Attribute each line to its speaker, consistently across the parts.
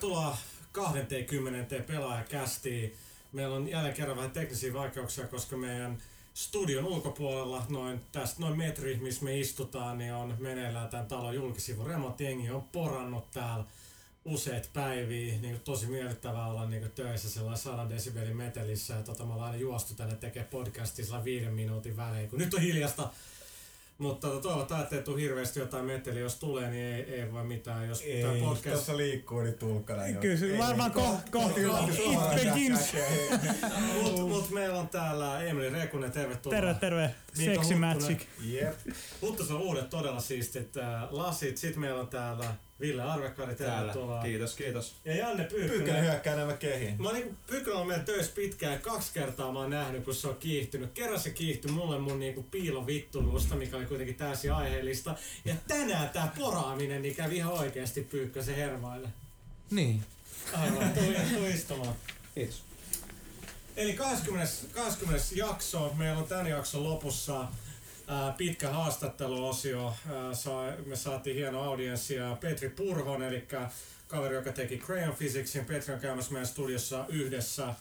Speaker 1: Tervetuloa 20. pelaajakästiin. Meillä on jälleen kerran vähän teknisiä vaikeuksia, koska meidän studion ulkopuolella, noin, tästä noin metri, missä me istutaan, niin on meneillään tämän talon julkisivun remontti. Jengi on porannut täällä useat päiviä, niin tosi miellyttävää olla niin töissä sellainen 100 desibelin metelissä. Ja tota, me ollaan aina juostu tänne tekemään podcastissa viiden minuutin välein, kun nyt on hiljasta mutta toivotaan, ettei tule hirveästi jotain meteliä. Jos tulee, niin ei, ei voi mitään. Jos
Speaker 2: ei,
Speaker 1: tämä
Speaker 2: podcast... tuossa liikkuu, niin tulkkana jo.
Speaker 3: Kyllä, se varmaan kohta ko, ko, begins.
Speaker 1: Mutta mut meillä on täällä Emily Rekunen, tervetuloa.
Speaker 3: Terve, terve. Sexy Magic.
Speaker 1: Jep. Huttus on uudet todella siistit äh, lasit. Sitten meillä on täällä Ville Arvekkari, tervetuloa.
Speaker 4: Kiitos, kiitos.
Speaker 1: Ja Janne Pyykkönen.
Speaker 2: Pyykkönen hyökkää nämä kehiin.
Speaker 1: Mä oon niinku, Pyykkönen on meidän töissä pitkään kaksi kertaa mä oon nähnyt, kun se on kiihtynyt. Kerran se kiihtyi mulle mun niinku piilovittunusta, mikä oli kuitenkin täysin aiheellista. Ja tänään tää poraaminen niin kävi ihan oikeesti Pyykkösen hermaille.
Speaker 4: Niin.
Speaker 1: Aivan, tuli, tuli istumaan.
Speaker 4: Kiitos.
Speaker 1: Eli 20, 20 jakso, meillä on tämän jakson lopussa pitkä haastatteluosio. me saatiin hieno audienssi ja Petri Purhon, eli kaveri, joka teki Crayon Physicsin. Petri on käymässä meidän studiossa yhdessä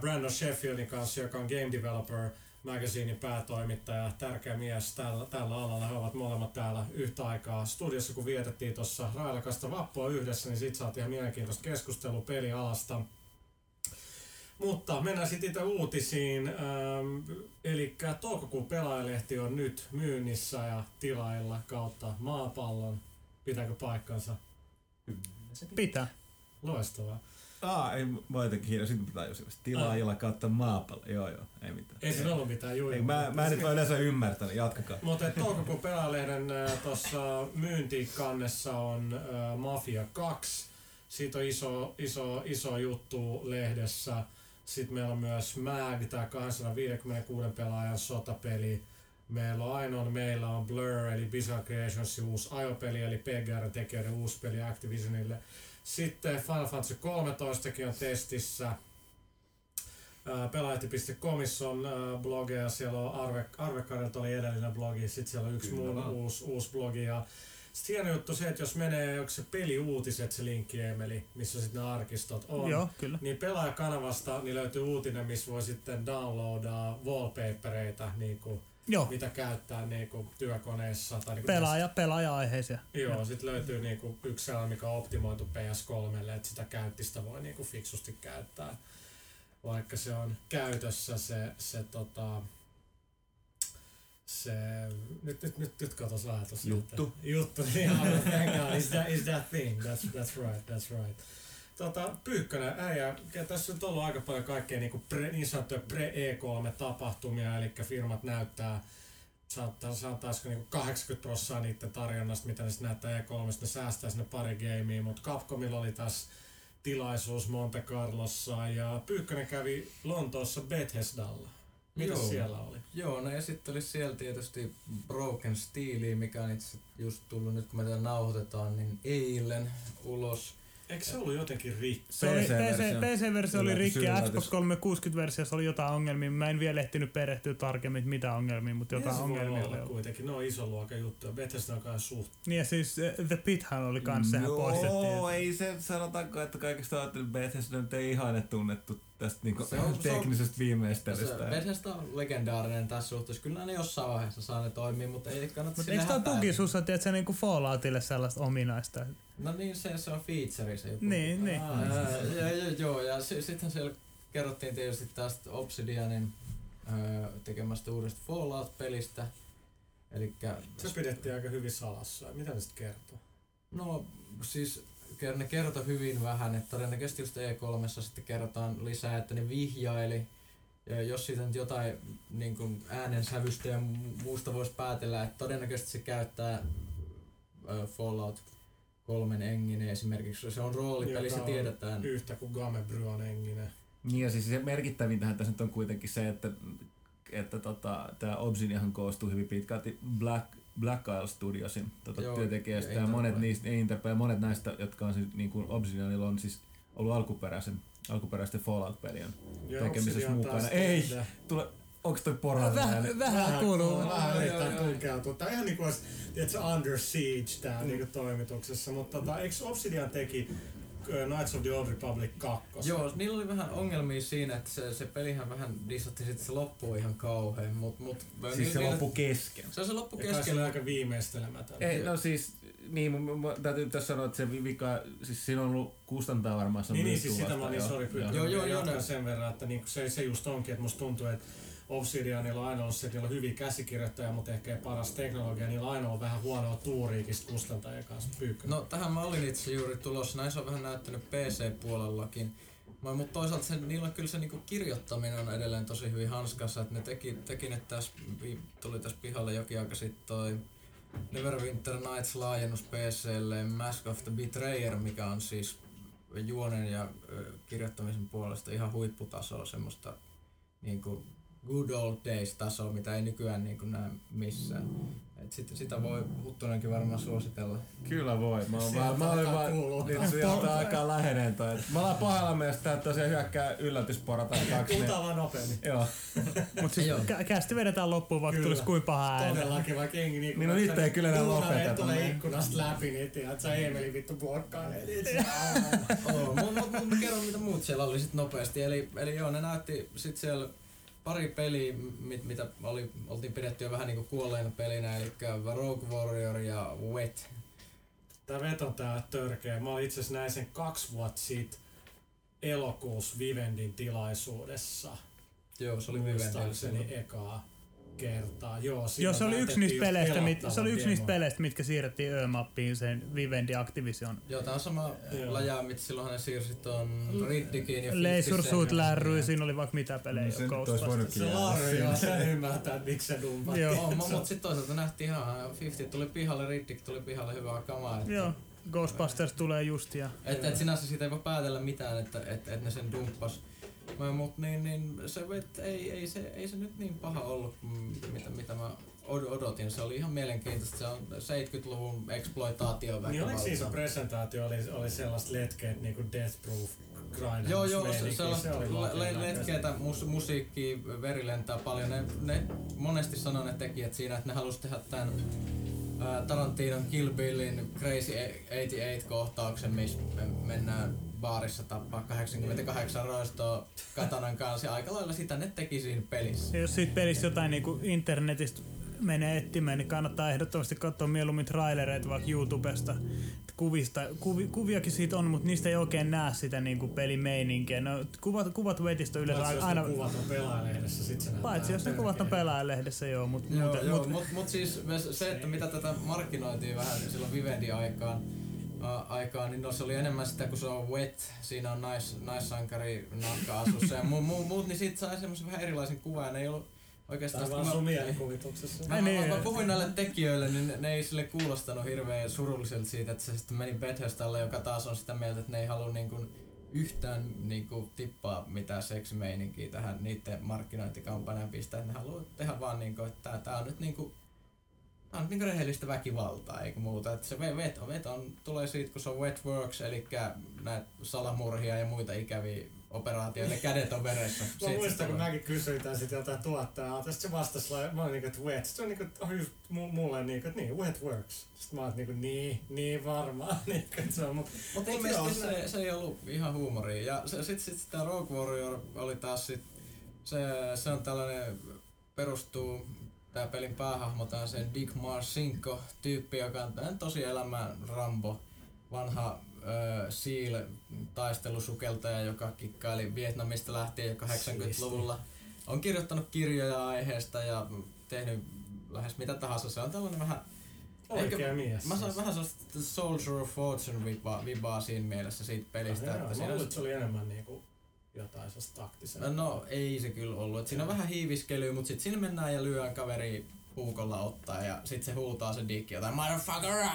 Speaker 1: Brandon Sheffieldin kanssa, joka on Game Developer Magazinein päätoimittaja, tärkeä mies tällä, tällä alalla. He ovat molemmat täällä yhtä aikaa studiossa, kun vietettiin tuossa railakasta vappua yhdessä, niin siitä saatiin ihan mielenkiintoista keskustelua pelialasta. Mutta mennään sitten itse uutisiin. Ähm, eli toukokuun pelaajalehti on nyt myynnissä ja tilailla kautta maapallon. Pitääkö paikkansa?
Speaker 3: Pitää.
Speaker 1: Loistavaa.
Speaker 2: Aa, ei, mä jotenkin hieno, sitten pitää just tilaajilla kautta maapallo. Joo, joo, ei mitään.
Speaker 1: Ei siinä ollut mitään juu.
Speaker 2: mä, mä en nyt ole yleensä ymmärtänyt, jatkakaa.
Speaker 1: Mutta toukokuun pelaajalehden äh, tuossa myyntikannessa on äh, Mafia 2. Siitä on iso, iso, iso juttu lehdessä. Sitten meillä on myös MAG, tämä 256 pelaajan sotapeli. Meillä on ainoa, meillä on Blur, eli Bizarre Creations uusi ajopeli, eli PGR tekijöiden uusi peli Activisionille. Sitten Final Fantasy 13 on testissä. Pelaajat.comissa on blogeja, siellä on Arve, Arve oli edellinen blogi, sitten siellä on yksi mun uusi, uusi blogi ja sitten hieno juttu se, että jos menee, onko se peliuutiset se linkki Emeli, missä sitten ne arkistot on.
Speaker 3: Joo, kyllä.
Speaker 1: Niin pelaajakanavasta niin löytyy uutinen, missä voi sitten downloadaa wallpapereita, niin kuin, Joo. mitä käyttää niin kuin, työkoneessa. Tai, niin
Speaker 3: Pelaaja, pelaaja-aiheisia.
Speaker 1: Joo, sitten löytyy niin kuin, yksi sellainen, mikä on optimoitu PS3, että sitä käyttistä voi niin kuin, fiksusti käyttää. Vaikka se on käytössä se, se tota, se, nyt, nyt, nyt, nyt katos ajatus.
Speaker 2: Juttu.
Speaker 1: Että, juttu, niin thank God, is that, is that thing, that's, that's right, that's right. Tota, Pyykkönen, äijä, tässä on ollut aika paljon kaikkea niin, pre, niin sanottuja pre-E3-tapahtumia, eli firmat näyttää saattaa, sanotaanko niin 80 prosenttia niiden tarjonnasta, mitä ne näyttää E3, ne säästää sinne pari gamea, mutta Capcomilla oli tässä tilaisuus Monte Carlossa ja Pyykkönen kävi Lontoossa Bethesdalla. Mitä Joo. siellä oli?
Speaker 4: Joo, no esitteli siellä tietysti Broken Steelia, mikä on itse just tullut nyt kun me tätä nauhoitetaan, niin eilen ulos.
Speaker 1: Eikö se ollut jotenkin rikki?
Speaker 3: PC-versio, oli rikki ja Xbox 360-versiossa oli jotain ongelmia. Mä en vielä ehtinyt perehtyä tarkemmin, mitä ongelmia, mutta jotain ongelmia
Speaker 1: oli. kuitenkin, ne on iso luokan juttuja. Bethesda on kai suht.
Speaker 3: Niin ja siis eh, The Pithän oli kans, sehän poistettiin.
Speaker 2: Joo, ei se sanotaanko, että kaikista ajattelin Bethesda nyt ei ihan tunnettu tästä niinku se on, teknisestä se viimeistelystä.
Speaker 4: Se, Bethesda on legendaarinen tässä suhteessa. Kyllä ne jossain vaiheessa saa ne toimia, mutta ei kannata
Speaker 3: Mutta eikö tämä tuki sussa, että se niinku Falloutille sellaista ominaista?
Speaker 4: No niin, se, se on feature se joku.
Speaker 3: Niin, niin. Aa,
Speaker 4: ja, ja, joo, ja sitten siellä kerrottiin tietysti tästä Obsidianin öö, tekemästä uudesta Fallout-pelistä. Elikkä,
Speaker 1: se pidettiin aika hyvin salassa. Mitä ne sitten kertoo?
Speaker 4: No siis ne kertoi hyvin vähän, että todennäköisesti just E3 sitten kerrotaan lisää, että ne vihjaili, ja jos siitä nyt jotain niin kuin äänensävystä ja muusta voisi päätellä, että todennäköisesti se käyttää Fallout kolmen enginen esimerkiksi. Se on roolipeli, se tiedetään.
Speaker 1: Yhtä kuin Gamebry on enginen.
Speaker 2: Niin ja siis se merkittävintähän tässä nyt on kuitenkin se, että, että tota, tämä Obsidian koostuu hyvin pitkälti Black Black Isle Studiosin tota, Joo, työntekijästä ja, ja monet niistä, Interplay, monet näistä, jotka on siis, niin kuin Obsidianilla on siis ollut alkuperäisen, alkuperäisten Fallout-pelien tekemisessä mukana. Ei, tule, Onko toi poralla?
Speaker 3: Vähän, vähän kuuluu.
Speaker 1: Vähän yrittää tunkeutua. Tää on ihan niinku olisi, tiedätkö, Under Siege tää mm. niinku toimituksessa. Mutta tota, eikö Obsidian teki Knights of the Old Republic 2.
Speaker 4: Joo, niillä oli vähän ongelmia siinä, että se, se pelihän vähän dissatti sitten se loppuu ihan kauhean, mut, mut
Speaker 2: Siis
Speaker 4: niillä-
Speaker 2: se
Speaker 4: niillä-
Speaker 2: loppu kesken.
Speaker 4: Se on se loppu
Speaker 1: Ja kai se oli
Speaker 4: kesken.
Speaker 1: aika viimeistelemätön.
Speaker 2: Ei, no siis, niin, mun, mun, täytyy tässä sanoa, että se vi- vika, siis siinä on ollut kustantaa varmaan se on
Speaker 1: Niin, niin siis sitä mä niin
Speaker 2: joo,
Speaker 1: sori
Speaker 2: joo.
Speaker 1: kyllä.
Speaker 4: Joo, joo, joo,
Speaker 1: sen verran, että niinku se, se just onkin, että musta tuntuu, että Obsidianilla on aina ollut se, niillä on hyviä käsikirjoittajia, mutta ehkä paras teknologia. Niillä on aina ollut vähän huonoa tuuriikin kustantajien kanssa pyykkä.
Speaker 4: No tähän mä olin itse juuri tulossa, näin se on vähän näyttänyt PC-puolellakin. Mutta toisaalta se, niillä on kyllä se niinku kirjoittaminen on edelleen tosi hyvin hanskassa, että ne teki, teki tässä, vi- tuli tässä pihalle jokin aika sitten toi Neverwinter Nights laajennus PClle, Mask of the Betrayer, mikä on siis juonen ja kirjoittamisen puolesta ihan huipputasoa, semmoista niinku good old days tasoa, mitä ei nykyään niinku näe missään. Et sit, sitä voi Huttunenkin varmaan suositella.
Speaker 2: Kyllä voi. Mä, oon vaan, mä olin vaan, nyt sieltä alkaa läheneen toi. Mä ollaan pahalla mielestä, että tosiaan hyökkää yllätysporata kaksi. Niin,
Speaker 1: Puhutaan vaan nopeammin.
Speaker 2: joo.
Speaker 3: Mut siis
Speaker 4: Joo.
Speaker 3: kä- kästi vedetään loppuun, vaikka tulisi kuin paha ääni.
Speaker 1: Todellakin, vaikka jengi niinku...
Speaker 2: Niin, no niitä ei kyllä enää lopeteta,
Speaker 1: tulee
Speaker 2: niin.
Speaker 1: ikkunasta läpi, niin tiedät, että sä Eemeli vittu
Speaker 4: mut mä kerron mitä muut siellä oli sit nopeasti. Eli, eli joo, ne näytti sit siellä pari peliä, mit, mitä oli, oltiin pidetty jo vähän niinku kuolleina pelinä, eli Rogue Warrior ja Wet.
Speaker 1: Tää veto tää törkeä. Mä itse asiassa näin sen kaksi vuotta siitä elokuussa Vivendin tilaisuudessa.
Speaker 4: Joo, se oli silloin.
Speaker 1: ekaa kertaa. Joo,
Speaker 3: Joo, se oli yksi niistä peleistä, mit, se oli yksi niistä peleistä, mitkä siirrettiin Ö-mappiin sen Vivendi Activision.
Speaker 4: Joo, tää on sama
Speaker 1: Joo.
Speaker 4: läjä, mitä silloin ne siirsi ton Riddikin ja
Speaker 3: Laser
Speaker 4: 50
Speaker 3: Suit
Speaker 4: Centin.
Speaker 3: Lärry, siinä oli vaikka mitä pelejä.
Speaker 2: No se nyt olisi
Speaker 3: Ghostbusters.
Speaker 2: voinutkin
Speaker 1: Se Larry, joo, se ymmärtää, että miksi se dumpa.
Speaker 3: Joo.
Speaker 4: Joo, mut, mut sit toisaalta nähtiin ihan 50 tuli pihalle, Riddick tuli pihalle hyvää kamaa.
Speaker 3: Joo, Ghostbusters tulee just ja...
Speaker 4: Et, et sinänsä siitä ei voi päätellä mitään, että et, et ne sen dumppas. Mä- Mut niin, niin se et, ei, ei, se, ei se nyt niin paha ollut, mitä, mitä mä od- odotin. Se oli ihan mielenkiintoista. Se on 70-luvun exploitaatio
Speaker 1: Niin oliko siinä se presentaatio oli, oli sellaista letkeet niinku Death Proof grindhouse
Speaker 4: Joo, joo, se, sellaista
Speaker 1: oli
Speaker 4: le- le- letkeitä mus, musiikkia, veri lentää paljon. Ne, ne monesti sanoo ne tekijät siinä, että ne halusi tehdä tämän Tarantinon Kill Billin Crazy 88-kohtauksen, missä me mennään baarissa tappaa 88 roistoa katanan kanssa ja aika lailla sitä ne teki siinä pelissä.
Speaker 3: Ja jos siitä pelistä jotain niinku internetistä menee etsimään, niin kannattaa ehdottomasti katsoa mieluummin trailereita vaikka YouTubesta. Kuvista, kuvi, kuviakin siitä on, mutta niistä ei oikein näe sitä niinku pelimeininkiä. No, kuvat, kuvat Wetistä yleensä
Speaker 1: Paitsi jos
Speaker 3: aina...
Speaker 1: ne kuvat on pelaajalehdessä, sit se
Speaker 3: Paitsi jos ne kuvat on pelaajalehdessä, joo, mutta
Speaker 4: Joo,
Speaker 3: muuten,
Speaker 4: joo
Speaker 3: mut,
Speaker 4: mut, mut siis se, että mitä tätä markkinoitiin vähän silloin Vivendi aikaan, ä, aikaan, niin no se oli enemmän sitä, kun se on wet, siinä on nais, naissankari nakka asussa ja mu, mu, muut, niin siitä sai semmoisen vähän erilaisen kuvan ne ei ollut oikeastaan...
Speaker 1: On vaan sun mielikuvituksessa.
Speaker 4: Mä,
Speaker 3: niin.
Speaker 4: mä, puhuin näille tekijöille, niin ne, ne ei sille kuulostanut hirveän surulliselta siitä, että se sitten meni Bethesdalle, joka taas on sitä mieltä, että ne ei halua niin kuin yhtään niin kuin, tippaa mitään seksimeininkiä tähän niiden markkinointikampanjaan pistää. että Ne haluaa tehdä vaan, niin kuin, että tää on nyt niin kuin, on nyt niinku rehellistä väkivaltaa eikä muuta. Että se vet, vet on, tulee siitä, kun se on wet works, eli näitä salamurhia ja muita ikäviä operaatioita, kädet on veressä.
Speaker 1: Mä muistan, kun mäkin kysyin tää sit joltain tuottajaa, tästä se vastasi, mä olin niinku, että wet. Sitten se on niinku, mulle niinku, että niin, wet works. Sitten mä oon niinku, niin, niin varmaan. Niinku, että se on, mut,
Speaker 4: Mutta
Speaker 1: Mut
Speaker 4: ilmeisesti se, se ei ollut ihan huumoria. Ja se, sit, sit sitä Rogue Warrior oli taas sit, se, se on tällainen, perustuu tää pelin päähahmo sen Dick Marcinko tyyppi, joka on tosielämän Rambo, vanha ö, SEAL taistelusukeltaja, joka kikkaili Vietnamista lähtien jo 80-luvulla. On kirjoittanut kirjoja aiheesta ja tehnyt lähes mitä tahansa. Se on tällainen vähän
Speaker 1: oikea mies. siis.
Speaker 4: Mä sain vähän sellaista Soldier of Fortune vibaa, vibaa siinä mielessä siitä pelistä.
Speaker 1: Joo,
Speaker 4: että
Speaker 1: mä
Speaker 4: siinä
Speaker 1: luulen,
Speaker 4: on,
Speaker 1: että se oli enemmän niinku jotain sellaista taktisempaa.
Speaker 4: no ei se kyllä ollut. Et siinä on vähän hiiviskelyä, mutta sitten siinä mennään ja lyödään kaveri puukolla ottaa ja sitten se huutaa se dikki jotain motherfucker!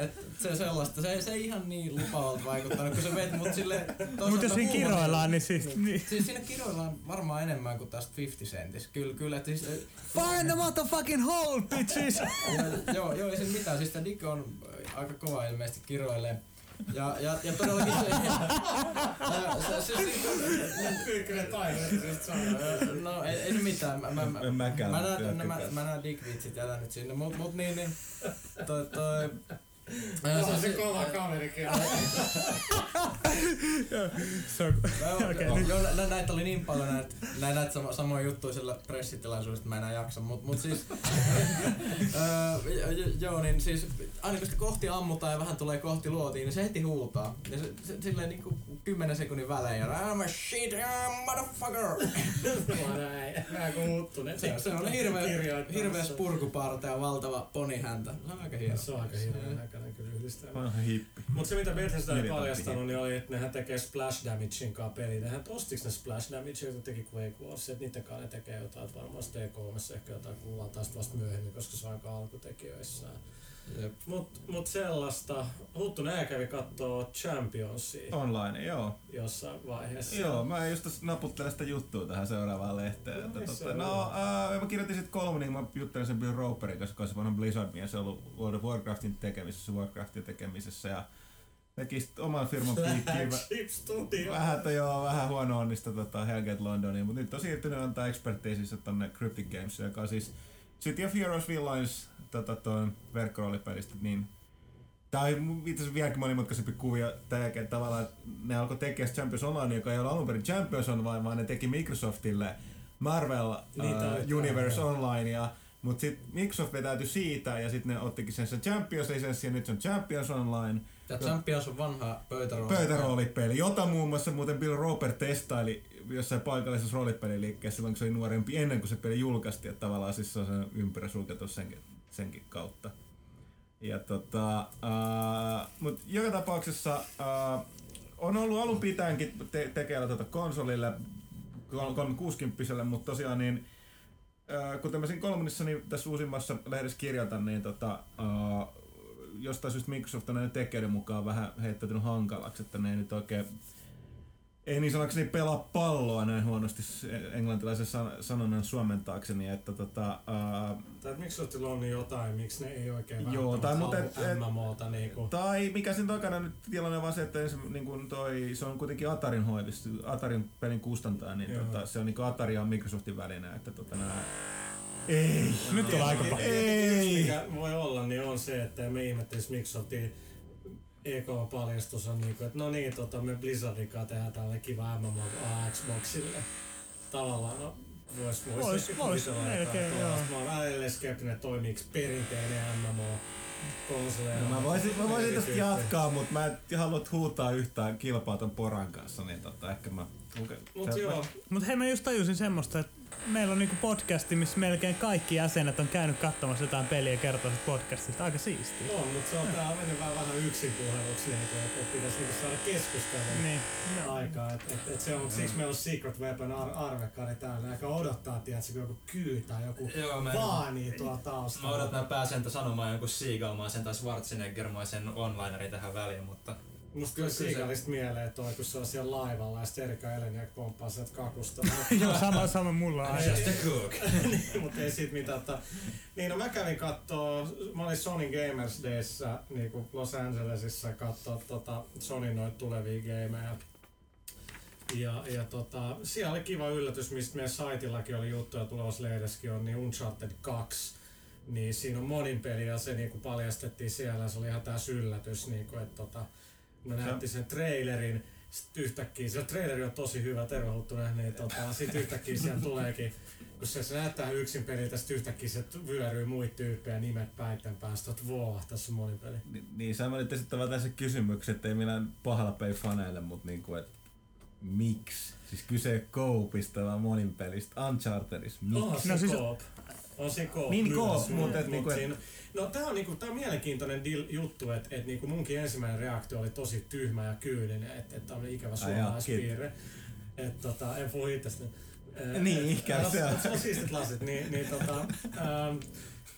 Speaker 4: et se sellaista, se, se ei ihan niin lupaavalta vaikuttanut, kun se vet, mut sille
Speaker 3: Mutta jos siinä kiroillaan, niin siis... Niin.
Speaker 4: Siis siinä kiroillaan varmaan enemmän kuin tästä 50 centis. Kyllä, kyllä. että Siis,
Speaker 3: Find the motherfucking hole, bitches!
Speaker 4: ja, joo, joo, ei siinä mitään. Siis tää Dick on aika kova ilmeisesti kiroilee. Ja, ja, ja todellakin se... se, se, se
Speaker 1: Kyllä ne taidot, se on.
Speaker 4: no ei, ei se mitään. Mä, mä, mä,
Speaker 2: En mäkään,
Speaker 4: mä,
Speaker 2: mutta
Speaker 4: näen, mä,
Speaker 2: jatkakaa.
Speaker 4: mä näen Dick-vitsit jätän nyt sinne. Mut, mut niin, niin toi, toi,
Speaker 1: Se on se kova
Speaker 3: nyt.
Speaker 4: Joo, nä- näitä oli niin paljon näitä, nä- näitä sama, samoja juttuja sillä pressitilaisuudessa, että mä enää jaksa. Mut, mut siis, öö, joo, niin siis aina kun sitä kohti ammutaan ja vähän tulee kohti luotiin, niin se heti huutaa. Ja se, se silleen niinku 10 sekunnin välein ja I'm a shit, uh, motherfucker!
Speaker 1: Vähän kuin muuttuneet.
Speaker 4: Se, se on hirveä, hirveä spurkuparta ja valtava ponihäntä. Se on aika hieno.
Speaker 1: Se on aika hirveän näköinen kyllä yhdistelmä.
Speaker 2: Vanha hippi.
Speaker 1: Mutta se mitä Bethesda ei paljastanut, niin oli, että nehän tekee Splash Damagein kanssa peliä. Nehän ostiks ne Splash Damage, joita teki Quake Wars, että niiden kanssa ne tekee jotain, että varmaan T3 ehkä jotain kuullaan taas vasta myöhemmin, koska se on aika alkutekijöissään.
Speaker 4: Jep.
Speaker 1: Mut, mut sellaista, Huttunen kävi kattoo Championsia
Speaker 2: Online, joo.
Speaker 1: jossain vaiheessa.
Speaker 2: Joo, mä just naputtelen sitä juttua tähän seuraavaan lehteen.
Speaker 1: No,
Speaker 2: että,
Speaker 1: on?
Speaker 2: no, ää, mä kirjoitin sit kolme, niin mä juttelin sen Bill Roperin kanssa, joka on vanha Blizzard mies, se on ollut World of Warcraftin tekemisessä, Warcraftin tekemisessä ja teki sit oman firman piikkiin. Vähän, että joo, vähän huono onnista tota Hellgate Londoniin, mutta nyt on siirtynyt antaa expertiisissä tonne Cryptic Games, joka on siis City of Heroes Villains tota, tuon verkkoroolipelistä, niin Tää on itse asiassa vieläkin monimutkaisempi kuvio tämän jälkeen tavallaan, että ne alkoi tekemään Champions Online, joka ei ole alun perin Champions Online, vaan ne teki Microsoftille Marvel
Speaker 1: Niin,
Speaker 2: uh, Universe
Speaker 1: joo.
Speaker 2: Online, ja mutta sitten Microsoft vetäytyi siitä ja sitten ne ottikin sen, sen Champions-lisenssin ja nyt se on Champions Online
Speaker 4: Tää Champions on vanha pöytärooli.
Speaker 2: pöytäroolipeli, jota muun muassa muuten Bill Roper testaili jossain paikallisessa roolipeliliikkeessä silloin, kun se oli nuorempi, ennen kuin se peli julkaistiin, että tavallaan siis se on sen ympärä sulkeutu senkin, senkin kautta. Ja tota, uh, mut joka tapauksessa uh, on ollut alun pitäenkin te- tekeillä tuota konsolille, 360 mutta tosiaan niin Ää, kuten mä siinä kolumnissani tässä uusimmassa lehdessä kirjoitan, niin tota, ää, jostain syystä Microsoft on näiden tekijöiden mukaan vähän heittäytynyt hankalaksi, että ne ei nyt oikein ei niin sanakseni pelaa palloa näin huonosti englantilaisen san- sanonnan suomentaakseni, että tota, ää,
Speaker 1: Tai että Microsoftilla on jotain, miksi ne ei oikein
Speaker 2: Joo, tai mutta
Speaker 1: halua
Speaker 2: et-
Speaker 1: MMOta niinku.
Speaker 2: Tai mikä sen takana nyt tilanne on vaan se, että ensin, niin kuin toi, se on kuitenkin Atarin hoivissa, Atarin pelin kustantaja, niin
Speaker 1: Joo.
Speaker 2: tota, se on niin Atari ja Microsoftin väline, että tota, nää... Ei!
Speaker 3: Nyt on aika paljon.
Speaker 2: Ei.
Speaker 1: Yksi mikä voi olla, niin on se, että me ihmettelisi Microsoftin EK-paljastus on niinku, että no niin, tota, me Blizzardin kanssa tehdään tällainen kiva MMO Xboxille. Tavallaan, no vois, vois,
Speaker 3: Vois- vois, melkein,
Speaker 1: jotain
Speaker 3: joo.
Speaker 1: Mä oon välillä skeptinen, toimiiko perinteinen MMO konsoleilla.
Speaker 2: No mä voisin, mä voisin tästä jatkaa, mutta mä en halua huutaa yhtään kilpaa ton poran kanssa, niin tota, ehkä mä...
Speaker 1: Mut
Speaker 2: se-
Speaker 1: joo,
Speaker 3: Mut hei mä just tajusin semmoista, että meillä on niinku podcasti, missä melkein kaikki jäsenet on käynyt katsomassa jotain peliä ja kertoo sit podcastista. Aika siistiä.
Speaker 1: on, mutta se on tää on mennyt vähän, vähän yksin puheluksi, niinku, että et pitäisi niinku saada keskustelua.
Speaker 3: Niin. No.
Speaker 1: aikaa. Et, et, et se on, siksi meillä on Secret Weapon ar- arvekkari täällä, joka odottaa, tiedätkö, joku kyy tai joku
Speaker 5: Joo, mä,
Speaker 1: vaanii tuolla taustalla.
Speaker 5: mä odotan, että pääsen sanomaan jonkun Seagalmaisen tai Schwarzeneggermaisen onlineri tähän väliin, mutta
Speaker 1: Musta kyllä Seagalista mieleen toi, kun se on siellä laivalla ja sitten Erika Eleniak pomppaa sieltä kakusta.
Speaker 3: Joo, sama, sama mulla on.
Speaker 5: Just a cook.
Speaker 1: niin, mutta ei siitä mitään. Että, niin no mä kävin kattoo, mä olin Sony Gamers Dayssä niin kuin Los Angelesissa kattoo tota Sony noita tulevia gameja. Ja, ja tota, siellä oli kiva yllätys, mistä meidän saitillakin oli juttuja tulevassa lehdessäkin on, niin Uncharted 2. Niin siinä on monin peli ja se niinku paljastettiin siellä, se oli ihan täys yllätys, niinku, että tota, me nähtiin sen trailerin, sitten yhtäkkiä, se traileri on tosi hyvä, terve Huttunen, niin tota, sitten yhtäkkiä siellä tuleekin, kun se, se näyttää yksin peliltä, sitten yhtäkkiä se vyöryy muita tyyppejä nimet päitten päästä, että voo, tässä on monin peli.
Speaker 2: Ni- Niin, sä mä nyt esittävä tässä kysymyksen, että ei millään pahalla pei faneille, mutta niinku, et miksi? Siis kyse koopista, vaan monin pelistä. Unchartedista, miksi?
Speaker 1: On
Speaker 3: No siis-.
Speaker 1: On siinä koop.
Speaker 2: Niin,
Speaker 1: myös,
Speaker 2: koop,
Speaker 1: mut-
Speaker 2: mut et niinku,
Speaker 1: siinä- No tää on, niinku, tää on mielenkiintoinen deal, juttu, että et, niinku munkin ensimmäinen reaktio oli tosi tyhmä ja kyyninen, että et, on ikävä suomalaispiirre. Et, tota, en puhu itsestä.
Speaker 2: Niin,
Speaker 1: no,
Speaker 2: se on.
Speaker 1: Se on siistit lasit. Niin, niin, tota, ähm,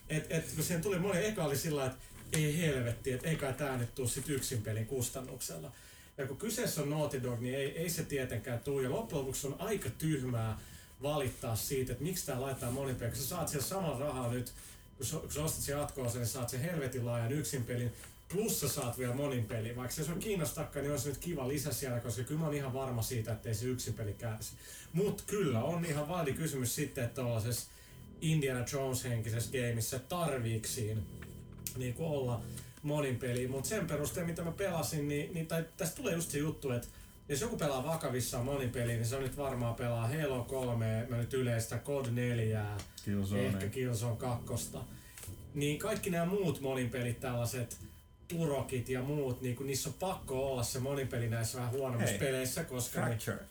Speaker 1: et, et, kun siihen tuli moni, eka oli sillä että ei helvetti, että ei kai tää nyt tuu sit yksin pelin kustannuksella. Ja kun kyseessä on Naughty Dog, niin ei, ei se tietenkään tuu. Ja loppujen lopuksi on aika tyhmää valittaa siitä, että miksi tää laittaa monipeliä. Kun sä saat siellä saman rahaa nyt, kun sä, kun sä ostat sen jatko niin saat sen helvetin laajan yksin pelin. Plus sä saat vielä monin pelin. Vaikka se on kiinnostakaan, niin se nyt kiva lisä siellä, koska kyllä mä oon ihan varma siitä, että ei se yksin peli kärsi. Mut kyllä, on ihan validi kysymys sitten, että tuollaisessa Indiana Jones henkisessä gameissa tarviiksiin niin olla, monin peliin, mutta sen perusteella mitä mä pelasin, niin, niin tai tästä tulee just se juttu, että jos joku pelaa vakavissaan monin peliin, niin se on nyt varmaan pelaa Halo 3, mä nyt yleistä COD 4,
Speaker 2: Killzone.
Speaker 1: ehkä Killzone 2. Niin kaikki nämä muut monin pelit, tällaiset turokit ja muut, niin kun niissä on pakko olla se monipeli näissä vähän huonommissa
Speaker 2: Hei.
Speaker 1: peleissä, koska
Speaker 2: Fracture.
Speaker 1: Ne,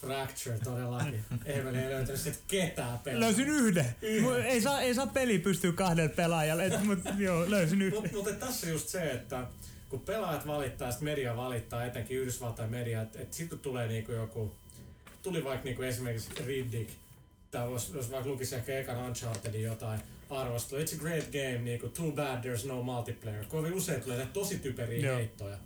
Speaker 1: Fracture todellakin. Eihän ei löytänyt sit ketään pelaa.
Speaker 3: Löysin yhden. Mu- Ei saa, ei saa peli pystyä kahdella pelaajalla, et, mut joo, löysin yhden.
Speaker 1: Mutta mut, tässä just se, että kun pelaajat valittaa, sit media valittaa, etenkin Yhdysvaltain media, että et sit kun tulee niinku joku, tuli vaikka niinku esimerkiksi Riddick, tai jos, jos vaikka lukisi ehkä ekan Unchartedin jotain arvostelua, it's a great game, niinku too bad there's no multiplayer. Kovin usein tulee näitä tosi typeriä
Speaker 3: Joo.
Speaker 1: heittoja.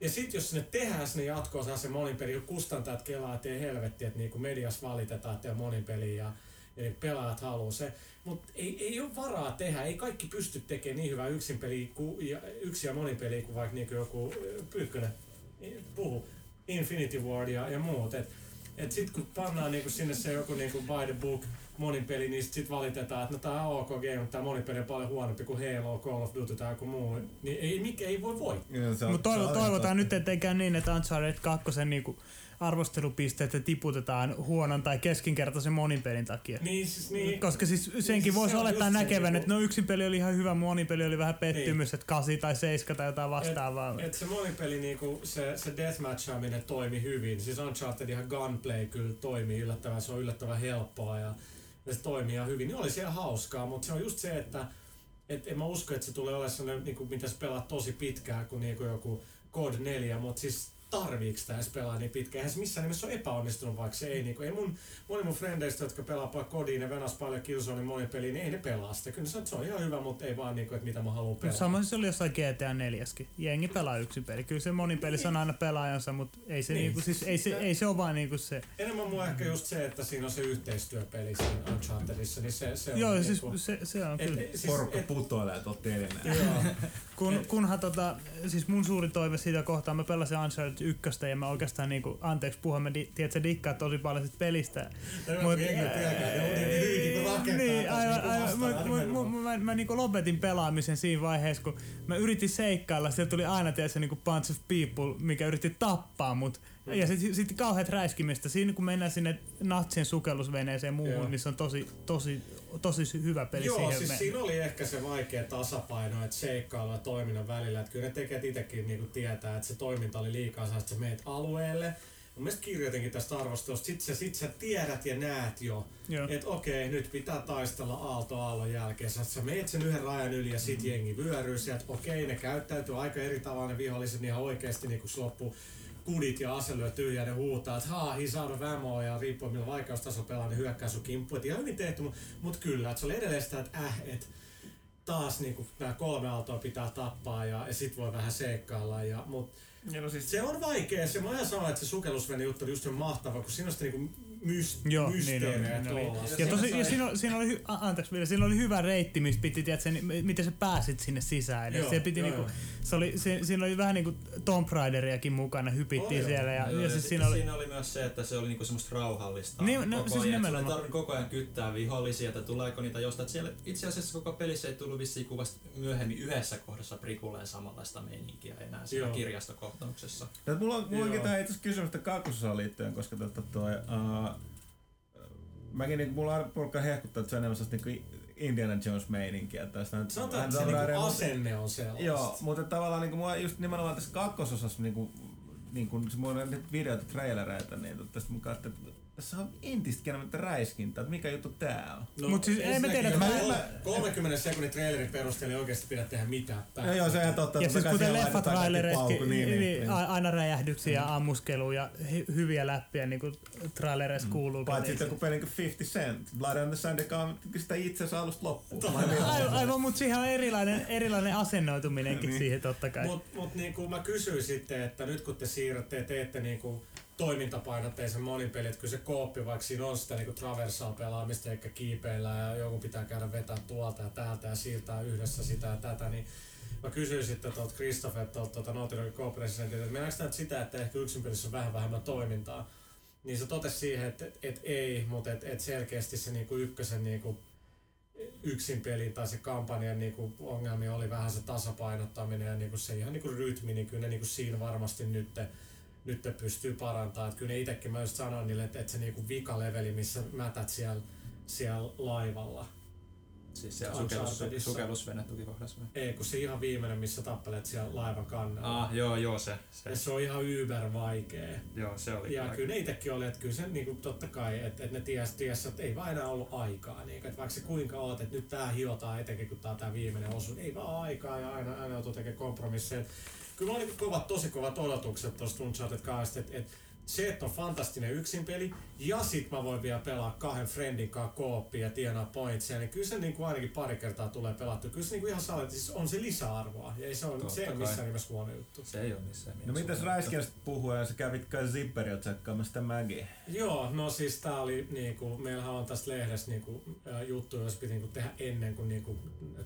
Speaker 1: Ja sit jos sinne tehdään sinne jatkoon se monin peli, kun kustantajat kelaa, että ei helvetti, että niinku medias valitetaan, että on monin peli ja, niin pelaajat haluaa se. Mutta ei, ei ole varaa tehdä, ei kaikki pysty tekemään niin hyvää yksin peliä ku, ja, yksi ja monin peliä kuin vaikka niinku joku ö, Pyykkönen puhu, Infinity Ward ja, ja muut. Et, et sit kun pannaan niinku sinne se joku niinku by the book monin peli, niin sit, sit valitetaan, että no tää on ok game, mutta tää monin peli on paljon huonompi kuin Halo, Call of Duty tai joku muu. Niin ei, mikä ei voi
Speaker 2: on-
Speaker 3: Mutta toivo, toivotaan
Speaker 2: totta.
Speaker 3: nyt, ettei käy niin, että Uncharted 2 niinku arvostelupisteet tiputetaan huonon tai keskinkertaisen monipelin takia.
Speaker 1: Niin siis niin,
Speaker 3: Koska siis senkin
Speaker 1: siis
Speaker 3: voisi
Speaker 1: se
Speaker 3: olettaa
Speaker 1: se
Speaker 3: näkevän,
Speaker 1: niinku-
Speaker 3: että no yksin peli oli ihan hyvä, monipeli oli vähän pettymys, että 8 tai 7 tai jotain vastaavaa.
Speaker 1: Et se monipeli, niinku, se, se deathmatchaaminen toimi hyvin. Siis Uncharted ihan gunplay kyllä toimii yllättävän, se on yllättävän helppoa ja, ja se toimii ihan hyvin. Niin oli siellä hauskaa, mutta se on just se, että et en mä usko, että se tulee olemaan sellainen, niinku, mitä sä pelaat tosi pitkään kuin niinku joku COD 4, mutta siis tarviiks tää edes pelaa niin pitkään? Eihän se missään nimessä ole epäonnistunut, vaikka se ei niinku, ei mun, moni mun frendeistä, jotka pelaa paljon kodiin ja venas paljon Killzonein monipeliin, niin ei ne pelaa sitä. Kyllä sanoo, että se on ihan hyvä, mutta ei vaan niinku, että mitä mä haluan pelaa.
Speaker 3: Sama se oli jossain GTA 4 Jengi pelaa yksin peli. Kyllä se monipeli on aina pelaajansa, mutta ei se,
Speaker 1: Niin.
Speaker 3: niinku, siis, ei se, ei se ole vaan niinku se.
Speaker 1: Enemmän mua ehkä just se, että siinä on se yhteistyöpeli siinä Unchartedissa, niin se, se on
Speaker 3: Joo, siis
Speaker 1: niinku-
Speaker 3: se, se on
Speaker 1: et,
Speaker 3: kyllä.
Speaker 1: et, siis,
Speaker 2: Porukka
Speaker 1: et,
Speaker 2: putoilee tuolta
Speaker 1: joo,
Speaker 3: Kun, kunhan tota, siis mun suuri toive siitä kohtaa, mä pelasin Uncharted 1 ja mä oikeastaan niinku, anteeksi puhua, mä di, tiedät, sä dikkaa tosi paljon siitä pelistä.
Speaker 1: Mut, niin niinku
Speaker 3: niin, aivan,
Speaker 1: niinku
Speaker 3: aivan, mä, mä niinku lopetin pelaamisen siinä vaiheessa, kun mä yritin seikkailla, sieltä tuli aina tietysti niinku bunch of people, mikä yritti tappaa mut. Ja sitten sit kauheat räiskimistä. Siinä kun mennään sinne natsien sukellusveneeseen muuhun,
Speaker 1: Joo.
Speaker 3: niin se on tosi, tosi, tosi hyvä peli
Speaker 1: Joo,
Speaker 3: siihen
Speaker 1: siis
Speaker 3: mennä.
Speaker 1: siinä oli ehkä se vaikea tasapaino, että seikkailu ja toiminnan välillä. Että kyllä ne tekijät itsekin niinku tietää, että se toiminta oli liikaa, että sä meet alueelle. Mun mielestä kirjoitinkin tästä arvostelusta, sit sä, sit sä tiedät ja näet jo, että okei, nyt pitää taistella aalto aallon jälkeen. Sä, sä meet sen yhden rajan yli ja sit jengi vyöryy sieltä. Okei, ne käyttäytyy aika eri tavalla ne viholliset, niin ihan oikeesti niin kun se loppuu kudit ja ase lyö tyhjää, ne huutaa, että haa, he's out of ammo, ja riippuen millä vaikeustaso pelaa, ne hyökkää sun kimppuun. Et ihan hyvin tehty, mutta mut kyllä, että se oli edelleen sitä, että äh, et taas niinku nämä kolme aaltoa pitää tappaa ja, ja sit voi vähän seikkailla. Ja, mut
Speaker 2: Ja no siis
Speaker 1: se on vaikea, se mä aina sanoa, että se sukellusvene juttu oli just mahtava, kun siinä on sitä niinku myst,
Speaker 3: Joo,
Speaker 1: mysteerejä
Speaker 3: niin on, niin oli.
Speaker 1: tuolla.
Speaker 3: Ja, tosi, ja siinä, oli- siinä oli, hy- a- anteeksi vielä, siinä oli hyvä reitti, missä piti, tiedätkö, niin, miten sä pääsit sinne sisään.
Speaker 1: Joo,
Speaker 3: se piti
Speaker 1: joo,
Speaker 3: niinku,
Speaker 1: joo.
Speaker 3: se oli, se, siinä oli vähän niinku Tomb Raideriakin mukana, hypittiin
Speaker 1: Oli,
Speaker 3: siellä. Ja,
Speaker 5: Joo,
Speaker 3: ja,
Speaker 5: ja
Speaker 3: siis siinä oli,
Speaker 5: siinä oli myös se, että se oli niinku semmoista rauhallista.
Speaker 3: Niin, no,
Speaker 5: koko
Speaker 3: siis
Speaker 5: ajan.
Speaker 3: Nimenomaan.
Speaker 5: ei tarvinnut koko ajan kyttää vihollisia, että tuleeko niitä jostain. Siellä itse asiassa koko pelissä ei tullut vissiin kuvasta myöhemmin yhdessä kohdassa prikuleen samanlaista meininkiä enää siinä
Speaker 1: Joo.
Speaker 5: kirjastokohtauksessa.
Speaker 2: Tätä mulla on, mulla onkin tähän itse asiassa kysymystä kakkososaan liittyen, koska tota toi, uh, mäkin niinku, mulla porukka hehkuttaa, että se on enemmän sellaista niinku Indiana Jones meininkiä tästä.
Speaker 1: Sanotaan, että se niinku asenne on sellaista.
Speaker 2: Joo, mutta tavallaan niinku mua just nimenomaan tässä kakkososassa niinku niinku se mulla on nyt videoita, trailereita, niin tästä mun katsoin, että tässä on entistä kenemättä räiskintää, että mikä juttu tää on.
Speaker 1: No,
Speaker 3: Mut siis ei mä tiedä,
Speaker 1: kol-
Speaker 2: mä-
Speaker 1: 30 sekunnin trailerin perusteella ei oikeasti pidä tehdä mitään.
Speaker 2: No joo, se on ihan totta.
Speaker 3: ja siis kuten leffatrailereissakin, niin,
Speaker 2: niin,
Speaker 3: niin,
Speaker 2: niin.
Speaker 3: a- aina räjähdyksiä ja ammuskelua ja hy- hyviä läppiä, niin kuin trailereissa kuuluu.
Speaker 2: Paitsi sitten kun peli niin 50 Cent, Blood on the Sand, joka on sitä itse asiassa alusta loppuun. Mä.
Speaker 3: Aivan, aivan mutta siihen on erilainen, erilainen asennoituminenkin
Speaker 2: Niin.
Speaker 3: siihen totta kai.
Speaker 1: Mut, mut niinku mä kysyin sitten, että nyt kun te siirrätte ja teette niinku toimintapainotteisen monipeli, että kyllä se kooppi, vaikka siinä on sitä niinku traversaa pelaamista, eikä kiipeillä ja joku pitää käydä vetää tuolta ja täältä ja siirtää yhdessä sitä ja tätä, niin mä kysyin sitten tuolta Christopher tuolta tuota Naughty Dogin co-presidentiltä, että mennäänkö tämä sitä, että ehkä yksin pelissä on vähän vähemmän toimintaa. Niin se totesi siihen, että et, et ei, mutta et, et selkeästi se niinku ykkösen niinku yksin peliin tai se kampanjan niinku ongelmia oli vähän se tasapainottaminen ja niinku se ihan niinku rytmi, niin kyllä ne niinku siinä varmasti nyt nyt pystyy parantamaan. Että kyllä ne itsekin mä just sanoin niille, että, että se niinku vikaleveli, missä mätät siellä, siellä laivalla,
Speaker 5: Siis siellä sukellus, sukellusvenetukikohdassa vai?
Speaker 1: Ei, kun se ihan viimeinen, missä tappelet siellä laivan kannella.
Speaker 5: Ah, joo, joo, se. se.
Speaker 1: Ja se on ihan yber vaikea.
Speaker 5: Joo, se oli.
Speaker 1: Ja aika. kyllä ne itsekin oli, että kyllä se niinku, totta kai, että, että ne ties, ties, että ei vaan enää ollut aikaa. Niin, että vaikka se kuinka oot, että nyt tää hiotaan etenkin, kun tää on tää viimeinen osu, niin ei vaan aikaa ja aina, aina joutuu tekemään kompromisseja. Kyllä oli kovat, tosi kovat odotukset tuosta Uncharted 2, että, että se, että on fantastinen yksinpeli, ja sit mä voin vielä pelaa kahden friendin kanssa kooppia ja tienaa pointsia, niin kyllä se niin kuin ainakin pari kertaa tulee pelattu. Kyllä se niin kuin ihan saa, siis on se lisäarvoa, ja ei se, on, se ei ole missään nimessä huono juttu.
Speaker 5: Se ei ole missään
Speaker 2: No mitäs Räiskestä puhuu, ja sä kävit kai Zipperia tsekkaamassa sitä Maggie?
Speaker 1: Joo, no siis tää oli niinku, meillähän on tästä lehdessä niinku, juttu, jos piti niinku tehdä ennen kuin niinku,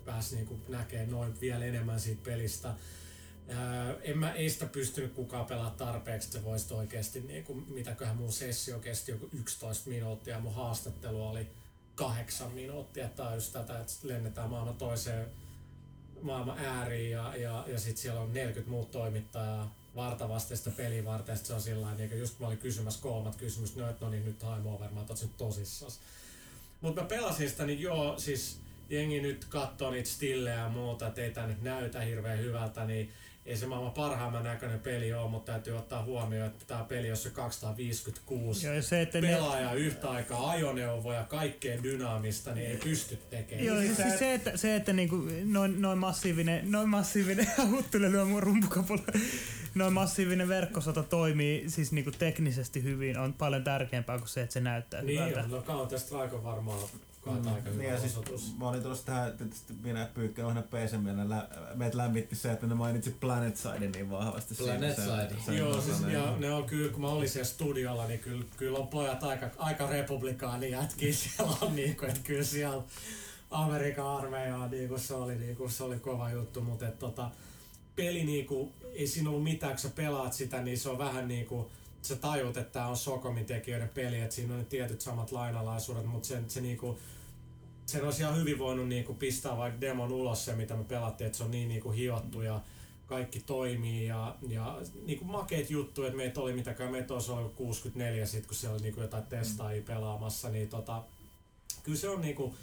Speaker 1: pääsi niinku näkee noin vielä enemmän siitä pelistä. En mä, ei sitä pystynyt kukaan pelaa tarpeeksi, että se voisi oikeasti, niin kuin, mitäköhän mun sessio kesti joku 11 minuuttia, mun haastattelu oli kahdeksan minuuttia, tai just tätä, että lennetään maailman toiseen maailman ääriin ja, ja, ja sitten siellä on 40 muut toimittajaa vartavasti sitä peliä varten, se on sillä niin just kun mä olin kysymässä kolmat kysymys, no, no niin nyt time over, mä otan tosissas. Mutta mä pelasin sitä, niin joo, siis jengi nyt katsoo niitä stillejä ja muuta, että ei tää nyt näytä hirveän hyvältä, niin ei se maailman parhaimman näköinen peli ole, mutta täytyy ottaa huomioon, että tämä peli, on 256 Joo, se, että pelaaja ne... yhtä aikaa ajoneuvoja, kaikkeen dynaamista, niin ei pysty tekemään.
Speaker 3: Joo, siis, se, että, se, että niinku noin, noin massiivinen, noin massiivinen, huttele lyö mun rumpukapulla, noin massiivinen verkkosota toimii siis niinku teknisesti hyvin, on paljon tärkeämpää kuin se, että se näyttää
Speaker 1: niin hyvältä. Niin, no Counter Strike on varmaan mm. aika niin, siis,
Speaker 2: Mä olin tulossa tähän, tietysti minä Pyykkä ohjana PC, lä, meitä lämmitti se, että ne mainitsi Planet Side niin vahvasti.
Speaker 4: Planet Side.
Speaker 1: Joo, siis, ja ne on kyllä, kun mä olin siellä studiolla, niin kyllä, kyllä on pojat aika, aika republikaani jätkiä siellä on, niin kuin, että kyllä siellä Amerikan armeijaa, niin kuin se oli, niin kuin se oli kova juttu, mutta että tota, peli niin kuin, ei siinä ollut mitään, kun sä pelaat sitä, niin se on vähän niin kuin, sä tajut, että tämä on Sokomin tekijöiden peli, että siinä on ne tietyt samat lainalaisuudet, mutta se, se niinku, sen olisi ihan hyvin voinut niinku pistää vaikka demon ulos se, mitä me pelattiin, että se on niin niinku hiottu ja kaikki toimii ja, ja niinku makeet juttuja, että meitä oli mitäkään, meitä olisi ollut 64 sit, kun siellä oli niinku jotain testaajia pelaamassa, niin tota, kyllä se on niinku,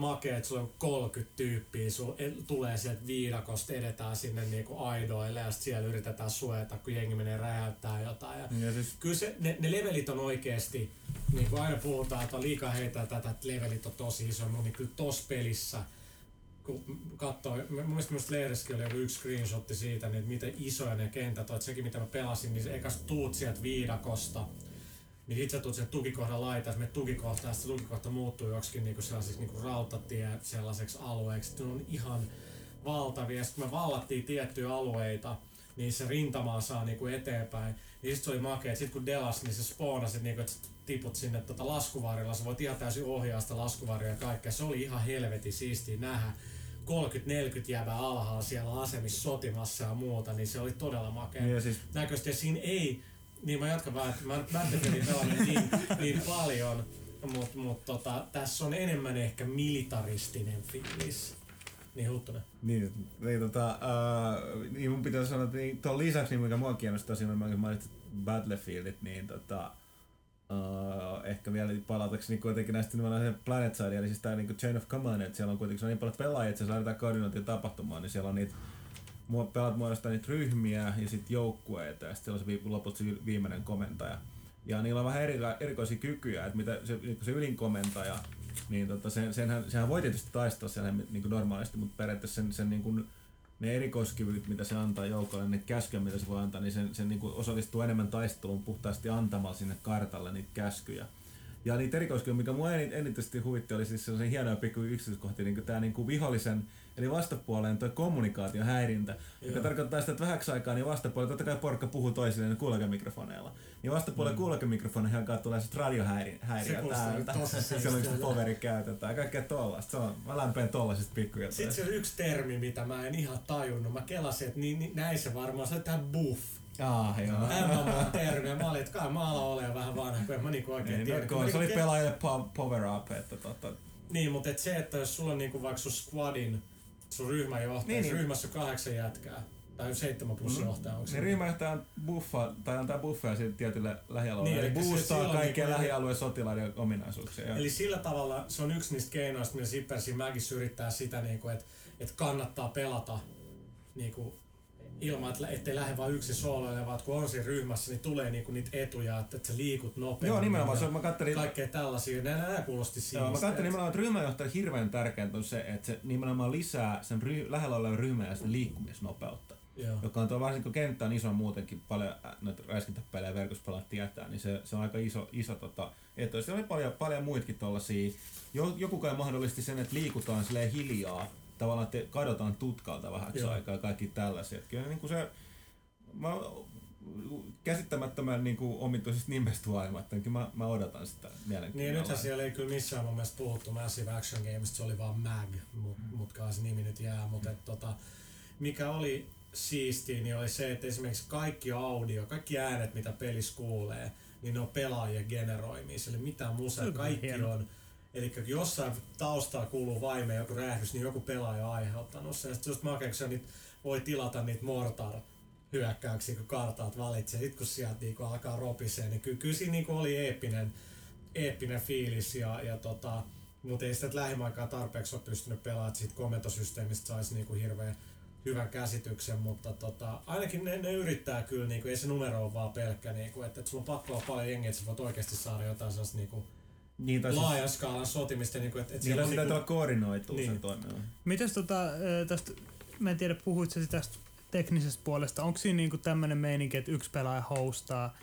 Speaker 1: makea, että sulla on 30 tyyppiä, sun tulee sieltä viidakosta, edetään sinne niinku aidoille ja siellä yritetään suojata, kun jengi menee räjäyttää jotain. Ja ja siis... Kyllä se, ne, ne, levelit on oikeesti, niin kuin aina puhutaan, että on liikaa heitä tätä, että levelit on tosi iso, mutta niin kyllä tossa pelissä, kun katsoo, mun mielestä myös lehdessäkin oli joku yksi screenshotti siitä, niin että miten isoja ne kentät on, että sekin mitä mä pelasin, niin se ekas tuut sieltä viidakosta, niin sit sä tulet sen tukikohdan laitaan, me tukikohta ja se tukikohta muuttuu joksikin niinku sellaiseksi niinku rautatie sellaiseksi alueeksi. Ne on ihan valtavia. Sitten me vallattiin tiettyjä alueita, niin se rintamaa saa niinku eteenpäin. Niin sit se oli makea, sit kun delas, niin se spoonasit niinku, että tiput sinne tota laskuvarjolla. Sä voit ihan täysin ohjaa sitä laskuvarjoa ja kaikkea. Se oli ihan helvetin siistiä nähdä. 30-40 jäävä alhaalla siellä asemissa sotimassa ja muuta, niin se oli todella makea niin siis... näköistä. Ja siinä ei niin mä jatkan vähän, että mä Battlefieldin pelannut niin, niin paljon, mutta mut, tota, tässä on enemmän ehkä militaristinen fiilis. Niin Huttunen.
Speaker 2: Niin, niin, tota, uh, niin mun pitää sanoa, että niin, tuon lisäksi, niin mikä mua kiinnostaa siinä, mä mainitsin Battlefieldit, niin tota, uh, ehkä vielä palatakseni kuitenkin näistä nimenomaan Planet Side, eli siis tää niin Chain of Command, että siellä on kuitenkin on niin paljon pelaajia, että se lähdetään koordinointia tapahtumaan, niin siellä on niitä pelaat muodostaa niitä ryhmiä ja sitten joukkueita ja sitten se lopulta se viimeinen komentaja. Ja niillä on vähän eri, erikoisia kykyjä, että mitä se, niin se ylinkomentaja, niin tota, sen, senhän, senhän voi tietysti taistaa siellä niin kuin normaalisti, mutta periaatteessa sen, sen niin kuin, ne erikoiskyvyt, mitä se antaa joukolle, ne käskyjä, mitä se voi antaa, niin sen, sen niin kuin osallistuu enemmän taisteluun puhtaasti antamalla sinne kartalle niitä käskyjä. Ja niitä erikoiskyvyjä, mikä mua eniten huvitti, oli siis sellaisia hienoja pikku yksityiskohtia, niin kuin tämä niin kuin vihollisen Eli vastapuoleen tuo kommunikaation häirintä, Joo. joka tarkoittaa sitä, että vähäksi aikaa niin vastapuolella, totta kai porukka puhuu toisilleen kuulokemikrofoneilla. Niin vastapuolella mm. kuulokemikrofonin alkaa tulee sitten radiohäiriö täältä. Silloin kun poveri käytetään. Kaikkea tollasta. Se on, mä lämpeen tollasista pikkuja.
Speaker 1: Sitten se on yksi termi, mitä mä en ihan tajunnut. Mä kelasin, että niin, niin näin se varmaan. Se on tää buff.
Speaker 2: Ah, joo.
Speaker 1: MMA-termiä. Mä olin, että kai mä alan olemaan vähän vanha, kun en mä niinku oikein niin,
Speaker 2: tiedä. No, se oli pelaajille power up, että tota,
Speaker 1: Niin, mutta et se, että jos sulla on niinku vaikka sun squadin, sun ryhmäjohtaja, niin, niin. ryhmässä on kahdeksan jätkää, tai seitsemän plus mm. johtaja, onko
Speaker 2: niin ryhmäjohtaja on buffa, tai antaa buffeja siitä tietylle lähialueelle, niin, eli boostaa kaikkea niinku, lähialueen sotilaiden ominaisuuksia.
Speaker 1: Eli sillä tavalla se on yksi niistä keinoista, millä Sippersin Mägis yrittää sitä, niinku, että et kannattaa pelata niinku, ilman, että ettei lähde vain yksi sooloille, vaan kun on siinä ryhmässä, niin tulee niinku niitä etuja, että, että sä liikut nopeammin.
Speaker 2: Joo, nimenomaan. Se, mä kattelin,
Speaker 1: kaikkea tällaisia. Nämä, nämä kuulosti
Speaker 2: siitä. Joo, mä katselin nimenomaan, että ryhmänjohtaja hirveän tärkeintä on se, että se nimenomaan lisää sen ry, lähellä olevan ryhmän ja sitä liikkumisnopeutta. Joo. Joka on tuo varsinkin kun kenttä on iso muutenkin, paljon näitä räiskintäpelejä verkossa tietää, niin se, se on aika iso, iso tota, etu. Sitten oli paljon, paljon muitakin tuollaisia. Joku kai mahdollisti sen, että liikutaan hiljaa tavallaan te kadotaan tutkalta vähäksi Joo. aikaa kaikki tällaiset. Kyllä niin kuin se, mä, käsittämättömän niin kuin omituisesta nimestä huolimatta, niin mä, mä odotan sitä
Speaker 1: mielenkiinnolla. Niin nythän siellä ei kyllä missään mun mielestä puhuttu Massive Action Games, se oli vaan MAG, mut, mm. mutkaan se nimi nyt jää, mutta et, tota, mikä oli siistiä, niin oli se, että esimerkiksi kaikki audio, kaikki äänet, mitä pelissä kuulee, niin ne on pelaajien generoimia, eli mitään musaa, kaikki hieno. on Eli jossain taustalla kuuluu vaime joku räjähdys, niin joku pelaaja on aiheuttanut sen. Sitten just niin voi tilata niitä mortar hyökkäyksiä, kun kartaat valitsee. Sitten kun sieltä niinku alkaa ropisee, niin kyllä, kyllä siinä niinku oli eeppinen, eeppinen fiilis. Ja, ja tota, mutta ei sitä lähimaikaa tarpeeksi ole pystynyt pelaamaan, siitä komentosysteemistä saisi niinku hirveän hyvän käsityksen, mutta tota, ainakin ne, ne yrittää kyllä, niinku, ei se numero ole vaan pelkkä, niinku, että, että sulla on pakko olla paljon jengiä, että sä voit oikeasti saada jotain sellaista niinku, niin, siis- laajan siis, skaalan sotimista. Niin kuin, että, että
Speaker 2: niin, pitää niinku, koordinoitua niin. sen toimimaan.
Speaker 3: Mites tota, tästä, mä en tiedä puhuitko tästä teknisestä puolesta, onko siinä niinku tämmöinen meininki, että yksi pelaaja hostaa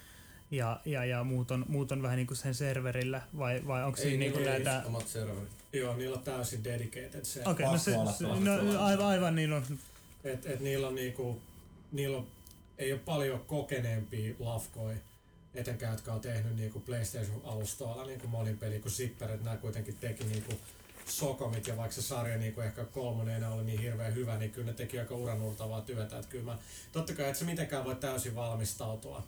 Speaker 3: ja, ja, ja muut, on, muut on vähän niinku sen serverillä, vai, vai onko siinä niinku näitä...
Speaker 4: omat serverit.
Speaker 1: Joo, niillä on täysin dedicated se.
Speaker 3: Okei, okay, no se, se no, aivan, aivan niillä on...
Speaker 1: Et, et niillä on niinku, niillä on, ei ole paljon kokeneempia lafkoja, etenkään, jotka on tehnyt niinku PlayStation-alustoilla niinku monin peli kuin Zipper, että nämä kuitenkin teki niinku Sokomit ja vaikka se sarja niinku ehkä kolmonen oli niin hirveän hyvä, niin kyllä ne teki aika uranurtavaa työtä. Että kyllä mä, totta kai, että se mitenkään voi täysin valmistautua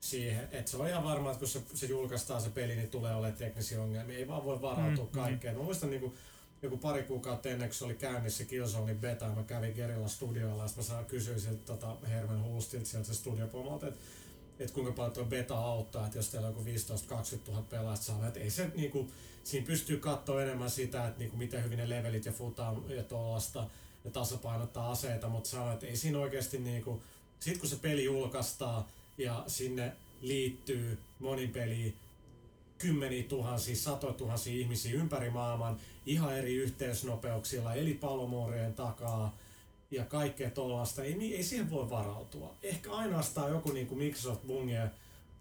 Speaker 1: siihen, että se on ihan varma, että kun se, se julkaistaan se peli, niin tulee olemaan teknisiä ongelmia. Ei vaan voi varautua mm, mm. kaikkeen. Mm. Mä muistan niinku, joku pari kuukautta ennen kuin se oli käynnissä Killzonein beta, mä kävin Gerilla studioilla, ja mä kysyä siltä tota Herman Hulstilta sieltä se studiopomolta, että että kuinka paljon tuo beta auttaa, että jos teillä on joku 15-20 000 pelaajasta saa, että ei se niinku, siinä pystyy katsoa enemmän sitä, että niinku, miten hyvin ne levelit ja futaa ja tuollaista ja tasapainottaa aseita, mutta sanoo, että ei siinä oikeasti niinku, sit kun se peli julkaistaan ja sinne liittyy monin peliin kymmeniä tuhansia, satoja tuhansia ihmisiä ympäri maailman ihan eri yhteysnopeuksilla, eli palomuurien takaa, ja kaikkea tuollaista. Ei, ei siihen voi varautua. Ehkä ainoastaan joku niin kuin Microsoft Bungien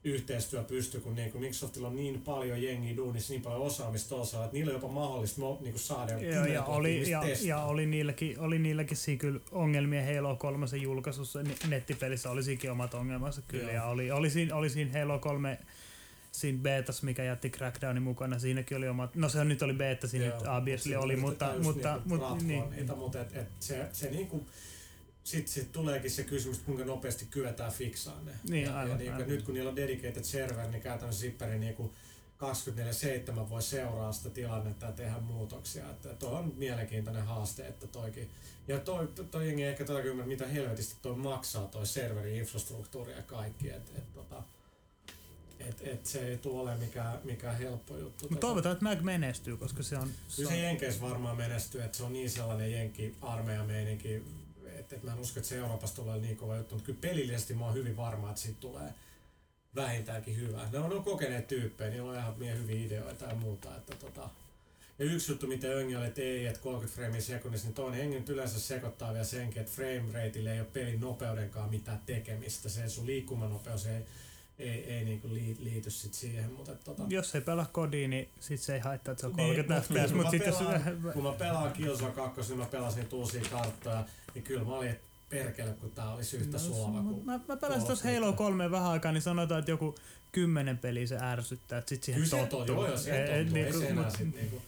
Speaker 1: yhteistyö pystyy, kun niin kuin Microsoftilla on niin paljon jengiä duunissa, niin paljon osaamista tuossa, että niillä on jopa mahdollista niin kuin saada
Speaker 3: ja, ja, oli, ja, ja, oli, niilläkin, oli niilläkin siinä kyllä ongelmia Halo 3 julkaisussa, nettipelissä oli omat ongelmansa kyllä, Joo. ja oli, oli, siinä, oli siinä Halo 3 siinä betas, mikä jätti Crackdownin mukana, siinäkin oli omat, no se nyt oli beta, siinä Joo, nyt obviously oli, mutta, mutta,
Speaker 1: niinku mutta, niin. Niitä, mutta et, et se, se niinku, sitten sit tuleekin se kysymys, kuinka nopeasti kyetään fiksaa ne.
Speaker 3: Niin, ja, aivan,
Speaker 1: ja niin, aivan. nyt kun niillä on dedicated server, niin käytännössä Zipperi niin 24-7 voi seuraa sitä tilannetta ja tehdä muutoksia. Että tuo on mielenkiintoinen haaste, että toikin. Ja toi, toi, toi jengi ehkä toi ymmärrä, mitä helvetisti toi maksaa toi serveri, infrastruktuuri ja kaikki. Et, et, tota, et, et se ei tule ole mikään, mikään helppo juttu.
Speaker 3: Mutta toivotaan, että Mag menestyy, koska se on...
Speaker 1: Kyllä se Jenkeissä varmaan menestyy, että se on niin sellainen jenki armeija meininki, että et mä en usko, että se Euroopassa tulee niin kova juttu, mutta kyllä pelillisesti mä oon hyvin varma, että siitä tulee vähintäänkin hyvä. Ne on, ne on kokeneet tyyppejä, niillä on ihan mie hyviä ideoita ja muuta. Että tota. Ja yksi juttu, mitä Öngi oli, että ei, että 30 frame sekunnissa, niin toinen Engin yleensä sekoittaa vielä senkin, että frame rateille ei ole pelin nopeudenkaan mitään tekemistä. Se sun liikkumanopeus ei, ei, ei niinku liity sit siihen. Mutta tota...
Speaker 3: Jos ei pelaa kodiin, niin sit se ei haittaa, että se on 30 niin,
Speaker 1: FPS. Mut sit pelaan, jos... kun mä pelaan Killzone 2, niin mä pelasin uusia karttoja, niin kyllä mä olin, perkele, kun tää olisi yhtä no, suova kuin
Speaker 3: Mä, mä pelasin tuossa Halo 3 vähän aikaa, niin sanotaan, että joku kymmenen peliä se ärsyttää, että sit siihen
Speaker 1: kyllä tottuu. Kyllä se joo, joo, se tottuu. Ei, ei, se enää sit niinku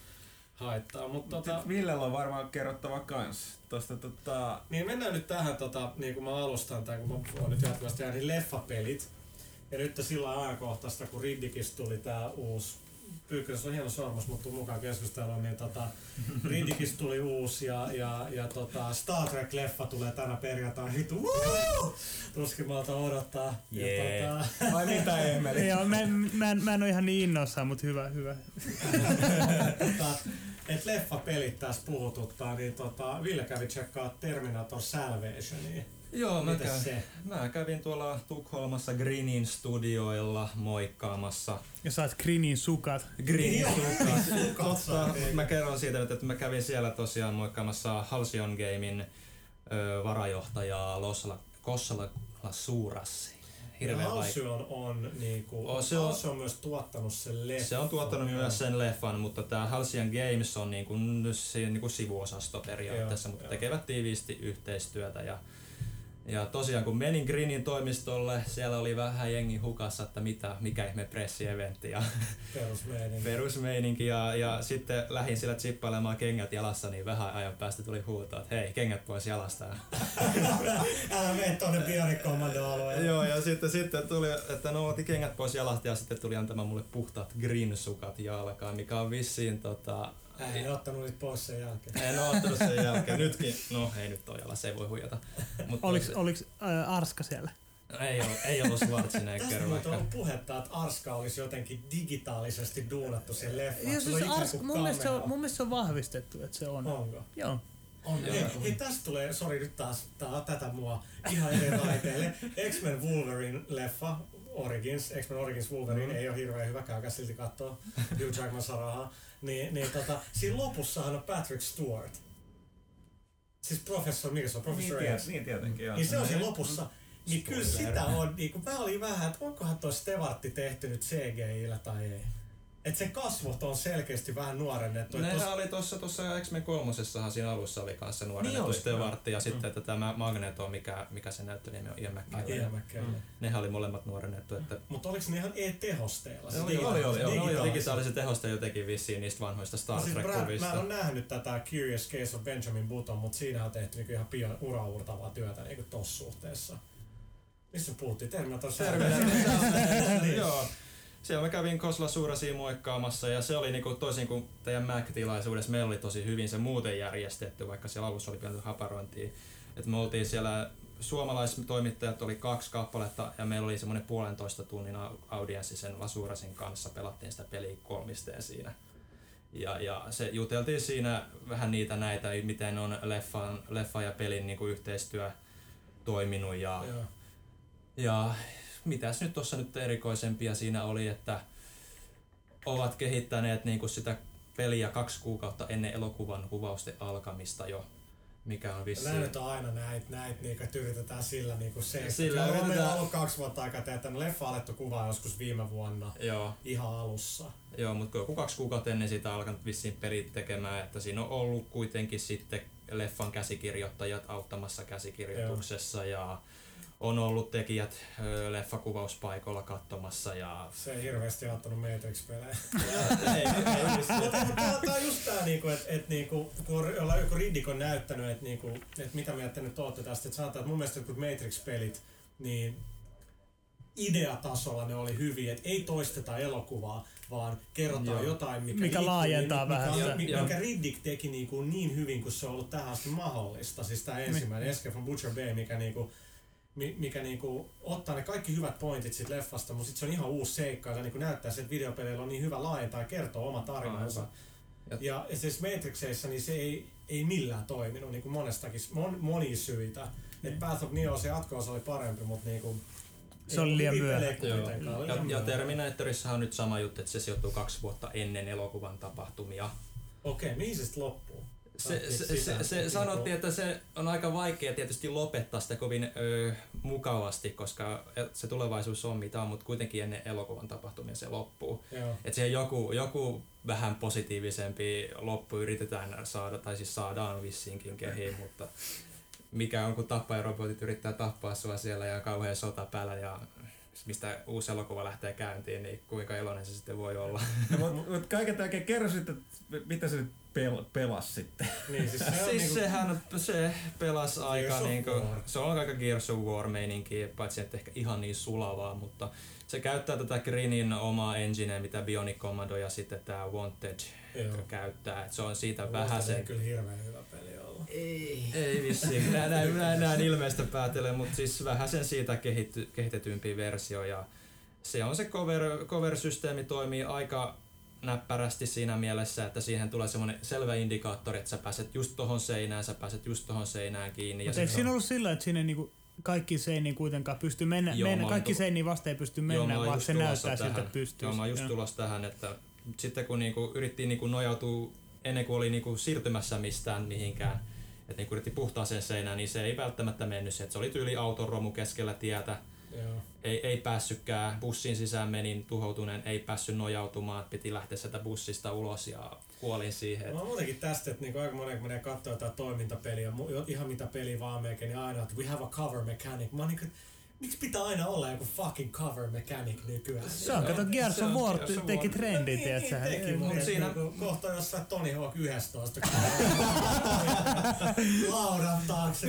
Speaker 1: haittaa. Mutta tota,
Speaker 2: Villellä on varmaan kerrottava kans. Tosta, tota...
Speaker 1: Niin mennään nyt tähän, tota, niin kuin mä alustan, tai kun mä oon nyt jatkuvasti niin leffapelit. Ja nyt sillä ajankohtaista, kun Riddikistä tuli tää uusi Pyykkönen on hieno sormus, mutta tuu mukaan keskusteluun, niin tota, Riddickista tuli uusi ja, ja, ja tota, Star Trek-leffa tulee tänä perjantaina. Hitu, tuskin malta odottaa.
Speaker 2: Yeah.
Speaker 1: Ja, tota,
Speaker 4: Vai mitä Emeli?
Speaker 3: Joo, mä, mä, en, mä en ole ihan niin innoissaan, mutta hyvä, hyvä.
Speaker 1: tota, et leffa-pelit tässä puhututtaa, niin tota, Ville kävi tsekkaa Terminator Salvationia.
Speaker 5: Joo, mä, kävin,
Speaker 1: se?
Speaker 5: mä kävin tuolla Tukholmassa Greenin studioilla moikkaamassa.
Speaker 3: Ja saat Grinin sukat.
Speaker 5: Greenin sukat. Totta,
Speaker 1: ei.
Speaker 5: mä kerron siitä, nyt, että mä kävin siellä tosiaan moikkaamassa Halcyon Gamein ö, varajohtajaa Losla, Kossala Suurassi. Hirveän vaikea.
Speaker 1: On, niinku,
Speaker 5: Oh, se on-
Speaker 1: on myös tuottanut sen leffan.
Speaker 5: Se on tuottanut
Speaker 1: Joo.
Speaker 5: myös sen leffan, mutta tämä Halcyon Games on niinku, se, niinku sivuosasto periaatteessa,
Speaker 1: Joo,
Speaker 5: mutta
Speaker 1: joo.
Speaker 5: tekevät tiiviisti yhteistyötä. Ja, ja tosiaan kun menin Greenin toimistolle, siellä oli vähän jengi hukassa, että mitä, mikä ihme pressieventti ja
Speaker 1: Perusmeininki.
Speaker 5: perusmeininki. Ja, ja sitten lähdin sillä chippailemaan kengät jalassa, niin vähän ajan päästä tuli huuto, että hei, kengät pois jalasta.
Speaker 1: Älä mene tonne Bionic Commando-alueelle.
Speaker 5: Joo, ja sitten, sitten tuli, että no otin kengät pois jalasta ja sitten tuli antamaan mulle puhtaat green-sukat jalkaan, mikä on vissiin tota...
Speaker 1: En ottanut niitä pois sen jälkeen.
Speaker 5: En oo ottanut sen jälkeen. Nytkin, no ei nyt ole jalassa, ei voi huijata. Mutta
Speaker 3: Oliks, oliks äh, Arska siellä?
Speaker 5: ei, ollut, ei ollut
Speaker 1: Tästä
Speaker 5: Schwarzenegger vaikka.
Speaker 1: on ollut puhetta, että Arska olisi jotenkin digitaalisesti duunattu sen leffaan.
Speaker 3: Siis Arska, mun, mielestä se on, mun mielestä se on vahvistettu, että se on.
Speaker 1: Onko?
Speaker 3: Joo.
Speaker 1: On. Hei, hei, tästä tulee, sori nyt taas, tää, tätä mua ihan eri raiteille. X-Men Wolverine-leffa, Origins, X-Men Origins Wolverine mm. ei ole hirveän hyvä, käykää silti kattoo. Hugh Jackman saa rahaa. Niin, niin tota, siinä lopussahan on Patrick Stewart. Siis professor, mikä se on?
Speaker 2: Niin,
Speaker 1: Professor
Speaker 2: tiet,
Speaker 1: X.
Speaker 2: niin tietenkin, joo.
Speaker 1: Niin se on siinä lopussa. Niin kyllä sitä on, niin kuin, mä olin vähän, että onkohan toi Stevartti tehty nyt CGI-llä tai ei. Että se kasvot on selkeästi vähän nuorennettu. Et
Speaker 5: Nehän
Speaker 1: tos-
Speaker 5: oli tuossa tuossa X-Men kolmosessahan siinä alussa oli kanssa nuorennettu
Speaker 2: Niin
Speaker 5: Stewart ja sitten
Speaker 1: Mm.
Speaker 5: että tämä Magneto, mikä, mikä se näyttönimi on, Ian McKellen.
Speaker 1: Ian McKellen.
Speaker 2: Mm.
Speaker 5: Nehän oli molemmat nuorennettu, että
Speaker 1: Mutta oliko ne ihan e-tehosteella?
Speaker 5: Se oli, oli, oli, oli, oli,
Speaker 1: digitaaliset.
Speaker 5: tehosta jotenkin vissiin niistä vanhoista Star
Speaker 1: No siis
Speaker 5: Trek-kuvista.
Speaker 1: mä oon nähnyt tätä Curious Case of Benjamin Button, mutta siinä on tehty niinku ihan pian uraurtavaa työtä niinku tossa suhteessa. Missä puhuttiin? Terminator
Speaker 5: Terminator Joo. Siellä mä kävin Kosla Suurasiin moikkaamassa ja se oli niinku toisin kuin teidän Mac-tilaisuudessa, meillä oli tosi hyvin se muuten järjestetty, vaikka siellä alussa oli pientä haparointia. Et me oltiin siellä, suomalaistoimittajat oli kaksi kappaletta ja meillä oli semmoinen puolentoista tunnin au- audienssi sen Lasurasin kanssa, pelattiin sitä peliä kolmisteen siinä. Ja, ja se juteltiin siinä vähän niitä näitä, miten on leffan, leffa ja pelin niinku yhteistyö toiminut ja,
Speaker 1: Joo.
Speaker 5: ja mitäs nyt tuossa nyt erikoisempia siinä oli, että ovat kehittäneet niinku sitä peliä kaksi kuukautta ennen elokuvan kuvausten alkamista jo, mikä on vissiin...
Speaker 1: nyt on aina näitä, näit, niinku, että yritetään sillä niinku se.
Speaker 5: Sillä
Speaker 1: Joo,
Speaker 5: yritetään-
Speaker 1: Meillä on ollut kaksi vuotta aikaa tehdä tämän leffa alettu kuvaa joskus viime vuonna
Speaker 5: Joo,
Speaker 1: ihan alussa.
Speaker 5: joo, mutta joku kaksi kuukautta ennen sitä on alkanut vissiin pelit tekemään, että siinä on ollut kuitenkin sitten leffan käsikirjoittajat auttamassa käsikirjoituksessa ja on ollut tekijät leffakuvauspaikoilla katsomassa ja
Speaker 1: Se ei hirveästi auttanut Matrix-pelejä. tää on just tää, niinku, että et, niinku, kun on- ollaan joku Riddick on näyttänyt, että niinku, et mitä mieltä nyt ootte tästä. Että sanotaan, että mun mielestä kun Matrix-pelit, niin ideatasolla ne oli hyviä, että ei toisteta elokuvaa, vaan kerrotaan
Speaker 5: Joo.
Speaker 1: jotain, mikä,
Speaker 3: Mikä laajentaa
Speaker 1: mikä,
Speaker 3: vähän
Speaker 1: mikä, mikä, mikä Riddick teki niinku niin hyvin kuin se on ollut tähän asti mahdollista. Siis tää ensimmäinen Escape from Butcher Bay, mikä niinku, mi- mikä niinku ottaa ne kaikki hyvät pointit siitä leffasta, mutta sit se on ihan uusi seikka, joka niinku näyttää sen, että videopeleillä on niin hyvä laajentaa ja kertoo oma tarinansa.
Speaker 5: Aivan.
Speaker 1: Ja, ja, siis Matrixeissa niin se ei, ei millään toiminut niin kuin monestakin, mon, monia syitä. Et Path of Neo se jatko oli parempi, mutta niinku,
Speaker 3: Se oli liian myöhä.
Speaker 5: Joo.
Speaker 1: Joo.
Speaker 5: Ja, ja Terminatorissahan on nyt sama juttu, että se sijoittuu kaksi vuotta ennen elokuvan tapahtumia.
Speaker 1: Okei, mihin se sitten loppuu?
Speaker 5: Se, se, se, se sanottiin, että se on aika vaikea tietysti lopettaa sitä kovin ö, mukavasti, koska se tulevaisuus on mitä on, mutta kuitenkin ennen elokuvan tapahtumia se loppuu. Että siihen joku, joku vähän positiivisempi loppu yritetään saada, tai siis saadaan vissiinkin kehiin, mutta mikä on, kun tappajarobotit yrittää tappaa sua siellä ja kauhean sota päällä ja mistä uusi elokuva lähtee käyntiin, niin kuinka iloinen se sitten voi olla.
Speaker 2: No, mutta mut kaiken kaikkiaan kerro sitten, mitä se nyt pel- pelas sitten.
Speaker 1: Niin, siis, se on
Speaker 5: siis
Speaker 1: niinku,
Speaker 5: sehän se pelasi aika niinku, se on aika Gears of War meininki, paitsi että ehkä ihan niin sulavaa, mutta se käyttää tätä Grinin omaa engineä, mitä Bionic Commando ja sitten tämä Wanted
Speaker 1: Joo.
Speaker 5: käyttää. Et se on siitä vähän
Speaker 1: se kyllä hirveän hyvä peli olla.
Speaker 4: Ei.
Speaker 5: Ei vissiin, näin, näin, näin, näin ilmeistä päätellen, mutta siis vähän sen siitä kehitty, kehitetympi versio ja se on se cover, cover-systeemi toimii aika näppärästi siinä mielessä, että siihen tulee semmoinen selvä indikaattori, että sä pääset just tohon seinään, sä pääset just tohon seinään kiinni.
Speaker 3: Mutta eikö siinä
Speaker 5: on-
Speaker 3: ollut sillä, että sinne niinku kaikki seiniin kuitenkaan pysty mennä,
Speaker 5: Joo,
Speaker 3: mennä kaikki
Speaker 5: tu-
Speaker 3: seiniin vasta ei pysty
Speaker 5: Joo,
Speaker 3: mennä,
Speaker 5: olin
Speaker 3: vaan se näyttää siltä,
Speaker 5: tähän.
Speaker 3: että pystyy.
Speaker 5: Joo, mä just tulossa tähän, että sitten kun niinku yritti niinku nojautua ennen kuin oli niinku siirtymässä mistään mihinkään, että niinku yritti puhtaaseen seinään, niin se ei välttämättä mennyt. se, että Se oli tyyli auton romu keskellä tietä,
Speaker 1: Joo.
Speaker 5: ei, ei päässytkään, bussin sisään menin tuhoutuneen, ei päässyt nojautumaan, piti lähteä sieltä bussista ulos ja kuolin siihen.
Speaker 1: Mä oon muutenkin tästä, että niinku aika monen kun menee katsoa jotain toimintapeliä, ihan mitä peli vaan melkein, niin aina, että we have a cover mechanic. Mä oon niinku, että miksi pitää aina olla joku fucking cover mechanic nykyään?
Speaker 3: Se on, kato, Gears of War teki trendin,
Speaker 1: niin,
Speaker 3: tietsä.
Speaker 1: niin teki, mutta
Speaker 5: Mut siinä-
Speaker 1: kohta jossain Tony Hawk 11. Laudan taakse.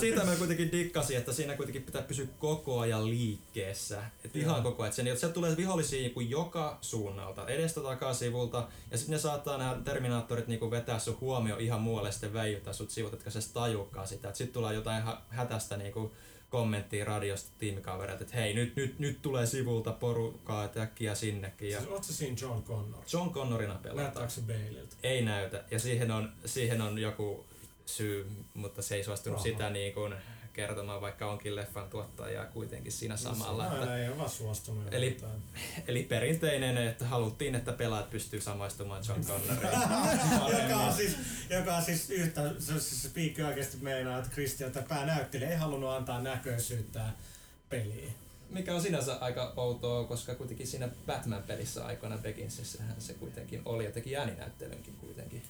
Speaker 5: Siitä mä kuitenkin dikkasin, että siinä kuitenkin pitää pysyä koko ajan liikkeessä. Et ihan koko ajan. Sen, sieltä tulee vihollisia niinku joka suunnalta, edestä takaa sivulta. Ja sitten ne saattaa nämä Terminaattorit niinku vetää sun huomio ihan muualle ja sitten väijyttää sut sivut, etkä sä tajuukaan sitä. Sitten tulee jotain hä- hätästä niinku kommenttia radiosta tiimikavereilta, että hei, nyt, nyt, nyt tulee sivulta porukkaa, että äkkiä sinnekin. Ja
Speaker 1: Siis ootko siinä John Connor?
Speaker 5: John Connorina pelataan.
Speaker 1: Näyttääkö se Baleilta?
Speaker 5: Ei näytä. Ja siihen on, siihen on joku syy, mutta se ei suostunut
Speaker 1: Raha.
Speaker 5: sitä niin kuin kertomaan, vaikka onkin leffan tuottaja kuitenkin siinä samalla.
Speaker 1: Aina
Speaker 5: Että,
Speaker 1: ei ole suostunut.
Speaker 5: Eli-
Speaker 1: jotain.
Speaker 5: eli perinteinen, että haluttiin, että pelaajat pystyy samaistumaan John Connoriin.
Speaker 1: joka on siis, joka on siis yhtä, se, se piikki oikeasti meinaa, että Christian, että päänäyttelijä ei halunnut antaa näköisyyttä peliin.
Speaker 5: Mikä on sinänsä aika outoa, koska kuitenkin siinä Batman-pelissä aikoina Beginsissähän se kuitenkin oli ja teki ääninäyttelynkin kuitenkin.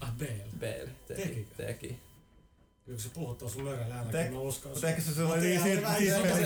Speaker 1: Ah, Bale.
Speaker 5: Bale teki.
Speaker 1: Tekikö?
Speaker 5: teki.
Speaker 1: Kyllä se puhut tuossa mörellä
Speaker 2: Tek-
Speaker 1: äänäkin, mä uskon.
Speaker 2: Mutta ehkä se
Speaker 1: ei
Speaker 2: niin
Speaker 1: se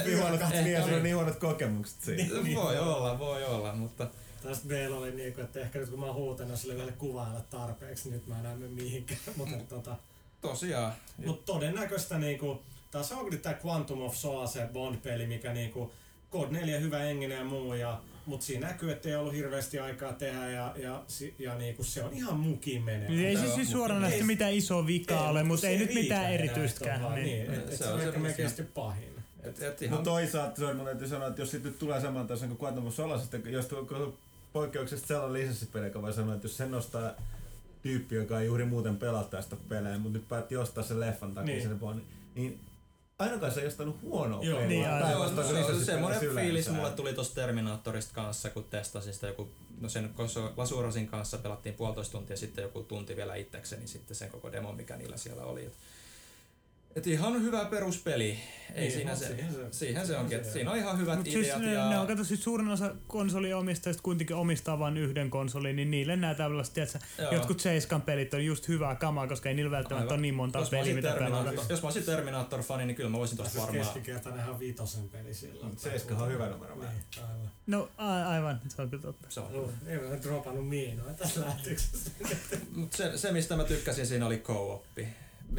Speaker 2: niin huonot, niin,
Speaker 5: Niin.
Speaker 2: niin huonot kokemukset siitä.
Speaker 1: Niin.
Speaker 5: Voi olla, voi olla, mutta
Speaker 1: Tästä Bale oli niinku, että ehkä nyt kun mä oon huutanut sille yhdelle kuvailla tarpeeksi, nyt mä en enää mene mihinkään. Mutta tota,
Speaker 5: tosiaan.
Speaker 1: mut todennäköistä niinku, taas onko nyt tää Quantum of Solace Bond-peli, mikä niinku, Code 4 hyvä enginen ja muu, ja, mut siinä näkyy, että ei ollut hirveästi aikaa tehdä ja, ja, ja niinku, se on ihan mukiin menee.
Speaker 3: Niin ei siis
Speaker 5: mutta
Speaker 3: suoranaisesti
Speaker 1: ei-
Speaker 3: mitään isoa vikaa ole, mutta ei nyt mitään
Speaker 1: että vaan
Speaker 3: Niin.
Speaker 1: Niin, et, et
Speaker 5: Se
Speaker 1: se
Speaker 5: on
Speaker 1: ehkä melkein pahin.
Speaker 5: Et, et ihan
Speaker 2: Mutta toisaalta se on, mun täytyy sanoa, että jos siitä nyt tulee saman tason kuin Quantum of Solace, että jos tuo poikkeuksesta sellainen lisenssipeli, joka voi sanoa, että jos sen nostaa tyyppi, joka ei juuri muuten pelaa tästä pelejä, mutta nyt päätti ostaa sen leffan takia
Speaker 1: Niin.
Speaker 2: sen Bondin, niin ainakaan se ei ostanut huonoa
Speaker 1: Joo,
Speaker 3: niin, aivan.
Speaker 5: No, se on semmoinen fiilis mulle tuli tosta Terminaattorista kanssa, kun testasin sitä joku, no sen Lasurasin kanssa pelattiin puolitoista tuntia sitten joku tunti vielä itsekseni sitten sen koko demon, mikä niillä siellä oli. Et, et ihan hyvä peruspeli. Ei
Speaker 1: Niin,
Speaker 5: siinä se,
Speaker 1: se-
Speaker 5: se, siihen se onkin.
Speaker 1: se-
Speaker 5: siinä on ihan hyvät
Speaker 3: Mut siis
Speaker 5: ideat
Speaker 3: ne,
Speaker 5: ja...
Speaker 3: ne on, kato, siis suurin osa konsoliomistajista kuitenkin omistaa vain yhden konsolin, niin niille nämä tällaiset, tiedätkö, jotkut Seiskan pelit on just hyvää kamaa, koska ei niillä välttämättä
Speaker 5: Aivan.
Speaker 3: ole niin monta
Speaker 5: jos,
Speaker 3: peliä, mitä pelata.
Speaker 5: Jos mä olisin Terminator-fani, niin kyllä mä voisin tosta
Speaker 1: Tässä
Speaker 5: varmaan...
Speaker 1: keskikertainen ihan viitosen peli silloin.
Speaker 2: Mut Seiskahan on hyvä numero.
Speaker 1: Niin, aivan.
Speaker 3: No a- aivan, se on kyllä totta.
Speaker 5: Se on.
Speaker 1: Oh, ei mä dropannut miinoja tässä lähetyksessä.
Speaker 5: Se, se, mistä mä tykkäsin siinä oli co-oppi.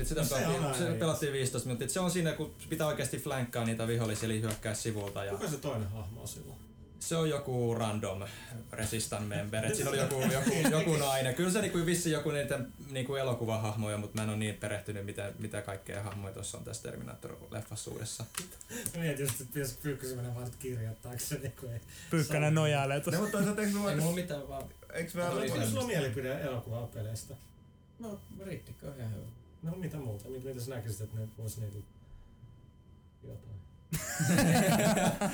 Speaker 5: Sitä
Speaker 1: No se
Speaker 5: pelattiin,
Speaker 1: aina
Speaker 5: pelattiin 15 minuuttia. Se on siinä, kun pitää oikeasti flankkaa niitä vihollisia, eli hyökkää sivulta. Ja
Speaker 1: Kuka se toinen hahmo on silloin?
Speaker 5: se on joku random resistant member. Et siinä oli joku, joku, joku nainen. Kyllä se niinku vissi joku niitä niinku elokuvahahmoja, mutta mä en ole niin perehtynyt, mitä, mitä kaikkea hahmoja tuossa on tässä Terminator-leffassa uudessa.
Speaker 1: Mä mietin just, että pitäisi pyykkösen mennä vaan nyt kirjoittaako se niinku ei.
Speaker 3: Nojailee
Speaker 2: No,
Speaker 3: tuossa.
Speaker 2: mutta toisaalta eikö me
Speaker 4: Ei mulla mitään vaan...
Speaker 2: eikö me olla-
Speaker 1: sulla on mielipide elokuvapeleistä?
Speaker 4: No, Rittikko on ihan hyvä.
Speaker 1: No mitä muuta? Mit, mitä sä näkisit, että ne vois niinku jotain?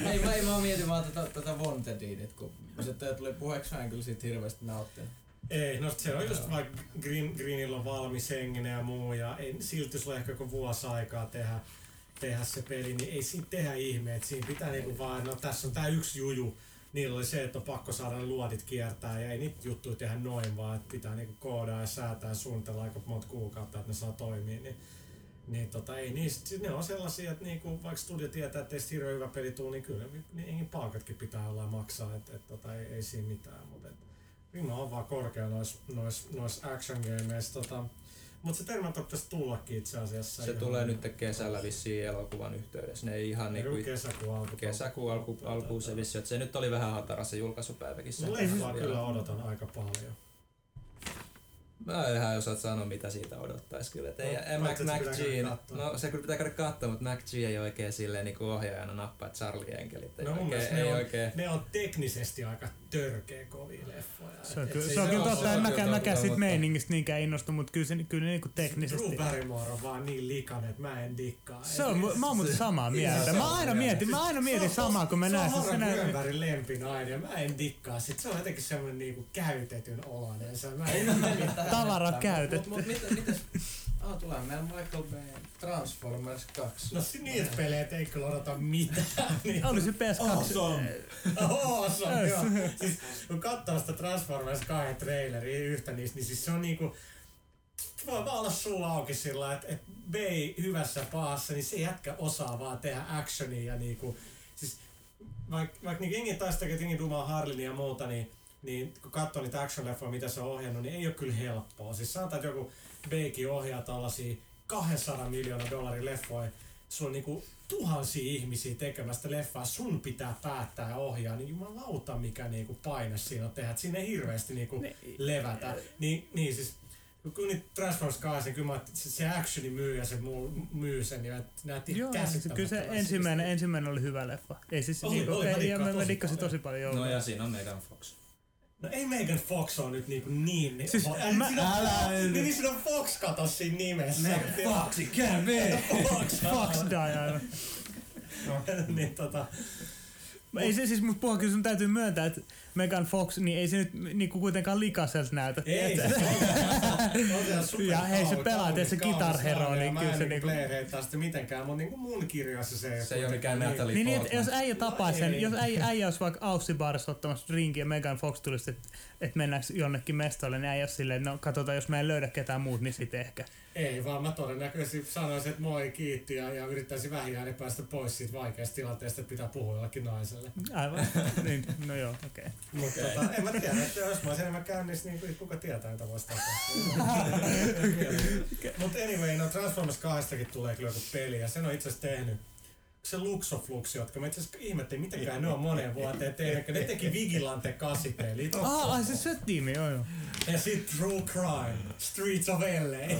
Speaker 4: ei, mä, ei mä mietin vaan tätä, tätä Wantedia, että kun se tuli puheeksi, mä en kyllä siitä hirveästi nauttinut.
Speaker 1: Ei, no se on just vaikka Green, Greenillä on valmis henginen ja muu ja ei, silti sulla ehkä joku vuosi aikaa tehdä, tehdä se peli, niin ei siinä tehdä ihmeet. Siinä pitää niinku vaan, no tässä on tää yksi juju. Niillä oli se, että on pakko saada ne luodit kiertää ja ei niitä juttuja tehdä noin vaan, että pitää niinku koodaa ja säätää ja suunnitella aika monta kuukautta, että ne saa toimia. Niin Niin tota, ei niistä, ne on sellaisia, että niinku, vaikka studio tietää, että ei hirveän hyvä peli tule, niin kyllä niin palkatkin pitää olla maksaa, että et, tota, ei, ei siinä mitään. Mutta rima on vaan korkea noissa nois, nois action gameissa. Tota, mutta se Terminator pitäisi tullakin itse asiassa.
Speaker 5: Se tulee nyt kesällä vissiin elokuvan yhteydessä. Ne ei ihan niinku...
Speaker 1: Kesäkuun alku.
Speaker 5: Kesäkuun alku, alkuun se vissi, että se nyt oli vähän hatara se julkaisupäiväkin.
Speaker 1: No leffaa kyllä odotan aika paljon.
Speaker 5: Mä en ihan osaa sanoa, mitä siitä odottaisi kyllä. Et ei, no, ei Mac, Mac G, no se kyllä pitää käydä katsoa, mutta Mac G ei oikein silleen niin ohjaajana nappaa Charlie Enkelit. Ei
Speaker 1: no
Speaker 5: oikein,
Speaker 1: ei ne, on, oikein. ne on teknisesti aika törkeä kovia leffoja.
Speaker 3: Se on, kyllä, se, se on kyllä totta, en mäkään, mäkään siitä meiningistä niinkään innostu, mutta kyllä se kyllä niinku teknisesti.
Speaker 1: Drew Barrymore on vaan niin likainen, että mä en dikkaa.
Speaker 3: Se on, mä oon muuten samaa mieltä. Mä aina mietin, mä aina mietin samaa, kun mä näen
Speaker 1: sen. Se on Harra Grönbergin lempinainen ja mä en dikkaa sit. Se on jotenkin semmonen niinku käytetyn olainen. Se, mä en
Speaker 3: Tavara käytetty
Speaker 4: käytetty. Mut, mut mitä, mitäs, ah, tulee meillä Michael Bay Transformers 2.
Speaker 1: No niitä pelejä ei kyllä odota mitään. Niin.
Speaker 3: Oli se PS2.
Speaker 1: Awesome. awesome, joo. Siis, kun katsoo sitä Transformers 2 traileria yhtä niistä, niin siis se on niinku, voi vaan olla suu auki sillä, että et Bay hyvässä pahassa, niin se jätkä osaa vaan tehdä actionia ja niinku, siis vaikka vaik niinku jengi taisi jengi dumaa Harlin ja muuta, niin niin kun katsoo niitä action-leffoja, mitä se on ohjannut, niin ei ole kyllä helppoa. Siis sanotaan, että joku Beiki ohjaa tällaisia 200 miljoonaa dollarin leffoja, sulla on niinku tuhansia ihmisiä tekemästä leffaa, sun pitää päättää ja ohjaa, niin jumalauta mikä niinku paine siinä on tehdä. Et siinä ei hirveästi niinku ne, levätä. Niin, niin siis kun niitä Transformers 8, niin kyllä mä, se, se actioni myy ja se muu, myy sen ja näytti Joo,
Speaker 3: siis kyllä se ensimmäinen, ensimmäinen oli hyvä leffa. Ei siis, oli, niinku, oli, ei, mä, mä dikkasin tosi paljon.
Speaker 5: No ja siinä on Megan Fox.
Speaker 1: No ei Megan Fox on nyt niinku niin... niin
Speaker 3: siis
Speaker 1: ää,
Speaker 3: mä,
Speaker 1: siinä on, älä, niin, niin siinä on Fox kato siinä nimessä.
Speaker 5: Megan Fox, can be!
Speaker 3: Fox, Fox die aivan.
Speaker 1: niin tota...
Speaker 3: Ei se siis, mutta puhua kyllä sun täytyy myöntää, että Megan Fox, niin ei se nyt niinku kuitenkaan likaselta näytä.
Speaker 1: Ei, se
Speaker 3: on Ja hei se pelaa, että se Guitar Hero, niin kyllä se
Speaker 1: niinku... Mä en sitä mitenkään, mutta niinku mun kirjassa se
Speaker 5: Se ei ole mikään Natalie
Speaker 3: Niin, niin jos äijä tapaa sen, jos äijä, äijä olisi vaikka Aussi Barissa ottamassa drinkin ja Megan Fox tulisi, että et mennäänkö jonnekin mestolle, niin äijä silleen, no katsotaan, jos mä en löydä ketään muut, niin sit ehkä.
Speaker 1: Ei, vaan mä todennäköisesti sanoisin, että moi, kiitti ja, ja yrittäisin vähintään päästä pois siitä vaikeasta tilanteesta, että pitää puhua jollekin naiselle.
Speaker 3: Aivan, niin, no joo, okei. Okay.
Speaker 1: Mutta okay. tota, en mä tiedä, että jos mä olisin enemmän käynnissä, niin kuka tietää, mitä voisi tapahtua. Mutta anyway, no Transformers 2 tulee kyllä joku peli ja sen on itse asiassa tehnyt se Luxoflux, jotka mä itse asiassa ihmettelin, mitenkään ne on moneen vuoteen tehnyt, ne teki Vigilante 8 peli.
Speaker 3: Ah, ai se se tiimi, joo joo.
Speaker 1: Ja sit True Crime, Streets of LA.